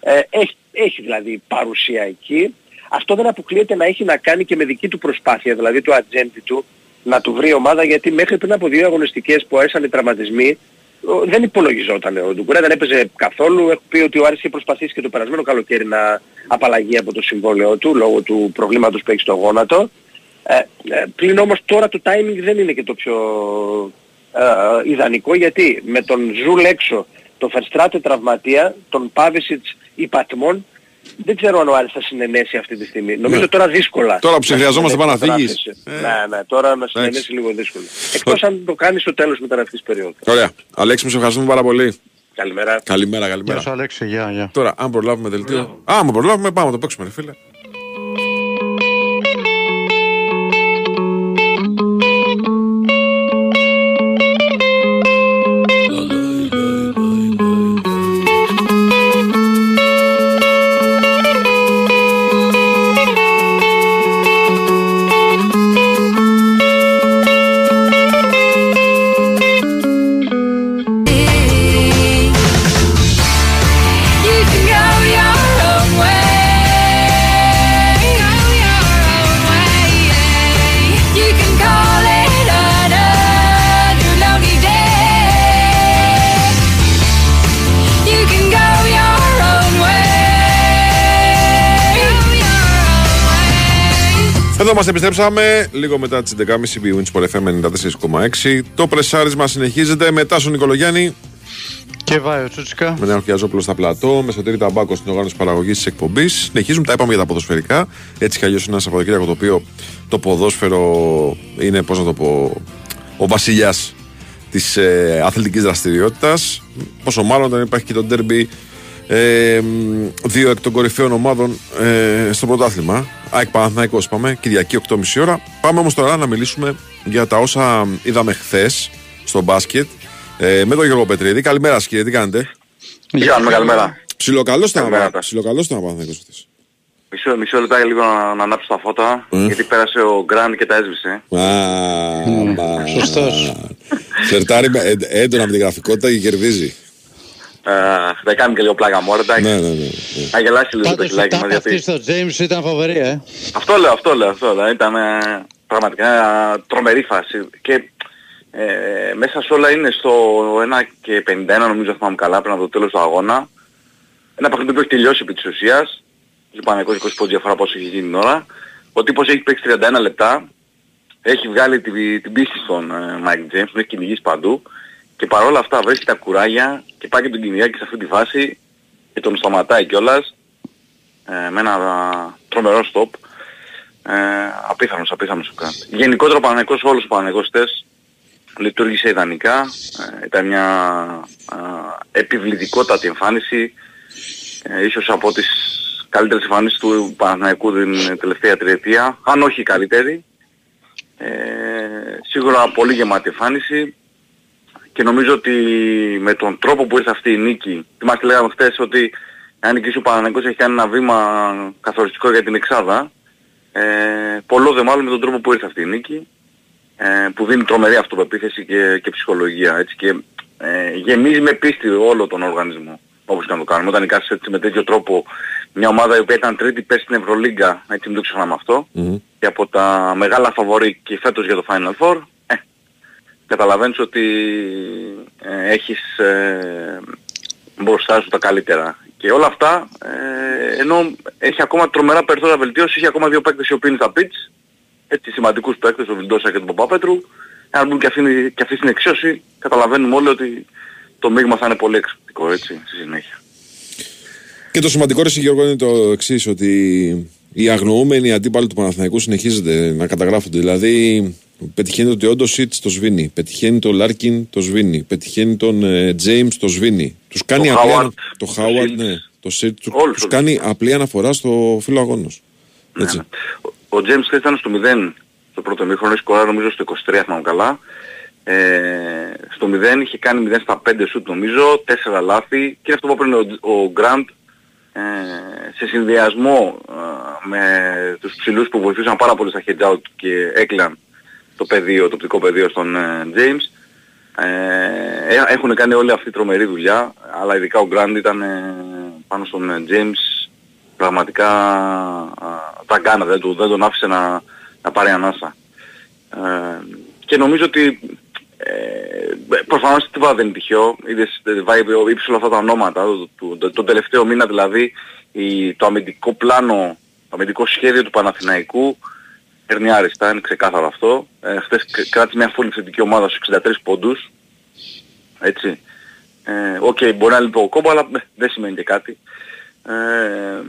Ε, έχει, έχει δηλαδή παρουσία εκεί. Αυτό δεν αποκλείεται να έχει να κάνει και με δική του προσπάθεια, δηλαδή του ατζέντη του, να του βρει ομάδα γιατί μέχρι πριν από δύο αγωνιστικές που έσαν οι τραυματισμοί ο- δεν υπολογιζόταν ο Ντουκουρέ, δεν έπαιζε καθόλου. Έχω πει ότι ο Άρης είχε προσπαθήσει και το περασμένο καλοκαίρι να απαλλαγεί από το συμβόλαιο του λόγω του προβλήματος που έχει στο γόνατο. Ε, ε, πλην όμως τώρα το timing δεν είναι και το πιο ε, ε, ιδανικό γιατί με τον Ζουλ έξω, τον Φερστράτε τραυματία, τον Πάβησιτς υπατμών, δεν ξέρω αν ο Άρης θα συνενέσει αυτή τη στιγμή. Νομίζω τώρα δύσκολα.
Τώρα που σε
να
χρειαζόμαστε
συνενέσει
επαναφύγης.
μεταγράφηση. Ναι, ναι, τώρα να συνενέσει λίγο δύσκολο. Εκτός αν το κάνεις στο τέλος μεταγραφικής περίοδου.
Ωραία. Αλέξη, μου σε ευχαριστούμε πάρα πολύ.
Καλημέρα.
Καλημέρα,
Γεια
καλημέρα.
σου Αλέξη, γεια, γεια.
Τώρα, αν προλάβουμε δελτίο. Α, αν προλάβουμε, πάμε να το παίξουμε, ρε φίλε.
Way.
Εδώ μας επιστρέψαμε λίγο μετά τις 11.30 η Winsport FM 94,6. Το πρεσάρισμα συνεχίζεται μετά στον Νικολογιάννη
Και βάει ο Τσούτσικα.
με Νέο Χιαζόπουλο στα πλατό, με Σωτήρη Ταμπάκο στην οργάνωση παραγωγής της εκπομπής. Συνεχίζουμε, τα είπαμε για τα ποδοσφαιρικά. Έτσι κι αλλιώς είναι ένα Σαββατοκύριακο το οποίο το ποδόσφαιρο είναι, πώς να το πω, ο βασιλιάς της ε, αθλητικής δραστηριότητας. Πόσο μάλλον όταν υπάρχει και το ντέρμπι ε, μ, δύο εκ των κορυφαίων ομάδων ε, στο πρωτάθλημα. ΑΕΚ Παναθηναϊκός είπαμε, Κυριακή 8.30 ώρα. Πάμε όμως τώρα να μιλήσουμε για τα όσα είδαμε χθες στο μπάσκετ ε, με τον Γιώργο Πετρίδη. Καλημέρα σας, κύριε, τι κάνετε;
Γεια σας, καλημέρα.
Ψιλοκαλός ήταν
Καλημέρα,
ο-
τα.
ψιλοκαλός ήταν ο Παναθηναϊκός χθες.
Μισό, μισό λεπτά λίγο να, να ανάψω τα φώτα,
Ε.
γιατί πέρασε ο Γκραντ και τα έσβησε.
Α, μα.
σωστός.
Φλερτάρει με- έ- έντονα με την γραφικότητα και κερδίζει.
Ε, θα κάνει και λίγο πλάκα μου, εντάξει.
Ναι, ναι, ναι. ναι.
Να γελάσει λίγο το
Πάντως η
χιλάκι μας,
τάπα αυτή
γιατί...
στο James ήταν φοβερή, ε.
Αυτό λέω, αυτό λέω, αυτό λέω. Ήταν ε, πραγματικά ε, τρομερή φάση. Και ε, μέσα σε όλα είναι στο 1 και 51 νομίζω θυμάμαι καλά πριν από το τέλος του αγώνα. Ένα παιχνίδι που έχει τελειώσει επί της ουσίας. Ο Παναγικός 20 πόντους διαφορά πώς έχει γίνει την ώρα. Ο τύπος έχει παίξει 31 λεπτά. Έχει βγάλει την, την πίστη στον ε, Mike James, τον έχει κυνηγήσει παντού. Και παρόλα αυτά βρίσκει τα κουράγια και πάει και τον κυνηγάει και σε αυτή τη φάση και τον σταματάει κιόλας ε, με ένα α, τρομερό stop. Ε, απίθανος, απίθανος ο Κραντ. Γενικότερα ο Παναγικός, όλος ο Παναγικός χτες λειτουργήσε ιδανικά. Ε, ήταν μια α, επιβλητικότατη εμφάνιση. ε, ίσως από τις καλύτερες εμφανίσεις του Παναθηναϊκού την τελευταία τριετία, αν όχι η καλύτερη. Ε, σίγουρα πολύ γεμάτη εμφάνιση και νομίζω ότι με τον τρόπο που ήρθε αυτή η νίκη, θυμάστε λέγαμε χθες ότι αν νικήσει ο Παναθηναϊκός έχει κάνει ένα βήμα καθοριστικό για την Εξάδα, ε, πολλό δε μάλλον με τον τρόπο που ήρθε αυτή η νίκη, ε, που δίνει τρομερή αυτοπεποίθηση και, και ψυχολογία, έτσι, και ε, γεμίζει με πίστη όλο τον οργανισμό, όπως και να το κάνουμε. Όταν νικάσεις έτσι με τέτοιο τρόπο μια ομάδα η οποία ήταν τρίτη πέσει στην Ευρωλίγκα, έτσι μην το ξεχνάμε αυτό, και από τα μεγάλα φαβορή και φέτος για το Final Four, ε, καταλαβαίνεις ότι ε, έχεις ε, μπροστά σου τα καλύτερα. Και όλα αυτά, ε, ενώ έχει ακόμα τρομερά περιθώρια βελτίωση, έχει ακόμα δύο παίκτες οι οποίοι είναι στα pitch, έτσι σημαντικούς παίκτες, τον Βιλντόσα και τον Παπαπέτρου, αν μπουν και αυτοί, και αυτοί στην εξίωση, καταλαβαίνουμε όλοι ότι το μείγμα θα είναι πολύ εξαιρετικό, έτσι, στη συνέχεια.
Και το σημαντικό ρε Γιώργο είναι το εξής, ότι οι αγνοούμενοι αντίπαλοι του Παναθηναϊκού συνεχίζονται να καταγράφονται. Δηλαδή, πετυχαίνει το όντω Σίτ το σβήνει, πετυχαίνει το Λάρκιν το σβήνει, πετυχαίνει τον Τζέιμ το σβήνει. Τους κάνει
Το
απλή
Howard,
ανα- το
το
Χάουαρντ,
Shields.
ναι, το Σίτ,
Όλους
τους
τους.
κάνει απλή αναφορά στο φύλλο αγώνος. Έτσι.
Ο James χθες ήταν στο 0 στο πρώτο μήχρονο, έχει σκοράρει νομίζω στο 23 θυμάμαι καλά. Ε, στο 0 είχε κάνει 0 στα 5 σουτ νομίζω, 4 λάθη και αυτό που είπε πριν ο, ο Grant ε, σε συνδυασμό ε, με τους ψηλούς που βοηθούσαν πάρα πολύ στα head out και έκλαν το πεδίο, το οπτικό πεδίο στον ε, James. Ε, ε, έχουν κάνει όλη αυτή τρομερή δουλειά, αλλά ειδικά ο Grant ήταν ε, πάνω στον ε, James πραγματικά α, τα κάνα, δεν, του, δεν τον άφησε να, να πάρει ανάσα. Ε, και νομίζω ότι ε, προφανώς τίποτα δεν είναι τυχαίο. Είδες, ε, βάει ύψιλο αυτά τα ονόματα. Το, το, το, το τελευταίο μήνα δηλαδή η, το αμυντικό πλάνο, το αμυντικό σχέδιο του Παναθηναϊκού παίρνει άριστα, είναι ξεκάθαρο αυτό. Ε, χθες κ- κράτησε μια φουλ επιθετική ομάδα στους 63 πόντους. Έτσι. Ε, Οκ, μπορεί να λείπει ο Οκόμπο, αλλά ε, δεν σημαίνει και κάτι. Ε,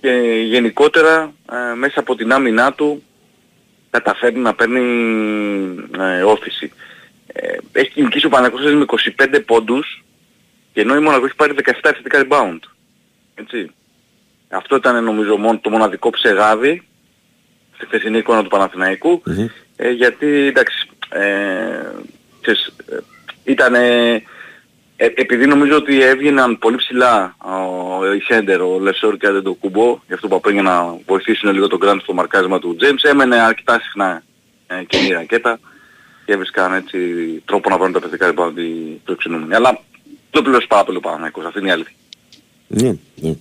και γενικότερα ε, μέσα από την άμυνά του καταφέρνει να παίρνει ε, ώθηση. Ε, έχει νικήσει ο Παναθηναϊκός με 25 πόντους και ενώ η Μονακό έχει πάρει 17 ευθυντικά rebound. Έτσι. Αυτό ήταν νομίζω μόνο, το μοναδικό ψεγάδι στη χθεσινή εικόνα του Παναθηναϊκού ε, γιατί εντάξει ε, ξέρεις, ε, ήταν ε, επειδή νομίζω ότι έβγαιναν πολύ ψηλά ο, η Σέντερ, ο Λεσόρ και το Κουμπό, γι' αυτό που είπα πριν για να βοηθήσουν λίγο τον Γκραντ στο μαρκάρισμα του James, έμενε αρκετά συχνά ε, κοινή ρακέτα και έβρισκαν έτσι τρόπο να βρουν τα επιθετικά rebound οι φιλοξενούμενοι. Αλλά δεν πλήρωσε πάρα πολύ ο Παναθηναϊκός, αυτή είναι η αλήθεια.
Ναι, ναι.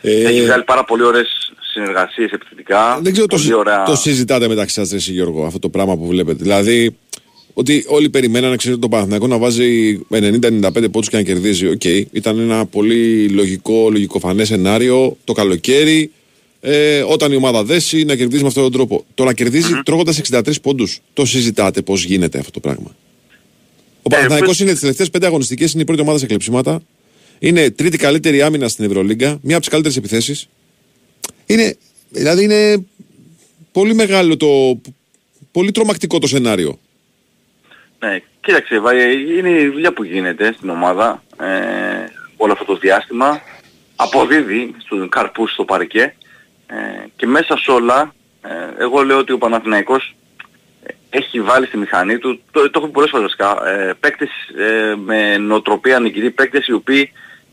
Έχει
Ε,
βγάλει πάρα πολύ ωραίες συνεργασίες επιθετικά.
δεν ξέρω, το,
πολύ
συ-
ωραία...
το συζητάτε μεταξύ σας, ρε εσύ, Γιώργο, αυτό το πράγμα που βλέπετε. Δηλαδή, ότι όλοι περιμένανε, ξέρετε, τον Παναθηναϊκό να βάζει 90-95 πόντους και να κερδίζει. Οκ, ήταν ένα πολύ λογικό, λογικοφανές σενάριο το καλοκαίρι, ε, όταν η ομάδα δέσει, να κερδίζει με αυτόν τον τρόπο. Το να κερδιζει τρώγοντας 63 πόντους, το συζητάτε πώς γίνεται αυτό το πράγμα. Ο Παναθηναϊκός είναι τις τελευταίες πέντε αγωνιστικές, είναι η πρώτη ομάδα σε κλεψίματα. Είναι τρίτη καλύτερη άμυνα στην Ευρωλίγκα, μία από τις καλύτερες επιθέσεις. Είναι, δηλαδή είναι πολύ μεγάλο το. Πολύ τρομακτικό το σενάριο.
Ναι, κοίταξε, Βάη, είναι η δουλειά που γίνεται στην ομάδα ε, όλο αυτό το διάστημα. Αποδίδει στον καρπούς στο παρκέ ε, και μέσα σε όλα ε, εγώ λέω ότι ο Παναθηναϊκός ε, έχει βάλει στη μηχανή του, το, το έχω πει πολλές φορές βασικά, ε, παίκτες ε, με νοοτροπία νικητή, παίκτες οι οποίοι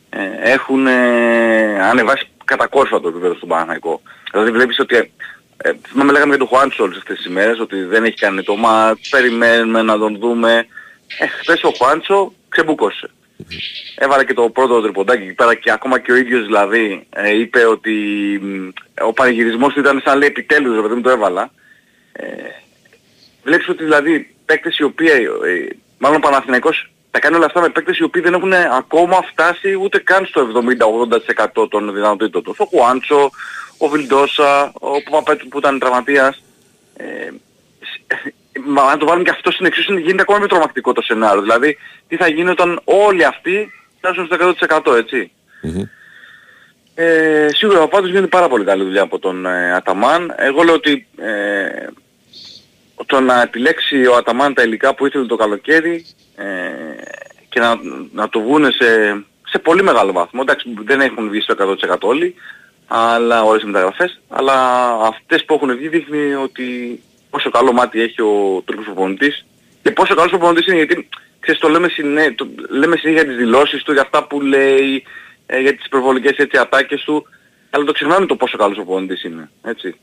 ε, έχουν ε, ανεβάσει κατακόρφα το επίπεδο στον Παναθηναϊκό. Δηλαδή βλέπεις ότι ε, ε, θυμάμαι λέγαμε για τον Χουάντσο όλες αυτές τις ημέρες ότι δεν έχει κάνει το μα, περιμένουμε να τον δούμε. Ε, χθες ο Χουάντσο ξεμπούκωσε. Έβαλε και το πρώτο τριποντάκι εκεί πέρα και ακόμα και ο ίδιος δηλαδή ε, είπε ότι μ, ο πανηγυρισμός του ήταν σαν λέει επιτέλους ρε παιδί μου το έβαλα. Ε, βλέπεις ότι δηλαδή παίκτες οι οποίοι, ε, μάλλον ο Παναθηναϊκός τα κάνει όλα αυτά με παίκτες οι οποίοι δεν έχουν ακόμα φτάσει ούτε καν στο 70-80% των δυνατοτήτων τους. Ο Χουάντσο, ο Βιλντόσα, ο Παπαπέτρου που ήταν τραυματίας. Ε, μα αν το βάλουμε και αυτό στην εξίσου γίνεται ακόμα πιο τρομακτικό το σενάριο. Δηλαδή τι θα γίνει όταν όλοι αυτοί φτάσουν στο 100% έτσι. Ε, σίγουρα πάντως γίνεται πάρα πολύ καλή δουλειά από τον ε, Αταμάν. Εγώ λέω ότι ε, το να επιλέξει ο Αταμάν τα υλικά που ήθελε το καλοκαίρι ε, και να, να το βγούνε σε, σε πολύ μεγάλο βαθμό. Εντάξει, δεν έχουν βγει στο 100% όλοι, αλλά όλες οι μεταγραφές, αλλά αυτές που έχουν βγει δείχνει ότι πόσο καλό μάτι έχει ο Τούρκος προπονητής και πόσο καλός προπονητής είναι γιατί ξέρεις το λέμε, συνέ, το, λέμε συνέχεια για τις δηλώσεις του, για αυτά που λέει, ε, για τις προβολικές έτσι ατάκες του, αλλά το ξεχνάμε το πόσο καλός προπονητής είναι, έτσι.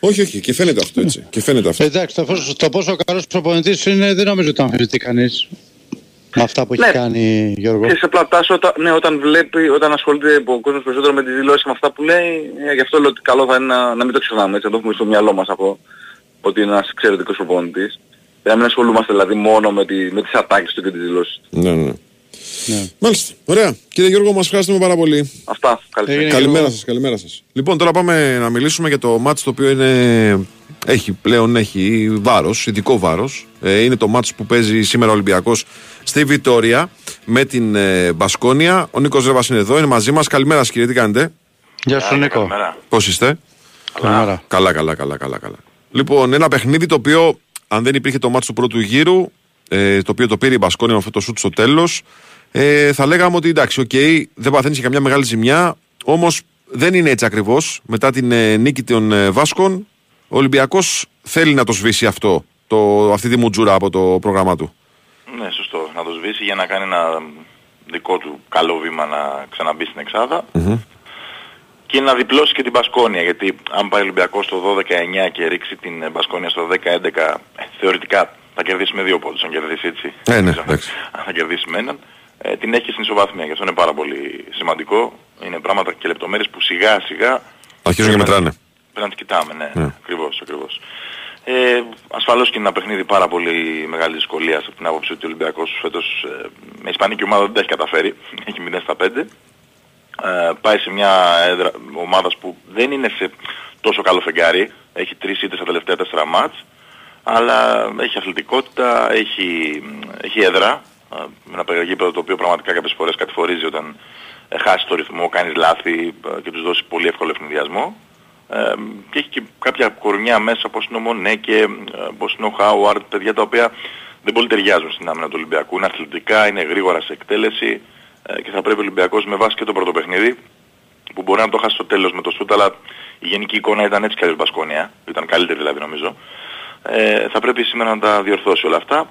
Όχι, όχι, και φαίνεται αυτό έτσι. Και φαίνεται αυτό.
Εντάξει, το, πόσο- το πόσο καλός προπονητής είναι δεν νομίζω ότι το αμφισβητεί κανείς. Με αυτά που έχει
Ναι.
κάνει Γιώργο.
Και σε πλατάς όταν, ναι, όταν βλέπει, όταν ασχολείται ο κόσμος περισσότερο με τις δηλώσεις και με αυτά που λέει, ε, γι' αυτό λέω ότι καλό θα είναι να, να μην το ξεχνάμε, έτσι, να το έχουμε στο μυαλό μας από ότι είναι ένας εξαιρετικός προπονητής. Για να μην ασχολούμαστε δηλαδή μόνο με, τη, με τις ατάκες του και τις δηλώσεις.
Ναι, ναι. Μάλιστα. Ωραία. Κύριε Γιώργο, μας ευχαριστούμε πάρα πολύ.
Αυτά. Καλησπέρα.
Καλημέρα σας, καλημέρα σας. Λοιπόν, τώρα πάμε να μιλήσουμε για το μάτς το οποίο είναι... έχει πλέον έχει βάρος, ειδικό βάρος. Ε, είναι το μάτς που παίζει σήμερα ο Ολυμπιακός στη Βιτόρια με την ε, Μπασκόνια. Ο Νίκος Ρέβας είναι εδώ, είναι μαζί μας. Καλημέρα σας κύριε, τι κάνετε;
Γεια σου Νίκο.
Πώς είστε;
Καλημέρα.
Καλά, καλά, καλά, καλά, καλά. Λοιπόν, ένα παιχνίδι το οποίο αν δεν υπήρχε το ματς του πρώτου γύρου, ε, το οποίο το πήρε η Μπασκόνια με αυτό το σουτ στο τέλος, ε, θα λέγαμε ότι εντάξει, οκ, δεν παθαίνει και καμιά μεγάλη ζημιά. Όμως δεν είναι έτσι ακριβώς. Μετά την ε, νίκη των ε, Βάσκων, ο Ολυμπιακός θέλει να το σβήσει αυτό, το, αυτή τη μουτζούρα από το πρόγραμμά του.
Ναι, σωστό. Να το σβήσει για να κάνει ένα δικό του καλό βήμα να ξαναμπεί στην εξάδα και να διπλώσει και την Μπασκόνια. Γιατί αν πάει ο Ολυμπιακός στο 12-9 και ρίξει την ε, Μπασκόνια στο 10-11, ε, θεωρητικά θα κερδίσει με δύο πόντους, αν κερδίσει έτσι.
Ε, ναι, εντάξει.
αν θα κερδίσει με έναν. Ε, την έχει στην ισοβάθμια και αυτό είναι πάρα πολύ σημαντικό. Είναι πράγματα και λεπτομέρειες που σιγά σιγά
Αρχίζουν και μετράνε.
Πρέπει να τις κοιτάμε, ναι.
Ναι.
Ακριβώς, ακριβώς. Ε, ασφαλώς και είναι ένα παιχνίδι πάρα πολύ μεγάλη δυσκολία από την άποψη ότι ο Ολυμπιακός φέτος ε, με ισπανική ομάδα δεν τα έχει καταφέρει. Έχει 0 στα 5. Ε, πάει σε μια έδρα ομάδας που δεν είναι σε τόσο καλό φεγγάρι. Έχει τρεις ήττες στα τελευταία τέσσερα μάτς. Αλλά έχει αθλητικότητα, έχει, έχει έδρα. Ε, με ένα περιγήπεδο το οποίο πραγματικά κάποιες φορές κατηφορίζει όταν ε, χάσει το ρυθμό, κάνεις λάθη ε, και τους δώσεις πολύ εύκολο ευνηδιασμό. Ε, και έχει και κάποια κορμιά μέσα όπως είναι ο Μονέ και ε, όπως είναι ο Χάουαρτ, παιδιά τα οποία δεν πολύ ταιριάζουν στην άμυνα του Ολυμπιακού. Είναι αθλητικά, είναι γρήγορα σε εκτέλεση ε, και θα πρέπει ο Ολυμπιακός με βάση και το πρώτο παιχνίδι που μπορεί να το χάσει στο τέλος με το σούτ αλλά η γενική εικόνα ήταν έτσι κι αλλιώς Μπασκόνια, ήταν καλύτερη δηλαδή νομίζω. Ε, θα πρέπει σήμερα να τα διορθώσει όλα αυτά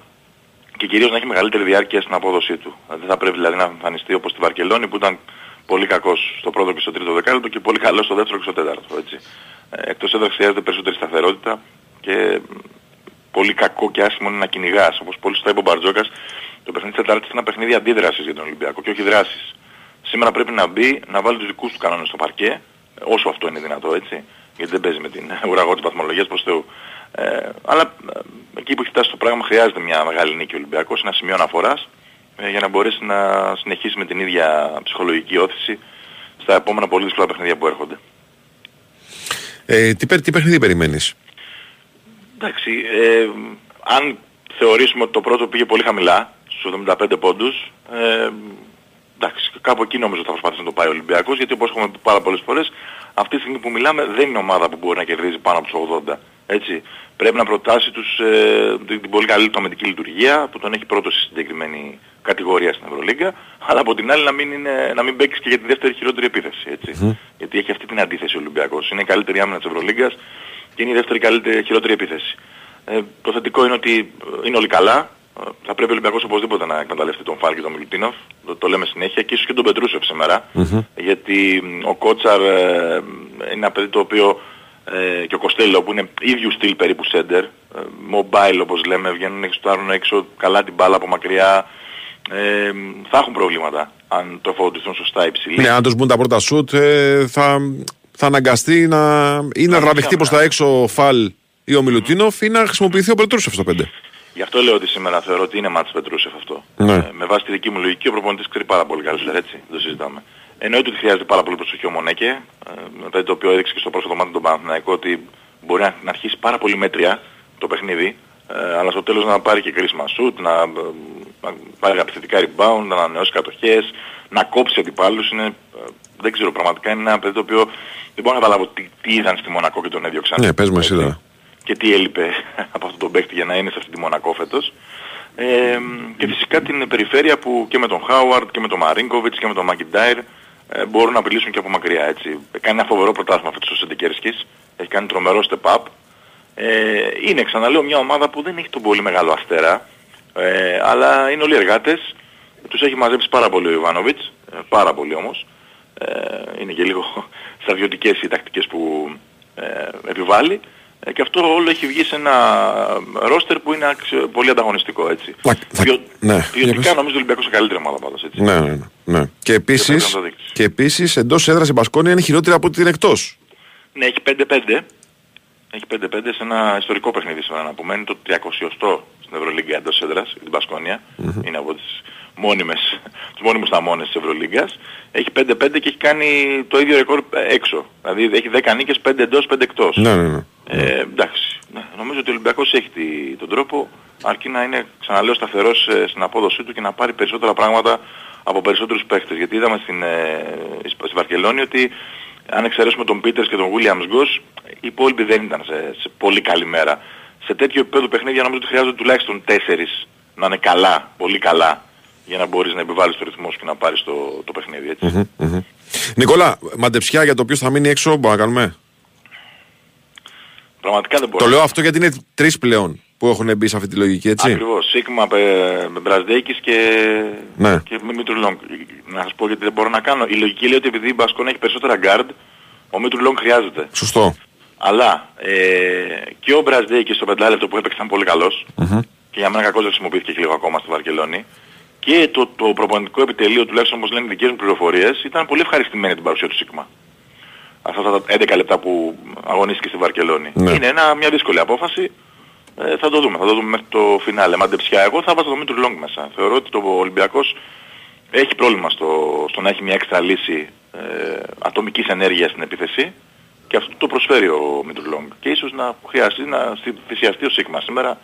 και κυρίως να έχει μεγαλύτερη διάρκεια στην απόδοσή του. Ε, Δεν θα πρέπει δηλαδή να εμφανιστεί όπως στη Βαρκελόνη που ήταν πολύ κακός στο πρώτο και στο τρίτο δεκάλεπτο και πολύ καλός στο δεύτερο και στο τέταρτο. Έτσι. Ε, εκτός έδρας χρειάζεται περισσότερη σταθερότητα και μ, πολύ κακό και άσχημο είναι να κυνηγάς. Όπως πολύ σωστά είπε ο Μπαρτζόκας, το παιχνίδι της Τετάρτης είναι ένα παιχνίδι αντίδρασης για τον Ολυμπιακό και όχι δράσης. Σήμερα πρέπει να μπει, να βάλει τους δικούς του κανόνες στο παρκέ, όσο αυτό είναι δυνατό έτσι, γιατί δεν παίζει με την ουραγό της βαθμολογίας προς Θεού. Ε, αλλά ε, εκεί που έχει φτάσει το πράγμα χρειάζεται μια μεγάλη νίκη ο Ολυμπιακός, ένα σημείο αναφοράς ε, για να μπορέσει να συνεχίσει με την ίδια ψυχολογική όθηση στα επόμενα πολύ δύσκολα παιχνίδια που έρχονται.
Ε, τι, πε- τι παιχνίδι περιμένεις;
Εντάξει, ε, αν θεωρήσουμε ότι το πρώτο πήγε πολύ χαμηλά, στους 75 πόντους, ε, εντάξει, κάπου εκεί νομίζω θα προσπαθήσει να το πάει ο Ολυμπιακός, γιατί όπως έχουμε πει πάρα πολλές φορές, αυτή τη στιγμή που μιλάμε δεν είναι ομάδα που μπορεί να κερδίζει πάνω από τους 80. Έτσι. Πρέπει να προτάσει τους, ε, την, την πολύ καλή του αμυντική λειτουργία, που τον έχει πρώτο στη συγκεκριμένη κατηγορία στην Ευρωλίγκα, αλλά από την άλλη να μην, είναι, να μην παίξει και για τη δεύτερη χειρότερη επίθεση. Έτσι. Γιατί έχει αυτή την αντίθεση ο Ολυμπιακός. Είναι η καλύτερη άμυνα της Ευρωλίγκας και είναι η δεύτερη καλύτερη, χειρότερη επίθεση. Ε, το θετικό είναι ότι ε, είναι όλοι καλά. Ε, Θα πρέπει ο Ολυμπιακός οπωσδήποτε να εκμεταλλευτεί τον Φάλ και τον Μιλουτίνοφ. Το, το λέμε συνέχεια και ίσως και τον Πετρούσεφ σήμερα. Γιατί μ, ο Κότσαρ ε, είναι ένα παιδί το οποίο ε, και ο Κοστέλο που είναι ίδιου στυλ περίπου σέντερ. Ε, mobile όπως λέμε, βγαίνουν έξω, τάρουν έξω καλά την μπάλα από μακριά. Ε, θα έχουν προβλήματα αν το εφοδοτηθούν σωστά υψηλοί.
Ναι, αν τους μπουν τα πρώτα σουτ, ε, θα, θα αναγκαστεί να ή να τραβηχτεί προς τα έξω ο Φαλ ή ο Μιλουτίνοφ ή να χρησιμοποιηθεί ο Πετρούσεφ στο 5.
Γι' αυτό λέω ότι σήμερα θεωρώ ότι είναι μάτς Πετρούσεφ αυτό.
Ναι.
Ε, με βάση τη δική μου λογική ο προπονητής ξέρει πάρα πολύ καλύτερα, έτσι, δεν το συζητάμε. Εννοείται ότι χρειάζεται πάρα πολύ προσοχή ο Μονέκε, ε, μετά το οποίο έδειξε και στο πρόσφατο μάτι τον Παναθηναϊκό ότι μπορεί να, να αρχίσει πάρα πολύ μέτρια το παιχνίδι, ε, αλλά στο τέλος να πάρει και κρίσιμα σουτ, να, ε, να πάρει επιθετικά rebound, να ανανεώσει κατοχές, να κόψει αντιπάλους. Είναι, ε, δεν ξέρω, πραγματικά είναι ένα παιδί το οποίο δεν μπορώ να καταλάβω τι, τι είδαν στη Μονακό και τον έδιωξαν.
Ναι, πες μου εσύ τώρα.
Και τι έλειπε από αυτόν τον παίκτη για να είναι σε αυτή τη Μονακό φέτος. Ε, και φυσικά την περιφέρεια που και με τον Χάουαρντ και με τον Μαρίνκοβιτς και με τον Μακιντάιρ ε, μπορούν να απειλήσουν και από μακριά έτσι. Κάνει ένα φοβερό πρωτάθλημα αυτός ο Σεντικέρσκης. Έχει κάνει τρομερό step up. Ε, είναι ξαναλέω μια ομάδα που δεν έχει τον πολύ μεγάλο αστέρα. Ε, αλλά είναι όλοι εργάτες. Τους έχει μαζέψει πάρα πολύ ο Ιβάνοβιτς. Ε, πάρα πολύ όμως. Ε, είναι και λίγο στρατιωτικές οι τακτικές που ε, επιβάλλει. Ε, και αυτό όλο έχει βγει σε ένα ρόστερ που είναι αξιο- πολύ ανταγωνιστικό έτσι. Ποιο-
Ναι, για
Ποιοτικά
πες.
νομίζω ο Ολυμπιακός είναι καλύτερη ομάδα πάντως έτσι.
Ναι, ναι, ναι, ναι. Και επίσης,
πρέπει να το δείξει.
και επίσης εντός έδρας η Μπασκόνια είναι χειρότερη από ότι είναι εκτός.
Ναι, έχει 5-5. Έχει 5-5 σε ένα ιστορικό παιχνίδι σήμερα να πούμε. Είναι το 300 στην Ευρωλίγκα εντός έδρας, η μπασκονια Είναι από τις μόνιμες, τους μόνιμους θαμώνες της Ευρωλίγκας. Έχει 5-5 και έχει κάνει το ίδιο ρεκόρ ε, έξω. Δηλαδή έχει 10 νίκες, 5 εντός, 5 εκτός.
Ναι, ναι, ναι.
Ε, εντάξει. Ναι, νομίζω ότι ο Ολυμπιακός έχει τη- τον τρόπο αρκεί να είναι, ξαναλέω, σταθερός ε, στην απόδοσή του και να πάρει περισσότερα πράγματα από περισσότερους παίχτες. Γιατί είδαμε στην, ε, στη Βαρκελόνη ότι αν εξαιρέσουμε τον Πίτερς και τον Williams Goss, οι υπόλοιποι δεν ήταν σε, σε πολύ καλή μέρα. Σε τέτοιο επίπεδο παιχνίδια νομίζω ότι χρειάζονται τουλάχιστον τέσσερις να είναι καλά, πολύ καλά, για να μπορείς να επιβάλλεις το ρυθμό σου και να πάρεις το, το παιχνίδι. Έτσι.
Μμμ, μμμ. Νικόλα, μαντεψιά για το ποιος θα μείνει έξω, μπορούμε να κάνουμε;
Πραγματικά δεν μπορώ.
Το λέω αυτό γιατί είναι τρεις πλέον που έχουν μπει σε αυτή τη λογική, έτσι.
Ακριβώς. Σίγμα με Μπραζδέκης και,
Ναι.
και με Μήτρου Λόγκ. Να σας πω γιατί δεν μπορώ να κάνω. Η λογική λέει ότι επειδή η Μπασκόνια έχει περισσότερα guard, ο Μήτρου Λόγκ χρειάζεται.
Σωστό.
Αλλά ε, και ο Μπραζδέκης στο πεντάλεπτο που έπαιξε ήταν πολύ καλός
Μμμ.
και για μένα κακώς δεν χρησιμοποιήθηκε και λίγο ακόμα στη Βαρκελόνη. Και το, το προπονητικό επιτελείο, τουλάχιστον όπως λένε οι δικές μου πληροφορίες, ήταν πολύ ευχαριστημένοι την παρουσία του Σίγμα. Αυτά τα 11 λεπτά που αγωνίστηκε στη Βαρκελόνη.
Ναι.
Είναι ένα, μια δύσκολη απόφαση. Ε, θα το δούμε, θα το δούμε μέχρι το φινάλε. Μαντεψιά, εγώ θα βάζω το Μήτρου Λόγκ μέσα. Θεωρώ ότι το Ολυμπιακός έχει πρόβλημα στο, στο να έχει μια έξτρα λύση ε, ατομικής ενέργειας στην επίθεση και αυτό το προσφέρει ο Μήτρου Λόγκ. Και ίσως να χρειαστεί να στη- θυσιαστεί ο Σίγμα σήμερα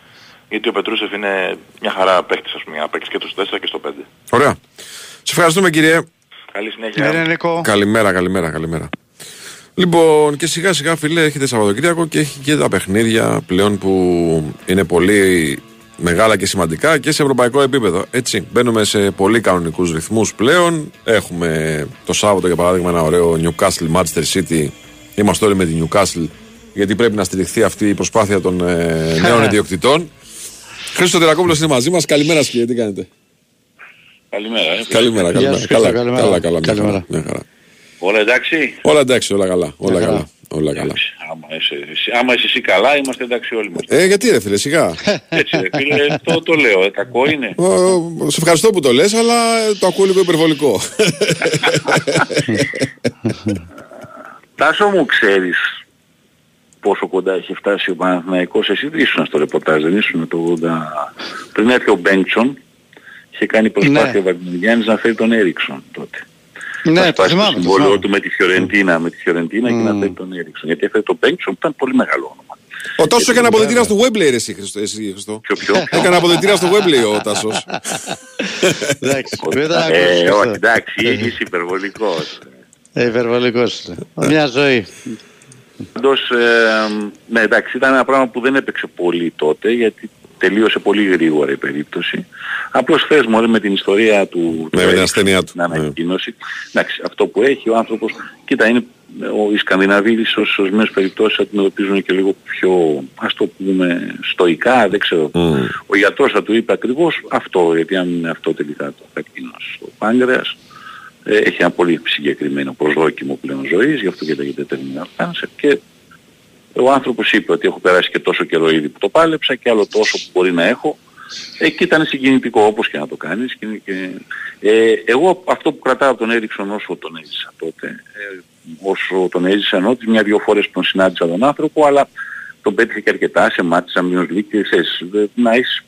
γιατί ο Πετρούσεφ είναι μια χαρά παίχτης ας πούμε, να παίξει και το 4 και στο 5.
Ωραία. Σε ευχαριστούμε κύριε.
Καλή συνέχεια.
Ναι, Νίκο.
Καλημέρα, καλημέρα, καλημέρα. Λοιπόν, και σιγά σιγά φίλε έχετε Σαββατοκύριακο και έχει και τα παιχνίδια πλέον που είναι πολύ μεγάλα και σημαντικά και σε ευρωπαϊκό επίπεδο. Έτσι, μπαίνουμε σε πολύ κανονικούς ρυθμούς πλέον. Έχουμε το Σάββατο για παράδειγμα ένα ωραίο Newcastle Manchester City. Είμαστε όλοι με τη Newcastle γιατί πρέπει να στηριχθεί αυτή η προσπάθεια των ε, νέων ιδιοκτητών. Χρήστο Τερακόπουλος είναι μαζί μας. Καλημέρα σκύλε, τι κάνετε;
Καλημέρα. ε.
Καλημέρα,
Γεια
καλημέρα.
σου,
Καλά,
Χρήστο, καλημέρα.
καλά, καλά, μια
Καλημέρα.
χαρά, μια χαρά.
Όλα εντάξει;
Όλα εντάξει, όλα καλά. Όλα
Μια χαρά.
καλά. Όλα καλά.
Άμα είσαι, εσύ, άμα είσαι εσύ καλά, είμαστε εντάξει όλοι μας.
Ε, γιατί ρε φίλε, σιγά.
Έτσι ρε φίλε, το, το λέω, ε, κακό είναι.
Ο, ο, σε ευχαριστώ που το λες, αλλά ε, το ακούω λίγο υπερβολικό.
Τάσο μου ξέρεις πόσο κοντά έχει φτάσει ο Παναθηναϊκός. Εσύ δεν ήσουν στο ρεπορτάζ, δεν ήσουν το 80. Πριν έρθει ο Μπέντσον, είχε κάνει προσπάθεια
Ναι.
ο Βαγγελιάνης να φέρει τον Έριξον τότε.
Ναι,
να
το
σπάσει
θυμάμαι.
το
το
συμβόλαιο
θυμάμαι.
του με τη Φιωρεντίνα, με τη Φιωρεντίνα και να φέρει τον Έριξον. Γιατί έφερε τον Μπέντσον που ήταν πολύ μεγάλο όνομα.
ο Τάσος έκανε αποδετήρα στο Webley, ρε εσύ, Χριστό. Εσύ, Χριστό.
Ποιο ποιο;
Έκανε αποδετήρα στο Webley ο Τάσος.
Εντάξει, δεν θα
Ε,
ακούσεις
όχι,
αυτό.
εντάξει, είσαι υπερβολικός.
Ε, Υπερβολικός. Μια ζωή.
Πάντως, ε, ναι εντάξει, ήταν ένα πράγμα που δεν έπαιξε πολύ τότε, γιατί τελείωσε πολύ γρήγορα η περίπτωση. Απλώς θες μωρέ με την ιστορία του...
Ναι,
του
με την
Ericsson,
ασθένειά του.
Την ανακοίνωση. Εντάξει, αυτό που έχει ο άνθρωπος, κοίτα, είναι, ο, οι Σκανδιναβοί σε ορισμένες περιπτώσεις αντιμετωπίζουν και λίγο πιο, ας το πούμε, στοικά, δεν ξέρω.
Μμμ.
Ο γιατρός θα του είπε ακριβώς αυτό, γιατί αν είναι αυτό τελικά το καρκίνος στο πάγκρεας, ε, έχει ένα πολύ συγκεκριμένο προσδόκιμο πλέον ζωής, γι' αυτό και λέγεται terminal cancer και ο άνθρωπος είπε ότι έχω περάσει και τόσο καιρό ήδη που το πάλεψα και άλλο τόσο που μπορεί να έχω. Ε, και ήταν συγκινητικό όπως και να το κάνεις. Και, και, ε, εγώ αυτό που κρατάω από τον Έριξον όσο τον έζησα τότε, ε, όσο τον έζησα ενώ ότι μια-δυο φορές τον συνάντησα τον άνθρωπο, αλλά τον πέτυχε και αρκετά σε ματς Champions League και ξέρεις, ε, να έχεις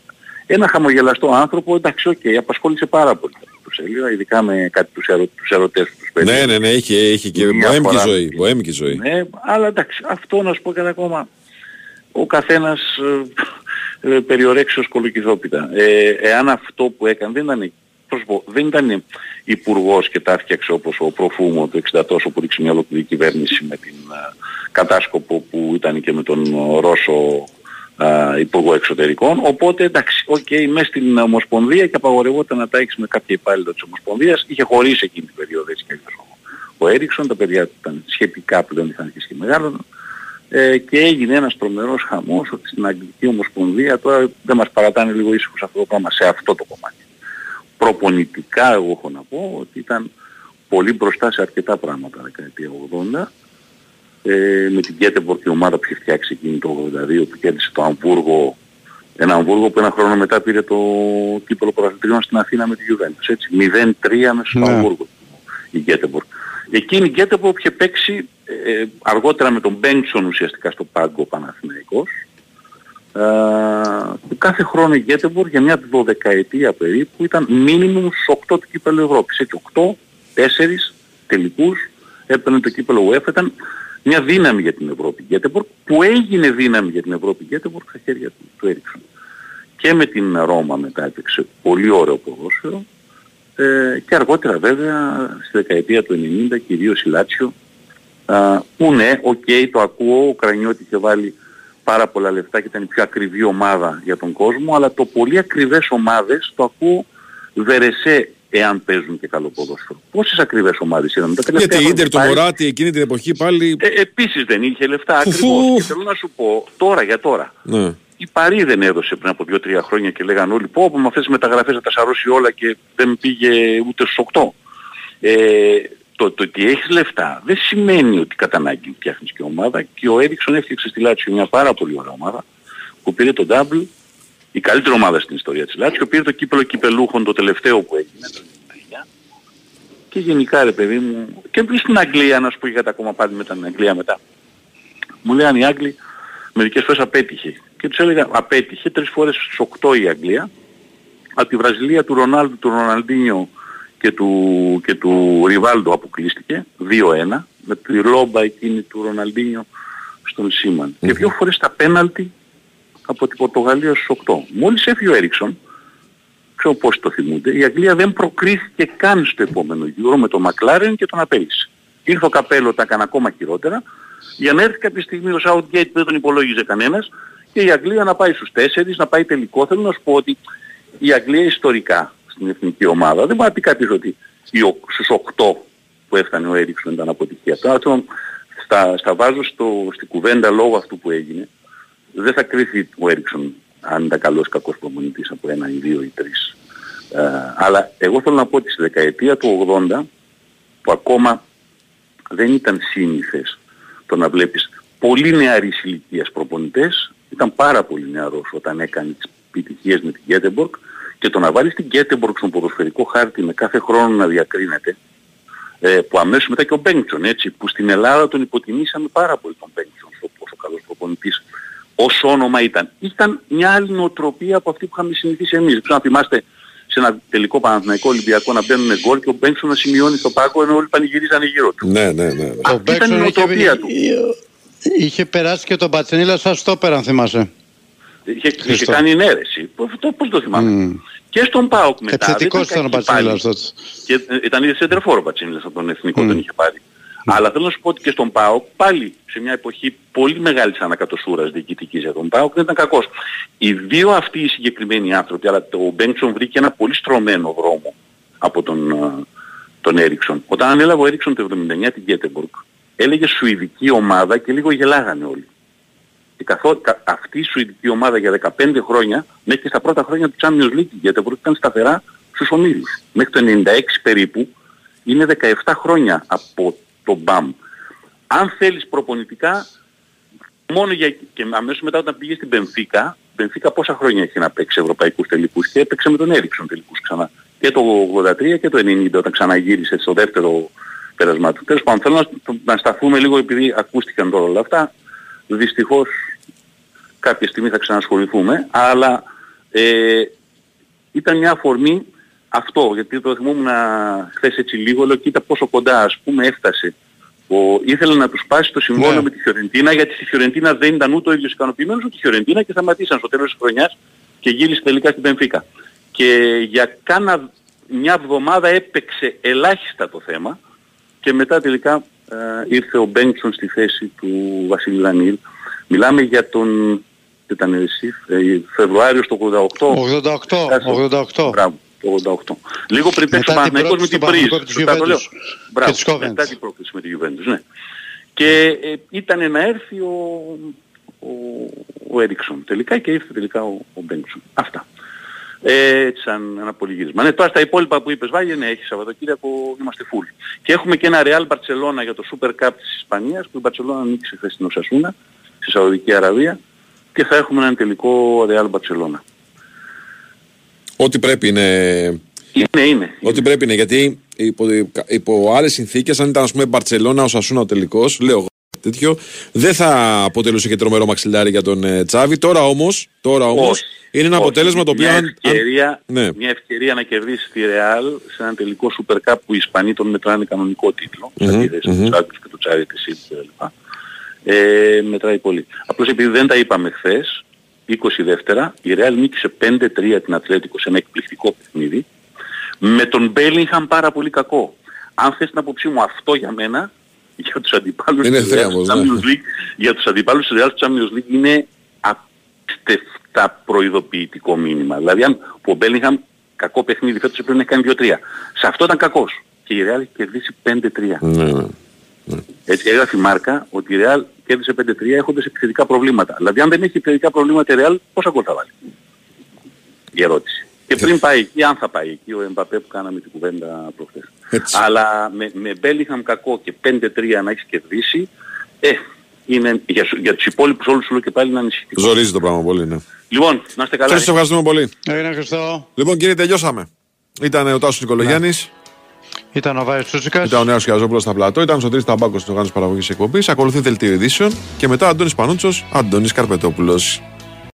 ένα χαμογελαστό άνθρωπο, εντάξει, οκ, απασχόλησε πάρα πολύ τους έλεγα, ειδικά με κάτι τους, ερω, τους ερωτές που τους
ναι,
πέτυχε.
ναι, ναι, είχε, είχε και
Μια
μποέμικη
φορά.
ζωή. Μποέμικη ζωή.
Ναι, αλλά εντάξει, αυτό να σου πω κάτι ακόμα. Ο καθένας ε, ε, περιορέξεως κολοκυθόπιτα. Ε, εάν αυτό που έκανε δεν ήταν, πώς πω, δεν ήταν υπουργός και τα έφτιαξε όπως ο Προφούμο το 60 τόσο που ρίξε μια ολόκληρη κυβέρνηση με την ε, κατάσκοπο που ήταν και με τον ε, Ρώσο α, υπουργό εξωτερικών. Οπότε εντάξει, OK, okay, μέσα στην Ομοσπονδία και απαγορευόταν να τα έχεις με κάποια υπάλληλο της Ομοσπονδίας. Είχε χωρίσει εκείνη την περίοδο έτσι και ο Έριξον, τα παιδιά του ήταν σχετικά πλέον είχαν αρχίσει και μεγάλων ε, και έγινε ένας τρομερός χαμός ότι στην Αγγλική Ομοσπονδία τώρα δεν μας παρατάνε λίγο ήσυχος αυτό το πράγμα σε αυτό το κομμάτι. Προπονητικά εγώ έχω να πω ότι ήταν πολύ μπροστά σε αρκετά πράγματα δεκαετία 80 ε, με την Γκέτεμπορ και η ομάδα που είχε φτιάξει εκείνη το 82 που κέρδισε το Αμβούργο ένα Αμβούργο που ένα χρόνο μετά πήρε το κύπελο πρωταθλητριών στην Αθήνα με τη Juventus. Έτσι, 0-3 μέσα στο ναι. Αμβούργο η Γκέτεμπορ. Εκείνη η Γκέτεμπορ είχε παίξει ε, αργότερα με τον Μπένξον ουσιαστικά στο πάγκο Παναθηναϊκός. Ε, κάθε χρόνο η Γκέτεμπορ για μια δωδεκαετία περίπου ήταν μίνιμουμ στους 8 του κύπελου Ευρώπης. Έτσι 8, 4 τελικούς έπαιρνε το κύπελο UEFA. Ήταν μια δύναμη για την Ευρώπη Γκέτεμπορ που έγινε δύναμη για την Ευρώπη Γκέτεμπορ στα χέρια του, του Έριξον. Και με την Ρώμα μετά έπαιξε πολύ ωραίο ποδόσφαιρο ε, και αργότερα βέβαια στη δεκαετία του 90 κυρίως η Λάτσιο που ναι, OK, okay, το ακούω, ο Κρανιώτη είχε βάλει πάρα πολλά λεφτά και ήταν η πιο ακριβή ομάδα για τον κόσμο, αλλά το πολύ ακριβές ομάδες το ακούω Βερεσέ εάν παίζουν και καλό ποδόσφαιρο. Πόσες ακριβές ομάδες είδαμε. Τα
Γιατί η Ίντερ του Μωράτη εκείνη την εποχή πάλι...
Ε, επίσης δεν είχε λεφτά ακριβώς. Και θέλω να σου πω τώρα για τώρα.
Ναι.
Η Παρή δεν έδωσε πριν από 2-3 χρόνια και λέγανε όλοι πω με αυτές τις μεταγραφές θα τα σαρώσει όλα και δεν πήγε ούτε στους 8. Ε, το, το ότι έχεις λεφτά δεν σημαίνει ότι κατά ανάγκη φτιάχνεις και ομάδα και ο Έριξον έφτιαξε στη Λάτσιο μια πάρα πολύ ωραία ομάδα που πήρε το double, η καλύτερη ομάδα στην ιστορία της Λάτσιο, πήρε το κύπελο κυπελούχων το τελευταίο που έγινε το 1999 και γενικά ρε παιδί μου και επίσης στην Αγγλία να σου πω γιατί ακόμα πάλι μετά την Αγγλία μετά. Μου λέγανε οι Άγγλοι μερικές φορές απέτυχε. Και τους έλεγα απέτυχε τρεις φορές στους 8 η Αγγλία. Από τη Βραζιλία του Ρονάλντου, του Ροναλντίνιο και του, και του Ριβάλντο αποκλείστηκε 2-1 με τη λόμπα εκείνη του Ροναλντίνιο στον Σίμαν. Και δύο φορές τα πέναλτι από την Πορτογαλία στους 8. Μόλις έφυγε ο Έριξον, ξέρω πώς το θυμούνται, η Αγγλία δεν προκρίθηκε καν στο επόμενο γύρο με τον Μακλάρεν και τον απέλησε. Ήρθε ο Καπέλο, τα έκανε ακόμα χειρότερα, για να έρθει κάποια στιγμή ο Southgate που δεν τον υπολόγιζε κανένας και η Αγγλία να πάει στους 4, να πάει τελικό. Θέλω να σου πω ότι η Αγγλία ιστορικά στην εθνική ομάδα. Δεν μπορεί να πει κάποιος ότι οι, στους 8 που έφτανε ο Έριξον ήταν αποτυχία. Τώρα στα, στα βάζω στο, στη κουβέντα λόγω αυτού που έγινε. Δεν θα κρύφει ο Έριξον αν ήταν καλός κακός προμονητής από ένα ή δύο ή τρεις. Ε, αλλά εγώ θέλω να πω ότι στη δεκαετία του 80 που ακόμα δεν ήταν σύνηθες το να βλέπεις πολύ νεαρής ηλικίας προπονητές, ήταν πάρα πολύ νεαρός όταν έκανε τις επιτυχίες με την Γκέτεμπορκ και το να βάλεις την Γκέτεμπορκ στον ποδοσφαιρικό χάρτη με κάθε χρόνο να διακρίνεται, ε, που αμέσως μετά και ο Μπέγκτσον έτσι, που στην Ελλάδα τον υποτιμήσαμε πάρα πολύ τον Μπέγκτσον όσο καλός προπονητής, ως όνομα ήταν. Ήταν μια άλλη νοοτροπία από αυτή που είχαμε συνηθίσει εμείς. Ξέρω να θυμάστε σε ένα τελικό Παναθηναϊκό Ολυμπιακό να μπαίνουν γκολ και ο Μπέγκτσον να σημειώνει στο πάγκο ενώ όλοι πανηγυρίζανε γύρω του.
Ναι, ναι, ναι.
Αυτή ήταν η νοοτροπία του.
Είχε περάσει και τον Πατσενίλα σαν στόπερ αν θυμάσαι.
Είχε, είχε κάνει νέρεση. Αυτό πώς το θυμάμαι. Mm. Και στον ΠΑΟΚ μετά.
Επιθετικός ήταν ο Πατσίνιλας τότε.
Και ε, ήταν ήδη σεντερφόρο ο Πατσίνιλας από τον εθνικό mm. τον είχε πάρει. Mm. Αλλά θέλω να σου πω ότι και στον ΠΑΟΚ πάλι σε μια εποχή πολύ μεγάλης ανακατοσούρας διοικητικής για τον ΠΑΟΚ δεν ήταν κακός. Οι δύο αυτοί οι συγκεκριμένοι άνθρωποι, αλλά ο Μπέντσον βρήκε ένα πολύ στρωμένο δρόμο από τον, ε, τον Έριξον. Όταν ανέλαβε ο Έριξον το 79 την Γκέτεμπορκ, έλεγε Σουηδική ομάδα και λίγο γελάγανε όλοι. Και καθό, αυτή η Σουηδική ομάδα για 15 χρόνια, μέχρι και στα πρώτα χρόνια του Champions League, γιατί ήταν σταθερά στους ομίλους. Μέχρι το 96 περίπου, είναι 17 χρόνια από το BAM. Αν θέλεις προπονητικά, μόνο για, και αμέσως μετά όταν πήγες στην Πενφύκα, Πενφύκα πόσα χρόνια έχει να παίξει ευρωπαϊκούς τελικούς; Και έπαιξε με τον Έριξον τελικούς ξανά. Και το 83 και το 90 όταν ξαναγύρισε στο δεύτερο πέρασμα του. Τέλος πάντων θέλω να, να σταθούμε λίγο επειδή ακούστηκαν τώρα όλα αυτά. Δυστυχώς κάποια στιγμή θα ξανασχοληθούμε, αλλά ε, ήταν μια αφορμή αυτό, γιατί το θυμόμουν χθες έτσι λίγο, λέω κοίτα πόσο κοντά ας πούμε έφτασε. Ο, ήθελε να τους σπάσει το συμβόλαιο
Ναι.
με τη Φιωρεντίνα, γιατί στη Φιωρεντίνα δεν ήταν ούτε ο ίδιος ικανοποιημένος ούτε η Φιωρεντίνα και σταματήσαν στο τέλος της χρονιάς και γύρισε τελικά στην Πενφύκα. Και για κάνα μια εβδομάδα έπαιξε ελάχιστα το θέμα και μετά τελικά ε, ήρθε ο Μπένξον στη θέση του Βασίλη Λανίλ. Μιλάμε για τον ήταν εσύ, ε, Φεβρουάριος του 88.
88,
Κάτσε.
88.
Μπράβο, το 88. Λίγο πριν παίξει ο
Μετά την
Παναθηναϊκός με
πρόκληση
την
του
Πρίζ.
Παναθηναϊκού της
Σωστά το λέω.
Juventus.
Μπράβο,
Και της Coventry.
μετά την πρόκληση με τη Juventus, ναι. Και ε, ήταν να έρθει ο, ο, ο Έριξον τελικά και ήρθε τελικά ο, ο Μπένξον. Αυτά. Ε, έτσι σαν ένα πολυγύρισμα. Ναι, τώρα στα υπόλοιπα που είπες Βάγε, ναι, έχει Σαββατοκύριακο, είμαστε full. Και έχουμε και ένα Real Barcelona για το Super Cup της Ισπανίας που η Barcelona νίκησε χθες στην Οσασούνα, στη Σαουδική Αραβία και θα έχουμε έναν τελικό Real Barcelona.
Ό,τι πρέπει είναι.
Είναι, είναι.
Ό,τι πρέπει είναι. Γιατί υπό, υπό άλλες συνθήκες, αν ήταν ας πούμε Μπαρσελόνα ο Σασούνα ο τελικός, λέω εγώ τέτοιο, δεν θα αποτελούσε και τρομερό μαξιλάρι για τον ε, Τσάβη. Τώρα όμως τώρα όμως,
Όχι.
είναι ένα
Όχι.
αποτέλεσμα το οποίο.
Μια
αν- αν-
ευκαιρία,
Ναι.
μια ευκαιρία να κερδίσει τη Real σε ένα τελικό Super Cup που οι Ισπανοί τον μετράνε κανονικό τίτλο,
Μμμ,
σε αντίθεση
μμμ.
με τους Άγγλους και το Charity Shield κλπ. Ε, μετράει πολύ. Απλώς επειδή δεν τα είπαμε χθες, 20 δεύτερα, η Real νίκησε 5-3 την Ατλέτικο σε ένα εκπληκτικό παιχνίδι, με τον Bellingham πάρα πολύ κακό. Αν θες την άποψή μου αυτό για μένα, για τους αντιπάλους
Είναι
της Real
θρίαμβος,
στο
ναι.
Champions League, για τους αντιπάλους της Real στο Champions League είναι απίστευτα προειδοποιητικό μήνυμα. Δηλαδή αν που ο Bellingham κακό παιχνίδι φέτος έπρεπε να κάνει 2-3. Σε αυτό ήταν κακός. Και η Real έχει κερδίσει 5-3.
Ναι, ναι.
Έτσι έγραφε η Μάρκα ότι η Real κέρδισε 5-3 έχοντας επιθετικά προβλήματα. Δηλαδή αν δεν έχει επιθετικά προβλήματα η Real πόσα γκολ θα βάλει; Η ερώτηση. Και πριν πάει εκεί, αν θα πάει εκεί, ο Εμπαπέ που κάναμε την κουβέντα προχθές.
Έτσι.
Αλλά με, με Bellingham κακό και 5-3 να έχεις κερδίσει, ε, είναι, για, σου- για τους υπόλοιπους όλους σου λέω και πάλι είναι ανησυχητικό.
Ζορίζει το πράγμα πολύ, ναι.
Λοιπόν, να είστε καλά.
Σας ευχαριστούμε πολύ.
Έγινε Χριστό.
Λοιπόν, κύριε, τελειώσαμε. Ήταν ο Τάσος Νικολογιάννης,
Ήταν ο Βάιος Τσούτσικας.
ήταν ο Νέος Χιαζόπουλος στα πλατό, ήταν ο Σωτήρης Ταμπάκος στην οργάνωσης παραγωγής εκπομπής, ακολουθεί δελτίο ειδήσεων και μετά Αντώνης Πανούτσος, Αντώνης Καρπετόπουλος.